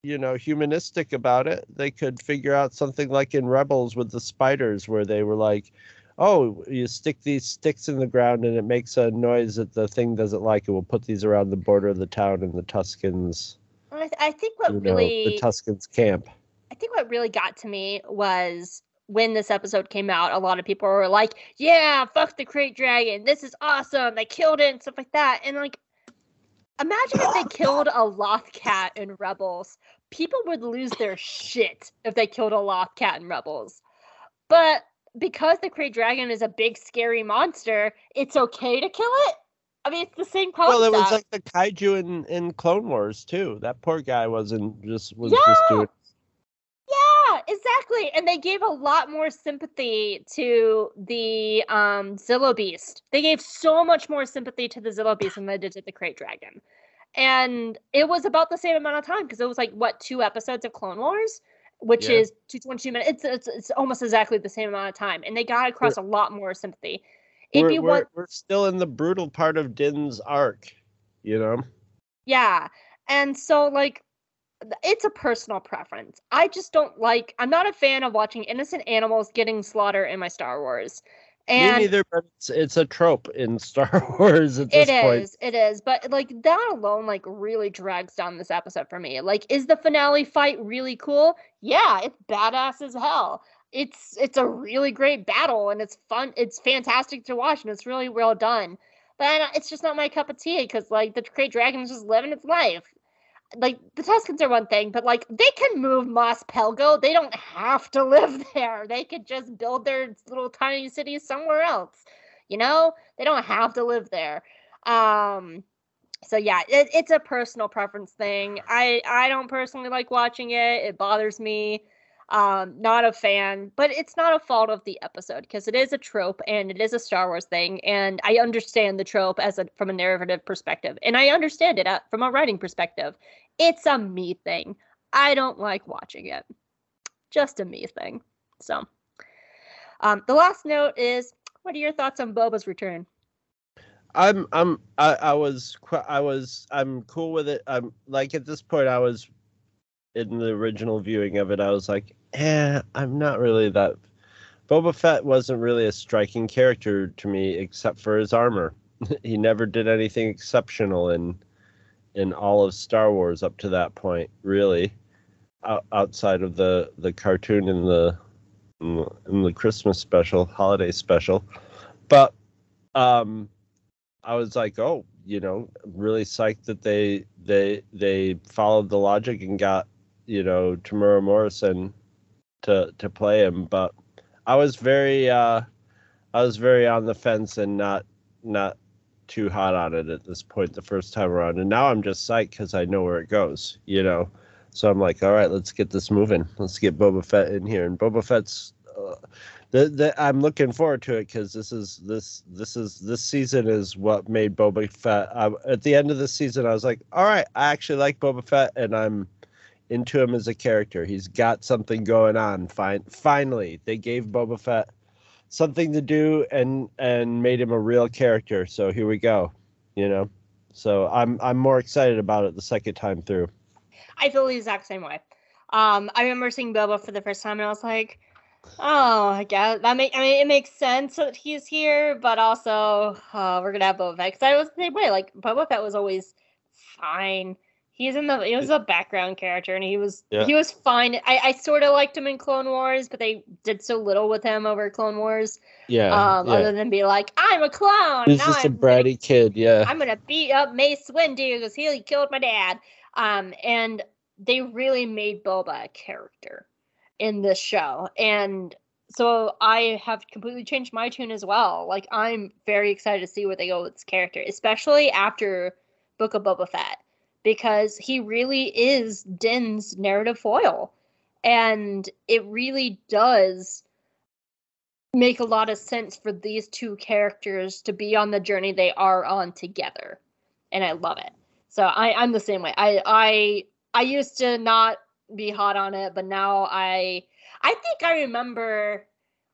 you know humanistic about it they could figure out something like in rebels with the spiders where they were like oh you stick these sticks in the ground and it makes a noise that the thing doesn't like and we'll put these around the border of the town and the tuskens I, th- I think what you know really the tuskens camp I think what really got to me was when this episode came out, a lot of people were like, Yeah, fuck the Krayt Dragon. This is awesome. They killed it and stuff like that. And like imagine if they killed a loth cat in Rebels. People would lose their shit if they killed a loth cat in Rebels. But because the Krayt Dragon is a big scary monster, it's okay to kill it. I mean, it's the same concept. well it was like the kaiju in in clone wars too that poor guy wasn't just was just doing Yeah, exactly. And they gave a lot more sympathy to the um Zillo Beast. They gave so much more sympathy to the Zillo Beast than they did to the Krayt Dragon. and it was about the same amount of time because it was like what two episodes of Clone Wars, which Yeah. is two twenty two minutes. It's, it's it's almost exactly the same amount of time, and they got across a lot more sympathy. If we're, you we're, want, we're still in the brutal part of Din's arc, you know. yeah, and so like. It's a personal preference. I just don't like. I'm not a fan of watching innocent animals getting slaughtered in my Star Wars. And Me neither, but it's, it's a trope in Star Wars at It this point. is, it is, but like that alone, like really drags down this episode for me. Like, is the finale fight really cool? Yeah, it's badass as hell. It's it's a really great battle and it's fun. It's fantastic to watch and it's really well done. But it's just not my cup of tea because like the Krayt Dragon is just living its life. Like the Tuskens are one thing, but like they can move Mos Pelgo. They don't have to live there. They could just build their little tiny cities somewhere else. You know, they don't have to live there. Um, so yeah, it, it's a personal preference thing. I I don't personally like watching it. It bothers me. Um, not a fan, but it's not a fault of the episode because it is a trope and it is a Star Wars thing, and I understand the trope as a from a narrative perspective, and I understand it uh, from a writing perspective. It's a me thing. I don't like watching it. Just a me thing. So, um, the last note is, what are your thoughts on Boba's return? I'm I'm I, I was I was I'm cool with it. I'm like at this point I was in the original viewing of it. I was like, eh, I'm not really that. Boba Fett wasn't really a striking character to me except for his armor. he never did anything exceptional in in all of Star Wars up to that point, really, out, outside of the the cartoon and the- in the Christmas special, holiday special. But um I was like, oh, you know, really psyched that they they they followed the logic and got, you know, Temuera Morrison to to play him. But I was very uh I was very on the fence and not not too hot on it at this point the first time around. And now I'm just psyched because I know where it goes, you know. So I'm like, all right, let's get this moving. Let's get Boba Fett in here. And Boba Fett's uh, the, the, I'm looking forward to it because this is this this is this season is what made Boba Fett. I, at the end of the season, I was like, all right, I actually like Boba Fett, and I'm into him as a character. He's got something going on. Fine, finally, they gave Boba Fett something to do and and made him a real character. So here we go, you know. So I'm I'm more excited about it the second time through. I feel the exact same way. Um, I remember seeing Boba for the first time, and I was like, "Oh, I guess that make. I mean, it makes sense that he's here, but also uh, we're gonna have Boba Fett." Because I was the same way. Like Boba Fett was always fine. He's in the. He was a background character, and he was Yeah. he was fine. I, I sort of liked him in Clone Wars, but they did so little with him over Clone Wars. Yeah, um, yeah. other than be like, "I'm a clone." He's just a I'm gonna bratty kid. Yeah, I'm gonna beat up Mace Windu because he killed my dad. Um, and they really made Boba a character in this show, and so I have completely changed my tune as well. Like I'm very excited to see where they go with this character, especially after Book of Boba Fett, because he really is Din's narrative foil, and it really does make a lot of sense for these two characters to be on the journey they are on together. And i love it. So I, i'm the same way. I i i used to not be hot on it but now i i think i remember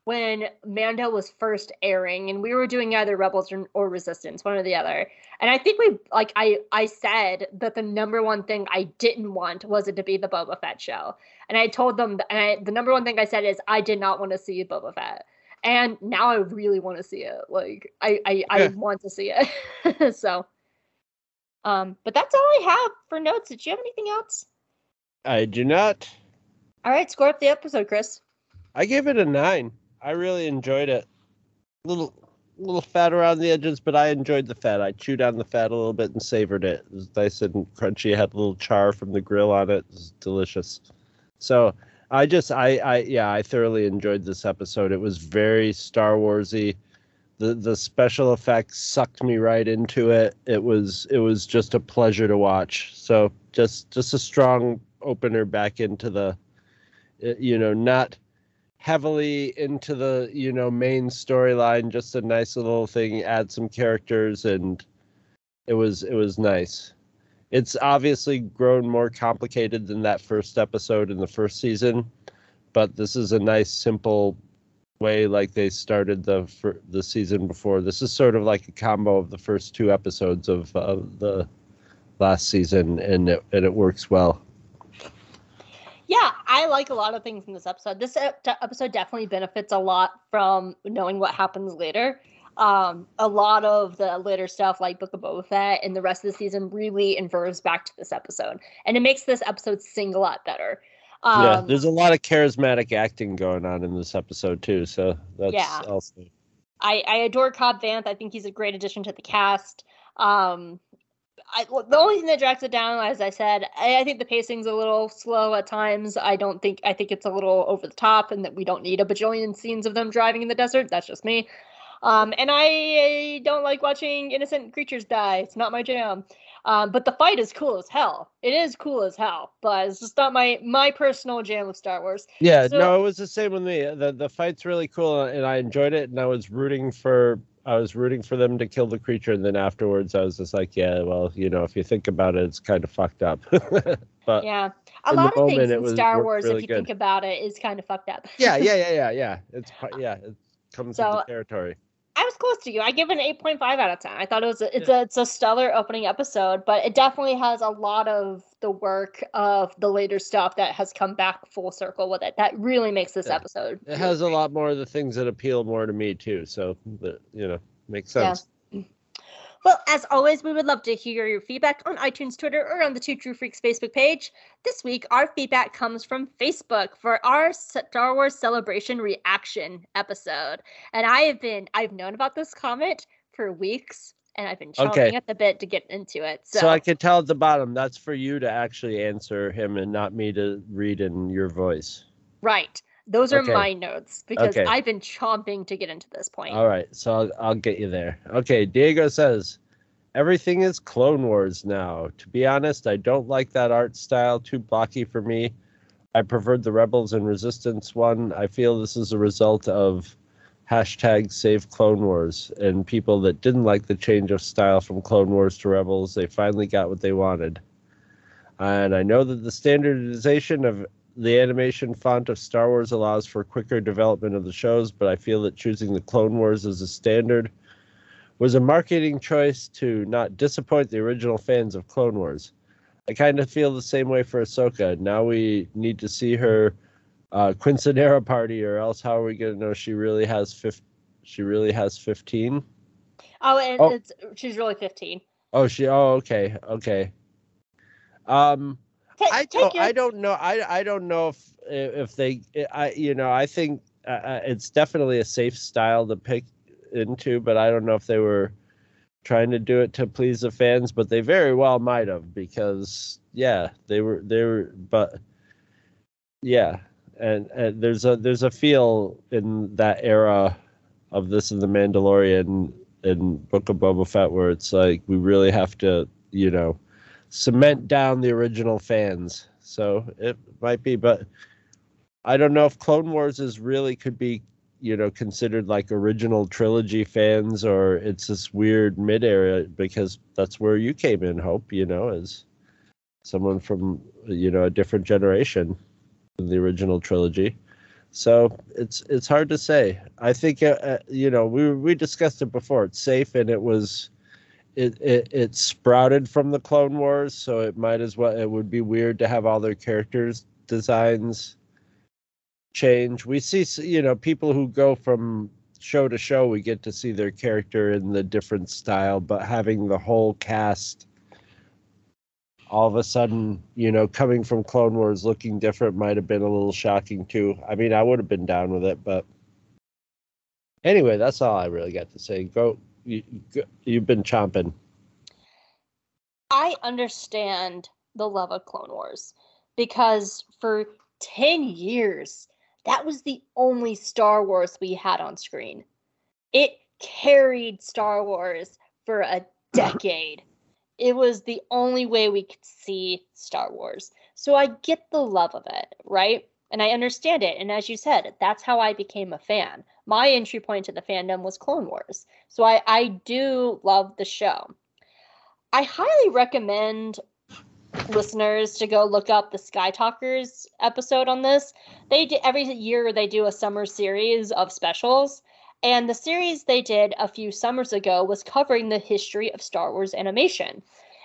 when mando was first airing and we were doing either rebels or, or resistance one or the other and i think we like i i said that the number one thing i didn't want was it to be the boba fett show and i told them and I, the number one thing i said is i did not want to see boba fett and now I really want to see it. Like I I, I want to see it. so um but that's all I have for notes. Did you have anything else? I do not. All right, score up the episode, Chris. I gave it a nine. I really enjoyed it. Little little fat around the edges, but I enjoyed the fat. I chewed on the fat a little bit and savored it. It was nice and crunchy. It had a little char from the grill on it. It was delicious. So I just I I yeah, I thoroughly enjoyed this episode. It was very Star Warsy. The the special effects sucked me right into it. It was it was just a pleasure to watch. So just just a strong opener back into the you know, not heavily into the you know main storyline just a nice little thing add some characters and it was it was nice it's obviously grown more complicated than that first episode in the first season, but this is a nice simple way like they started the fir- the season before. This is sort of like a combo of the first two episodes of uh, the last season, and it, and it works well. Yeah, I like a lot of things in this episode. This episode definitely benefits a lot from knowing what happens later. Um, a lot of the later stuff, like Book of Boba Fett and the rest of the season, really infers back to this episode, and it makes this episode sing a lot better. Um, yeah, there's a lot of charismatic acting going on in this episode too, so that's Yeah. also I, I adore Cobb Vanth. I think he's a great addition to the cast. Um, I, the only thing that drags it down, as I said, I, I think the pacing's a little slow at times. I don't think I think it's a little over the top, and that we don't need a bajillion scenes of them driving in the desert. That's just me. Um, and I don't like watching innocent creatures die. It's not my jam. Um, but the fight is cool as hell. It is cool as hell, but it's just not my my personal jam of Star Wars. Yeah, So- no, it was the same with me. The the fight's really cool, and I enjoyed it. And I was rooting for I was rooting for them to kill the creature, and then afterwards, I was just like, yeah, well, you know, if you think about it, it's kind of fucked up. but yeah, a lot of moment, things in Star Wars, really if you good. think about it, is kind of fucked up. yeah, yeah, yeah, yeah. Yeah. It's yeah, it comes So- with the territory. I was close to you. I give it an eight point five out of ten. I thought it was a, it's a it's a stellar opening episode, but it definitely has a lot of the work of the later stuff that has come back full circle with it. That really makes this Yeah. episode. It has a lot more of the things that appeal more to me too. So, the, you know, makes Yeah. Well, as always, we would love to hear your feedback on iTunes, Twitter, or on the Two True Freaks Facebook page. This week, our feedback comes from Facebook for our Star Wars Celebration reaction episode. And I have been, I've known about this comment for weeks, and I've been chomping Okay. at the bit to get into it. So, I can tell at the bottom that's for you to actually answer him and not me to read in your voice. Right. Those are Okay. my notes because Okay. I've been chomping to get into this point. All right, so I'll, I'll get you there. Okay, Diego says everything is Clone Wars now. To be honest, I don't like that art style. Too blocky for me. I preferred the Rebels and Resistance one. I feel this is a result of hashtag Save Clone Wars and people that didn't like the change of style from Clone Wars to Rebels. They finally got what they wanted. And I know that the standardization of the animation font of Star Wars allows for quicker development of the shows, but I feel that choosing the Clone Wars as a standard was a marketing choice to not disappoint the original fans of Clone Wars. I kind of feel the same way for Ahsoka. Now we need to see her uh, Quinceanera party, or else how are we going to know she really has fif- She really has fifteen. Oh, and Oh. it's she's really 15. Oh, she. Oh, okay, okay. Um, Ta- I take don't. your- I don't know. I I don't know if if they. I you know. I think uh, uh, it's definitely a safe style to pick into, but I don't know if they were trying to do it to please the fans, but they very well might have because yeah, they were they were. But yeah, and, and there's a there's a feel in that era of this and the Mandalorian and Book of Boba Fett where it's like we really have to you know cement down the original fans. So it might be, but I don't know if Clone Wars is really could be, you know, considered like original trilogy fans or it's this weird mid area because that's where you came in, Hope, you know, as someone from, you know, a different generation than the original trilogy. So it's it's hard to say. I think uh, uh, you know we we discussed it before. It's safe and it was it, it it sprouted from the Clone Wars, so it might as well. It would be weird to have all their characters designs change. We see, you know, people who go from show to show, we get to see their character in the different style, but having the whole cast all of a sudden, you know, coming from Clone Wars looking different might have been a little shocking too. I mean, I would have been down with it, but anyway, that's all I really got to say. Go, you, you've been chomping. I understand the love of Clone Wars because for 10 years, that was the only Star Wars we had on screen. It carried Star Wars for a decade. It was the only way we could see Star Wars. So I get the love of it, right? And I understand it. And as you said, that's how I became a fan. My entry point to the fandom was Clone Wars. So I, I do love the show. I highly recommend listeners to go look up the Sky Talkers episode on this. They do every year they do a summer series of specials. And the series they did a few summers ago was covering the history of Star Wars animation.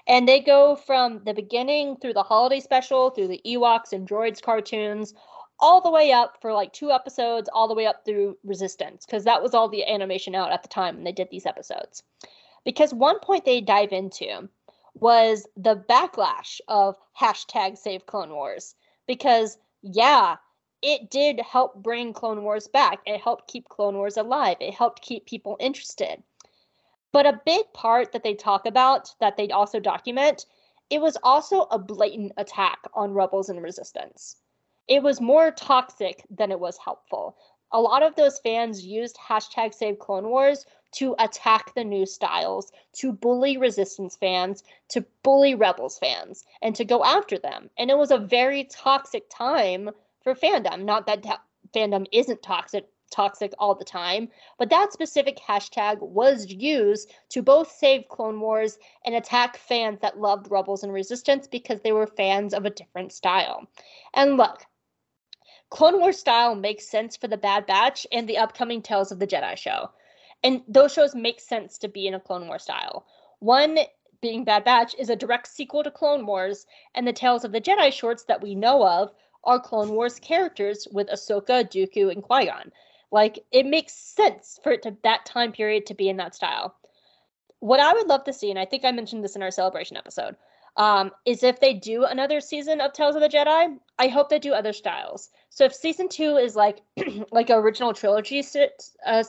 And they go from the beginning through the holiday special, through the Ewoks and Droids cartoons, all the way up for like two episodes, all the way up through Resistance, because that was all the animation out at the time when they did these episodes. Because one point they dive into was the backlash of hashtag Save Clone Wars. Because, yeah, it did help bring Clone Wars back. It helped keep Clone Wars alive. It helped keep people interested. But a big part that they talk about, that they also document, it was also a blatant attack on rebels and resistance. It was more toxic than it was helpful. A lot of those fans used hashtag Save Clone Wars to attack the new styles, to bully Resistance fans, to bully Rebels fans, and to go after them. And it was a very toxic time for fandom. Not that ta- fandom isn't toxic toxic all the time, but that specific hashtag was used to both save Clone Wars and attack fans that loved Rebels and Resistance because they were fans of a different style. And look, Clone Wars style makes sense for the Bad Batch and the upcoming Tales of the Jedi show. And those shows make sense to be in a Clone War style. One being Bad Batch is a direct sequel to Clone Wars, and the Tales of the Jedi shorts that we know of are Clone Wars characters with Ahsoka, Dooku, and Qui Gon. Like it makes sense for it to that time period to be in that style. What I would love to see, and I think I mentioned this in our celebration episode, um, is if they do another season of Tales of the Jedi, I hope they do other styles. So if season two is like like original trilogy uh,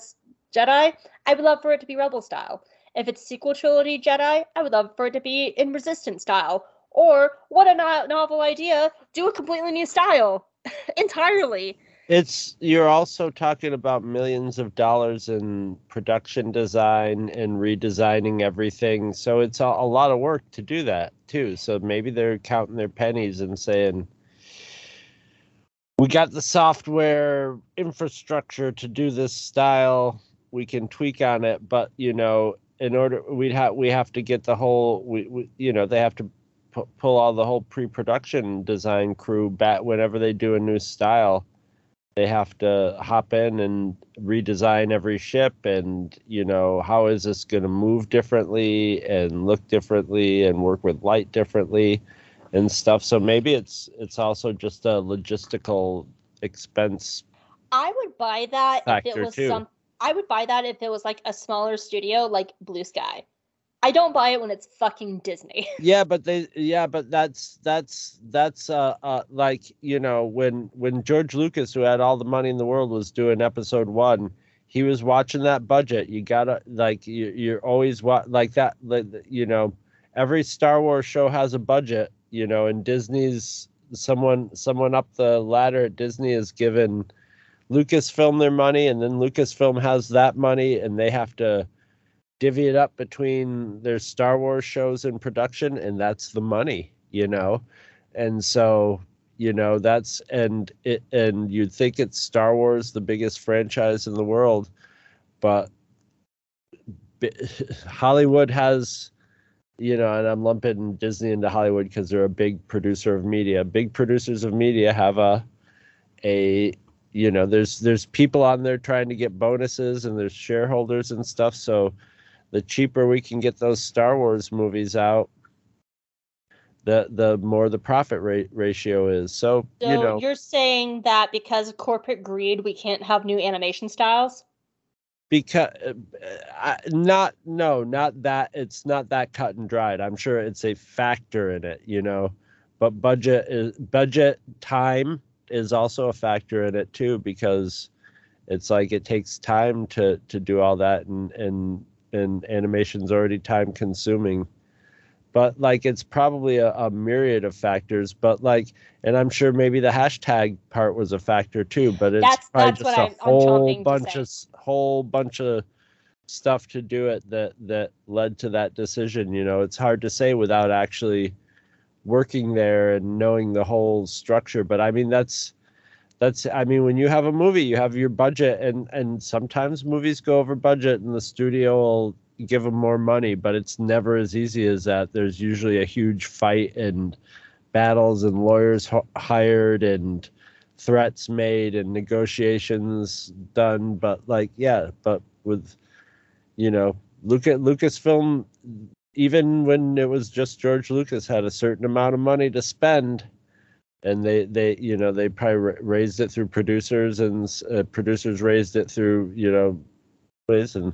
Jedi, I would love for it to be Rebel style. If it's sequel trilogy Jedi, I would love for it to be in Resistance style. Or what a no- novel idea! Do a completely new style entirely. It's you're also talking about millions of dollars in production design and redesigning everything. So it's a, a lot of work to do that too. So maybe they're counting their pennies and saying, "We got the software infrastructure to do this style. We can tweak on it, but you know, in order we'd have we have to get the whole we, we you know they have to pu- pull all the whole pre-production design crew back whenever they do a new style." They have to hop in and redesign every ship and you know how is this going to move differently and look differently and work with light differently and stuff so maybe it's it's also just a logistical expense I would buy that if it was too. some. I would buy that if it was like a smaller studio, like Blue Sky. I don't buy it when it's fucking Disney. yeah but they yeah but that's that's that's uh, uh like you know when when george lucas who had all the money in the world was doing episode one he was watching that budget you gotta like you, you're always wa- like that like, you know every star wars show has a budget you know and disney's someone someone up the ladder at disney is given lucasfilm their money and then lucasfilm has that money and they have to divvy it up between their Star Wars shows in production, and that's the money, you know. And so, you know, that's and it and you'd think it's Star Wars, the biggest franchise in the world, but Hollywood has, you know, and I'm lumping Disney into Hollywood because they're a big producer of media. Big producers of media have a a you know there's there's people on there trying to get bonuses and there's shareholders and stuff so the cheaper we can get those Star Wars movies out, the the more the profit rate ratio is. So, So you know, you're saying that because of corporate greed, we can't have new animation styles? because uh, not no, not that it's not that cut and dried. I'm sure it's a factor in it, you know, but budget is budget time is also a factor in it too because it's like it takes time to to do all that and and and animation's already time consuming. But like it's probably a, a myriad of factors but like and i'm sure maybe the hashtag part was a factor too but it's That's- probably that's just a I'm- I'm whole bunch of whole bunch of stuff to do it that that led to that decision you know? It's hard to say without actually working there and knowing the whole structure but i mean that's that's i mean when you have a movie you have your budget and and sometimes movies go over budget and the studio will give them more money, but it's never as easy as that. There's usually a huge fight and battles and lawyers h- hired and threats made and negotiations done. But like, yeah, but with you know, look at Lucasfilm. Even when it was just George Lucas, had a certain amount of money to spend and they they you know they probably raised it through producers and uh, producers raised it through you know ways and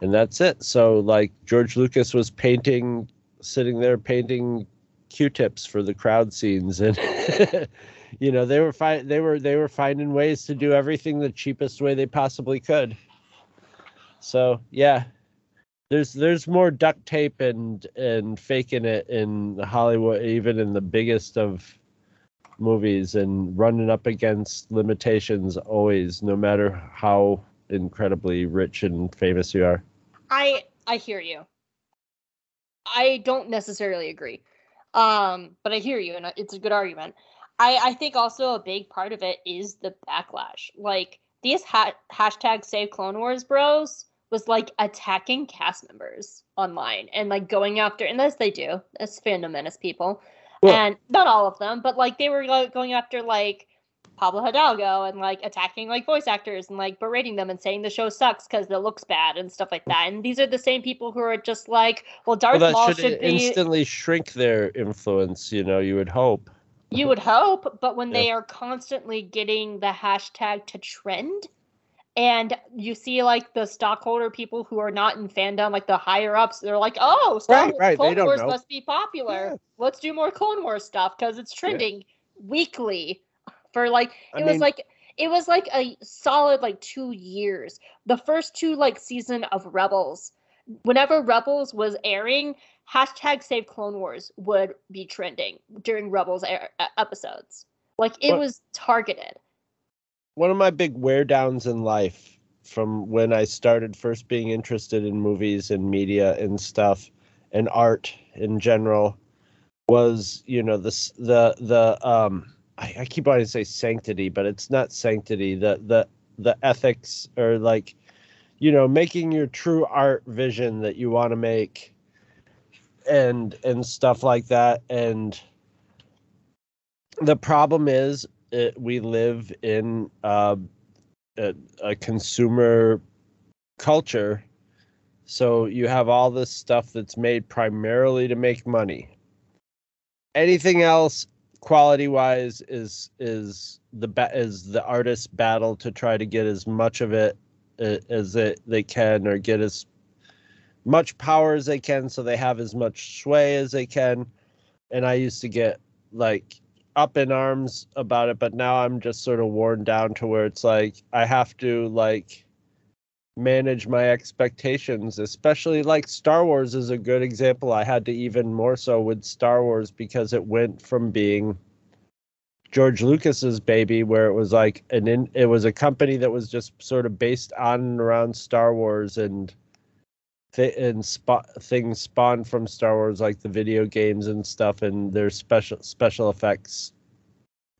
and that's it. So like george lucas was painting sitting there painting q-tips for the crowd scenes and you know they were fi- they were they were finding ways to do everything the cheapest way they possibly could. So yeah there's there's more duct tape and and faking it in hollywood even in the biggest of movies and running up against limitations always no matter how incredibly rich and famous you are I I hear you. I don't necessarily agree, um, but I hear you, and it's a good argument. I I think also a big part of it is the backlash. Like these ha- hashtag Save Clone Wars bros was like attacking cast members online and like going after, and as they do, as fandom menace people, And not all of them, but like they were like, going after like Pablo Hidalgo and like attacking like voice actors and like berating them and saying the show sucks because it looks bad and stuff like that. And these are the same people who are just like, well, Darth well, Maul should, should, be. instantly shrink their influence you know you would hope You would hope, but when Yeah. they are constantly getting the hashtag to trend, and you see like the stockholder people who are not in fandom, like the higher ups, they're like, "Oh, Star Wars, right, Clone Wars know. must be popular. Yeah. Let's do more Clone Wars stuff because it's trending weekly." For like, I it was mean- like it was like a solid like two years. The first two like season of Rebels, whenever Rebels was airing, hashtag Save Clone Wars would be trending during Rebels air, episodes. Like it What- was targeted. One of my big wear downs in life from when I started first being interested in movies and media and stuff and art in general was you know this the the um I, I keep wanting to say sanctity but it's not sanctity. The the the ethics or like you know making your true art vision that you want to make and and stuff like that. And the problem is it, we live in uh, a, a consumer culture. So you have all this stuff that's made primarily to make money. Anything else quality wise is is the ba- is the artist's battle to try to get as much of it uh, as it, they can or get as much power as they can so they have as much sway as they can. And i used to get like up in arms about it, but now I'm just sort of worn down to where it's like I have to like manage my expectations, especially like Star Wars is a good example. I had to even more so with Star Wars because it went from being George Lucas's baby where it was like an in, it was a company that was just sort of based on and around Star Wars and and spot things spawned from Star Wars like the video games and stuff and their special special effects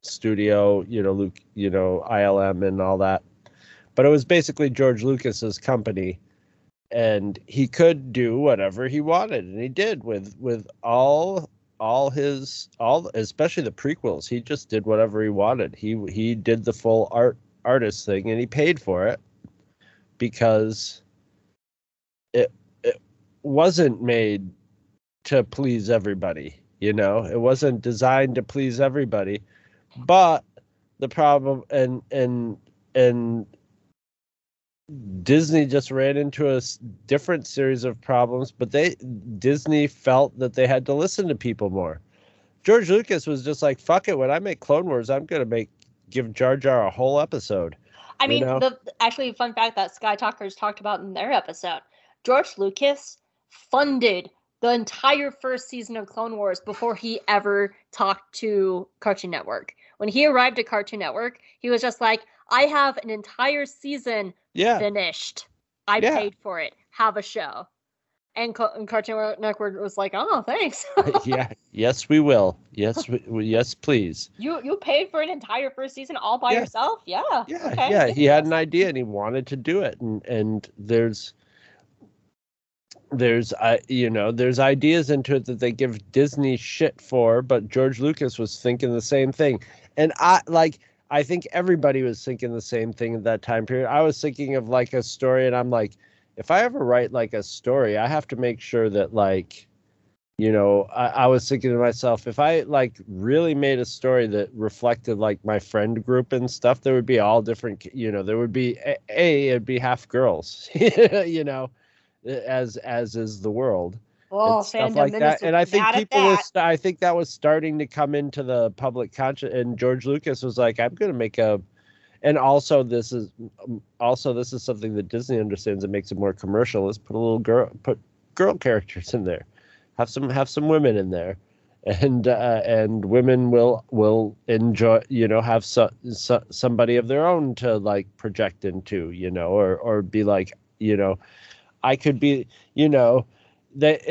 studio, you know, Luke, you know, ILM and all that. But it was basically George Lucas's company and he could do whatever he wanted and he did with with all all his all especially the prequels. He just did whatever he wanted. He he did the full art artist thing and he paid for it because wasn't made to please everybody you know? It wasn't designed to please everybody. But the problem and and and disney just ran into a different series of problems but they disney felt that they had to listen to people more. George lucas was just like fuck it when i make clone wars i'm gonna make give jar jar a whole episode. I mean, know? the actually fun fact that Sky Talkers talked about in their episode, George Lucas funded the entire first season of Clone Wars before he ever talked to Cartoon Network. When he arrived at Cartoon Network, he was just like, "I have an entire season yeah finished. I Yeah. paid for it. Have a show." And, Co- and Cartoon Network was like, "Oh, thanks. yeah yes we will yes we, yes please you you paid for an entire first season all by Yeah. yourself? Yeah. Yeah, okay, yeah. He had an idea and he wanted to do it, and and there's there's uh, you know there's ideas into it that they give disney shit for but george lucas was thinking the same thing. And i like i think everybody was thinking the same thing at that time period. I was thinking of like a story and i'm like if i ever write like a story i have to make sure that like you know I, I was thinking to myself if i like really made a story that reflected like my friend group and stuff there would be all different you know there would be a, a it'd be half girls you know as as is the world Oh, and stuff like that. And I think people that. I think that was starting to come into the public conscious. And George Lucas was like, I'm going to make a. And also, this is um, also this is something that Disney understands that makes it more commercial. Let's put a little girl put girl characters in there, have some have some women in there, and uh, and women will will enjoy you know have so, so, somebody of their own to like project into you know or or be like you know I could be you know that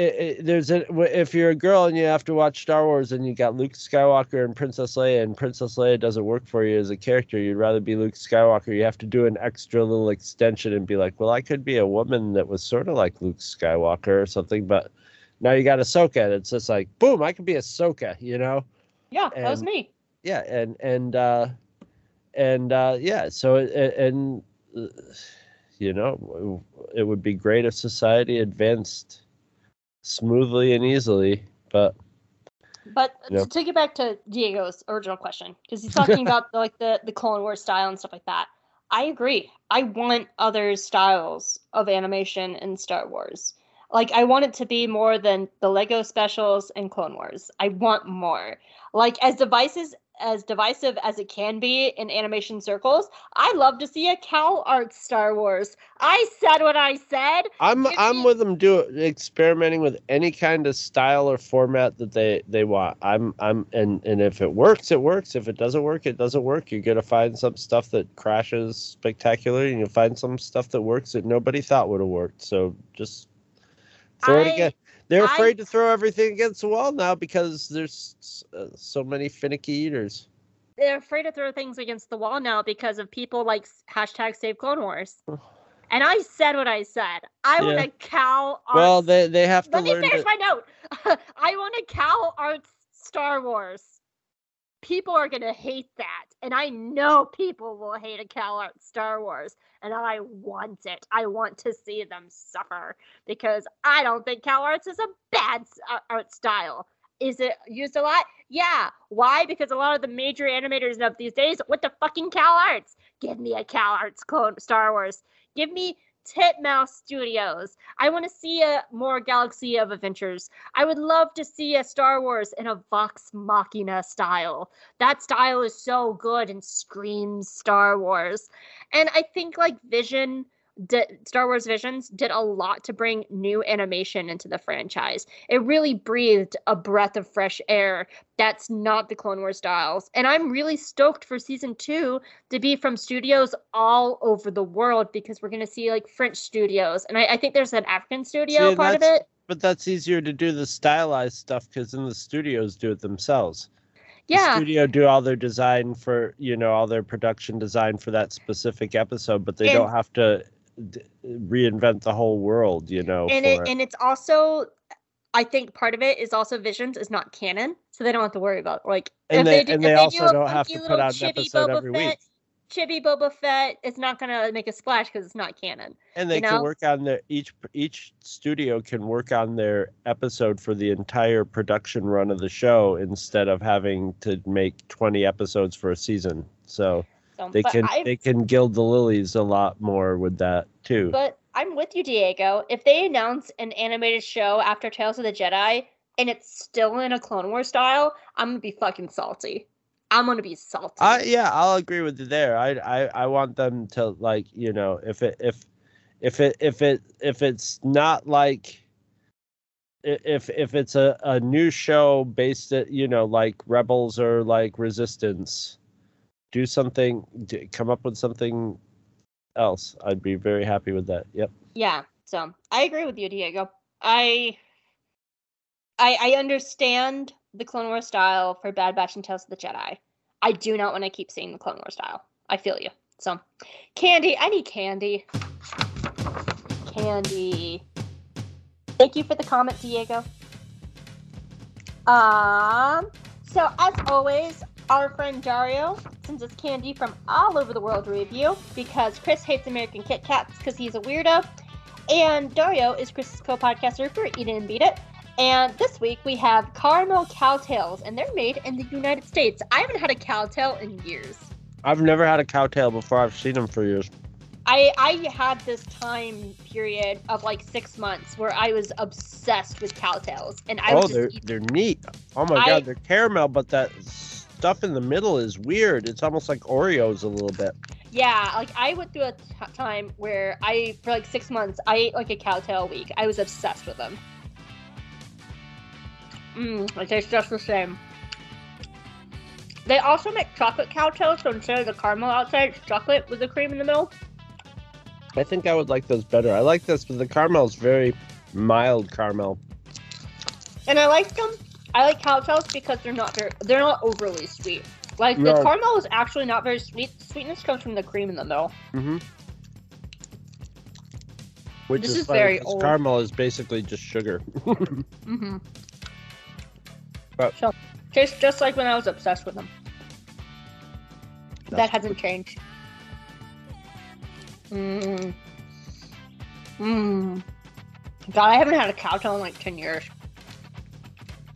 there's a if you're a girl and you have to watch Star Wars and you got Luke Skywalker and Princess Leia and Princess Leia doesn't work for you as a character, you'd rather be Luke Skywalker. You have to do an extra little extension and be like, well, I could be a woman that was sort of like Luke Skywalker or something, but now you got Ahsoka. And it's just like, boom, I could be Ahsoka, you know? Yeah, that was me. yeah and and uh and uh yeah so it- and uh, you know it would be great if society advanced smoothly and easily but But to get back to Diego's original question, because he's talking about the, like the the Clone Wars style and stuff like that. I agree. I want other styles of animation in Star Wars. Like I want it to be more than the Lego specials and Clone Wars. I want more. Like as devices as divisive as it can be in animation circles, I love to see a Cal Art Star Wars. I said what I said. i'm Give i'm with them do experimenting with any kind of style or format that they they want. I'm i'm and and if it works it works. If it doesn't work it doesn't work. You're gonna find some stuff that crashes spectacularly and you'll find some stuff that works that nobody thought would have worked. So just throw it again they're I- afraid to throw everything against the wall now because there's uh, so many finicky eaters they're afraid to throw things against the wall now because of people like hashtag Save Clone Wars. And I said what I said. I want a cow. well Arts- they they have to let me finish my note. I want a Cal Arts Star Wars. People are gonna hate that, and I know people will hate a Cal Art Star Wars, and I want it. I want to see them suffer because I don't think Cal Arts is a bad uh, art style. Is it used a lot? Yeah. Why? Because a lot of the major animators of these days with the fucking Cal Arts. Give me a Cal Arts clone Star Wars. Give me Titmouse Studios. I want to see a more Galaxy of Adventures. I would love to see a Star Wars in a Vox Machina style. That style is so good and screams Star Wars. And I think like Vision did, Star Wars Visions did a lot to bring new animation into the franchise. It really breathed a breath of fresh air that's not the Clone Wars styles. And I'm really stoked for season two to be from studios all over the world because we're going to see like French studios. And I, I think there's an African studio See, part of it. but that's easier to do the stylized stuff because then the studios do it themselves the Yeah. studio do all their design for you know all their production design for that specific episode but they And- don't have to d- reinvent the whole world you know and for it, and it's also I think part of it is also Visions is not canon, so they don't have to worry about like And if they- do- and they do also a don't have to put out an episode Boba every Fett, week. Chibi Boba Fett is not gonna make a splash because it's not canon. and they you can work on their each each studio can work on their episode for the entire production run of the show instead of having to make 20 episodes for a season so So, they can I, they can gild the lilies a lot more with that too But I'm with you, Diego. If they announce an animated show after Tales of the Jedi and it's still in a Clone War style, I'm gonna be fucking salty. I'm gonna be salty. I yeah, I'll agree with you there. I I I want them to like you know if it if if it if it if it's not like if if it's a, a new show based at you know like rebels or like resistance do something d- come up with something else i'd be very happy with that yep Yeah, so I agree with you, Diego. I I I understand the Clone Wars style for Bad Batch and Tales of the Jedi. I do not want to keep seeing the Clone Wars style. I feel you. So, candy. I need candy. Candy. Thank you for the comment, Diego. Um, so as always, our friend Dario sends us candy from all over the world review because Chris hates American Kit Kats because he's a weirdo. And Dario is Chris's co-podcaster for Eat It and Beat It. And this week we have caramel cowtails, and they're made in the United States. I haven't had a cowtail in years. I've never had a cowtail before. I've seen them for years. I I had this time period of like six months where I was obsessed with cowtails, and I oh, would they're just eat. they're neat. Oh my I- god, they're caramel, but that stuff in the middle is weird. It's almost like Oreos a little bit. Yeah, like I went through a t- time where I for like six months I ate like a cowtail a week. I was obsessed with them. Mmm, it tastes just the same. They also make chocolate cowtails, so instead of the caramel outside, it's chocolate with the cream in the middle. I think I would like those better. I like this, but the caramel is very mild caramel. And I like them. I like cowtails because they're not very, they're not overly sweet. Like the No. caramel is actually not very sweet. Sweetness comes from the cream in the middle. Mm-hmm. Which This is, funny, very 'cause old. Caramel is basically just sugar. Mm-hmm. But- so tastes just like when I was obsessed with them. that hasn't changed. Mmm. Mmm. God, I haven't had a cowtail in like ten years.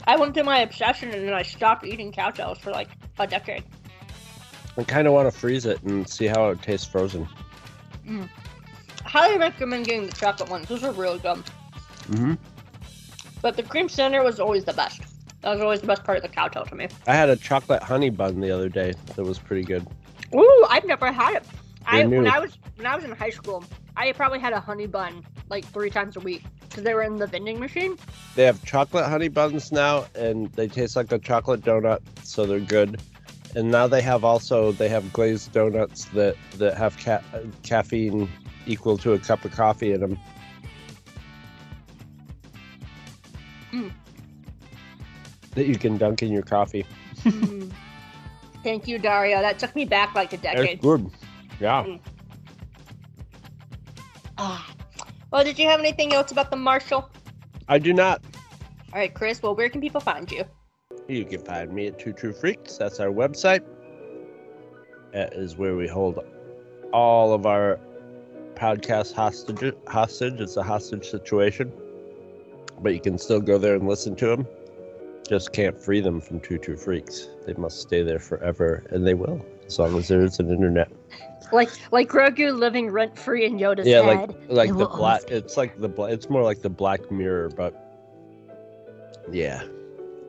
I went through my obsession and then I stopped eating cowtails for like a decade. I kind of want to freeze it and see how it tastes frozen. Highly recommend getting the chocolate ones. Those are really good. Mm-hmm. But the cream center was always the best. That was always the best part of the cowtail to me. I had a chocolate honey bun the other day that was pretty good. Ooh, I've never had it. I They're when. I was when I was in high school, I probably had a honey bun like three times a week because they were in the vending machine. They have chocolate honey buns now, and they taste like a chocolate donut, so they're good. And now they have also they have glazed donuts that that have ca- caffeine equal to a cup of coffee in them. Mm. That you can dunk in your coffee. Mm. Thank you, Dario. That took me back like a It's decade. good. Yeah. Ah. Well, did you have anything else about the Marshal? I do not. All right, Chris. Well, where can people find you? You can find me at Two True Freaks. That's our website. That is where we hold all of our podcast hostage. Hostage. It's a hostage situation, but you can still go there and listen to them. Just can't free them from Two True Freaks. They must stay there forever, and they will, as long as there's an internet. Like like Grogu living rent free in Yoda's yeah, head. like like the black. It's like the black. It's more like the Black Mirror, but yeah.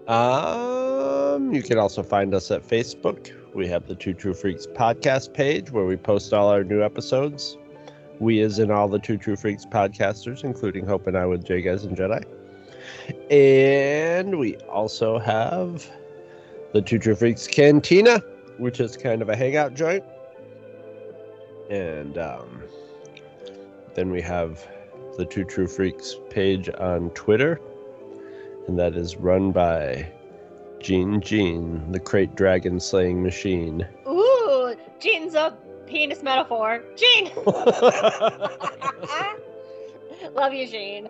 Um, you can also find us at Facebook. We have the Two True Freaks podcast page where we post all our new episodes. We, as in all the Two True Freaks podcasters, including Hope and I with J Guys and Jedi. And we also have the Two True Freaks Cantina, which is kind of a hangout joint. And um, then we have the Two True Freaks page on Twitter, and that is run by Gene Gene, the krayt dragon slaying machine. Ooh, Gene's a penis metaphor. Gene. Love you, Gene.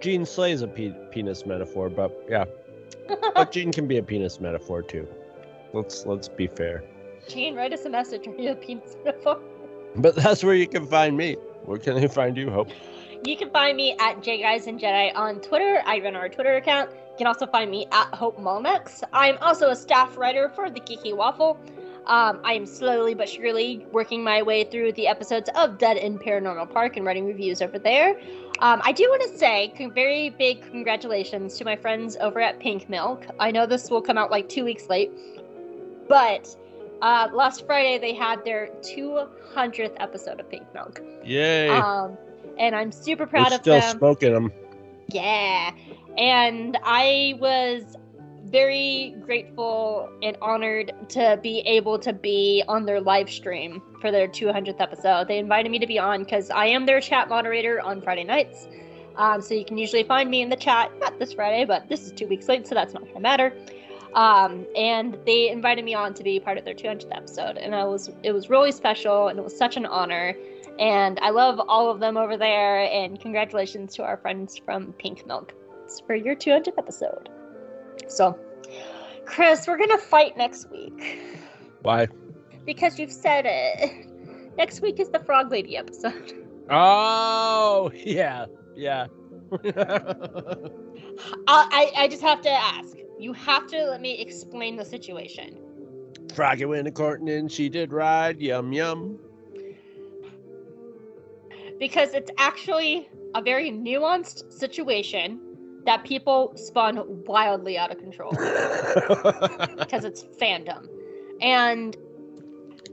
Gene slays a pe- penis metaphor, but yeah, but Gene can be a penis metaphor too. Let's let's be fair. Gene, write us a message. Are you a penis metaphor? But that's where you can find me. Where can they find you, Hope? You can find me at J Guys and Jedi on Twitter. I run our Twitter account. You can also find me at Hope Malmex. I'm also a staff writer for the Geeky Waffle. Um, I am slowly but surely working my way through the episodes of Dead End Paranormal Park and writing reviews over there. Um, I do want to say con- very big congratulations to my friends over at Pink Milk. I know this will come out like two weeks late, but uh, last Friday they had their 200th episode of Pink Milk. Yay! Um, and I'm super We're proud of still them. smoking them. Yeah. And I was very grateful and honored to be able to be on their live stream for their 200th episode. They invited me to be on because I am their chat moderator on Friday nights. Um, so you can usually find me in the chat, not this Friday, but this is two weeks late, so that's not going to matter. Um, and they invited me on to be part of their 200th episode, and I was it was really special, and it was such an honor. And I love all of them over there. And congratulations to our friends from Pink Milk for your 200th episode. So, Chris, we're going to fight next week Why? because you've said it. Next week is the Frog Lady episode. Oh, yeah, yeah. I, I, I just have to ask. You have to let me explain the situation. Froggy went a courting and she did ride. Yum yum. because it's actually a very nuanced situation that people spun wildly out of control because it's fandom. And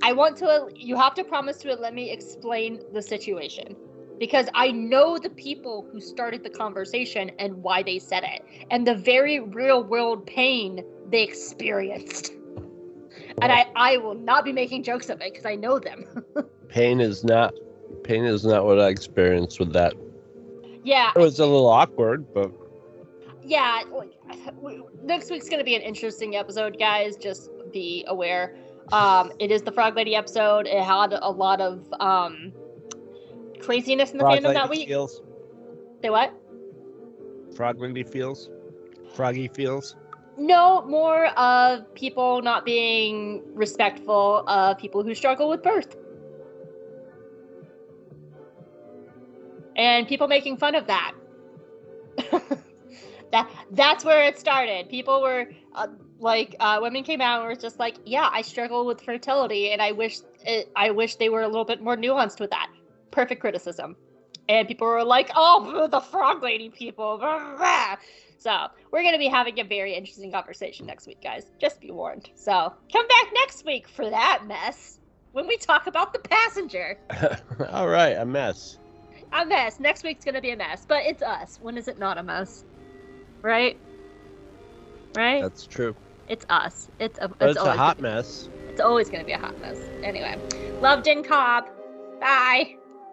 I want to, you have to promise to let me explain the situation because I know the people who started the conversation and why they said it and the very real world pain they experienced. And I, I will not be making jokes of it because I know them. pain is not pain is not what I experienced with that. yeah, It was a little awkward, but yeah next week's gonna be an interesting episode guys just be aware um it is the frog lady episode it had a lot of um craziness in the Frog fandom that week feels. say what Frog Lady feels. Froggy feels. no more of people not being respectful of people who struggle with birth and people making fun of that that that's where it started people were uh, like uh, women came out and were just like yeah i struggle with fertility and i wish it, i wish they were a little bit more nuanced with that perfect criticism. And people were like oh the frog lady people. So we're going to be having a very interesting conversation next week guys. Just be warned. So come back next week for that mess when we talk about the passenger. All right, a mess. a mess. Next week's going to be a mess but it's us. When is it not a mess? Right? Right? That's true. it's us. It's a, But it's, a hot gonna- mess. it's always going to be a hot mess. Anyway loved in cobb. Bye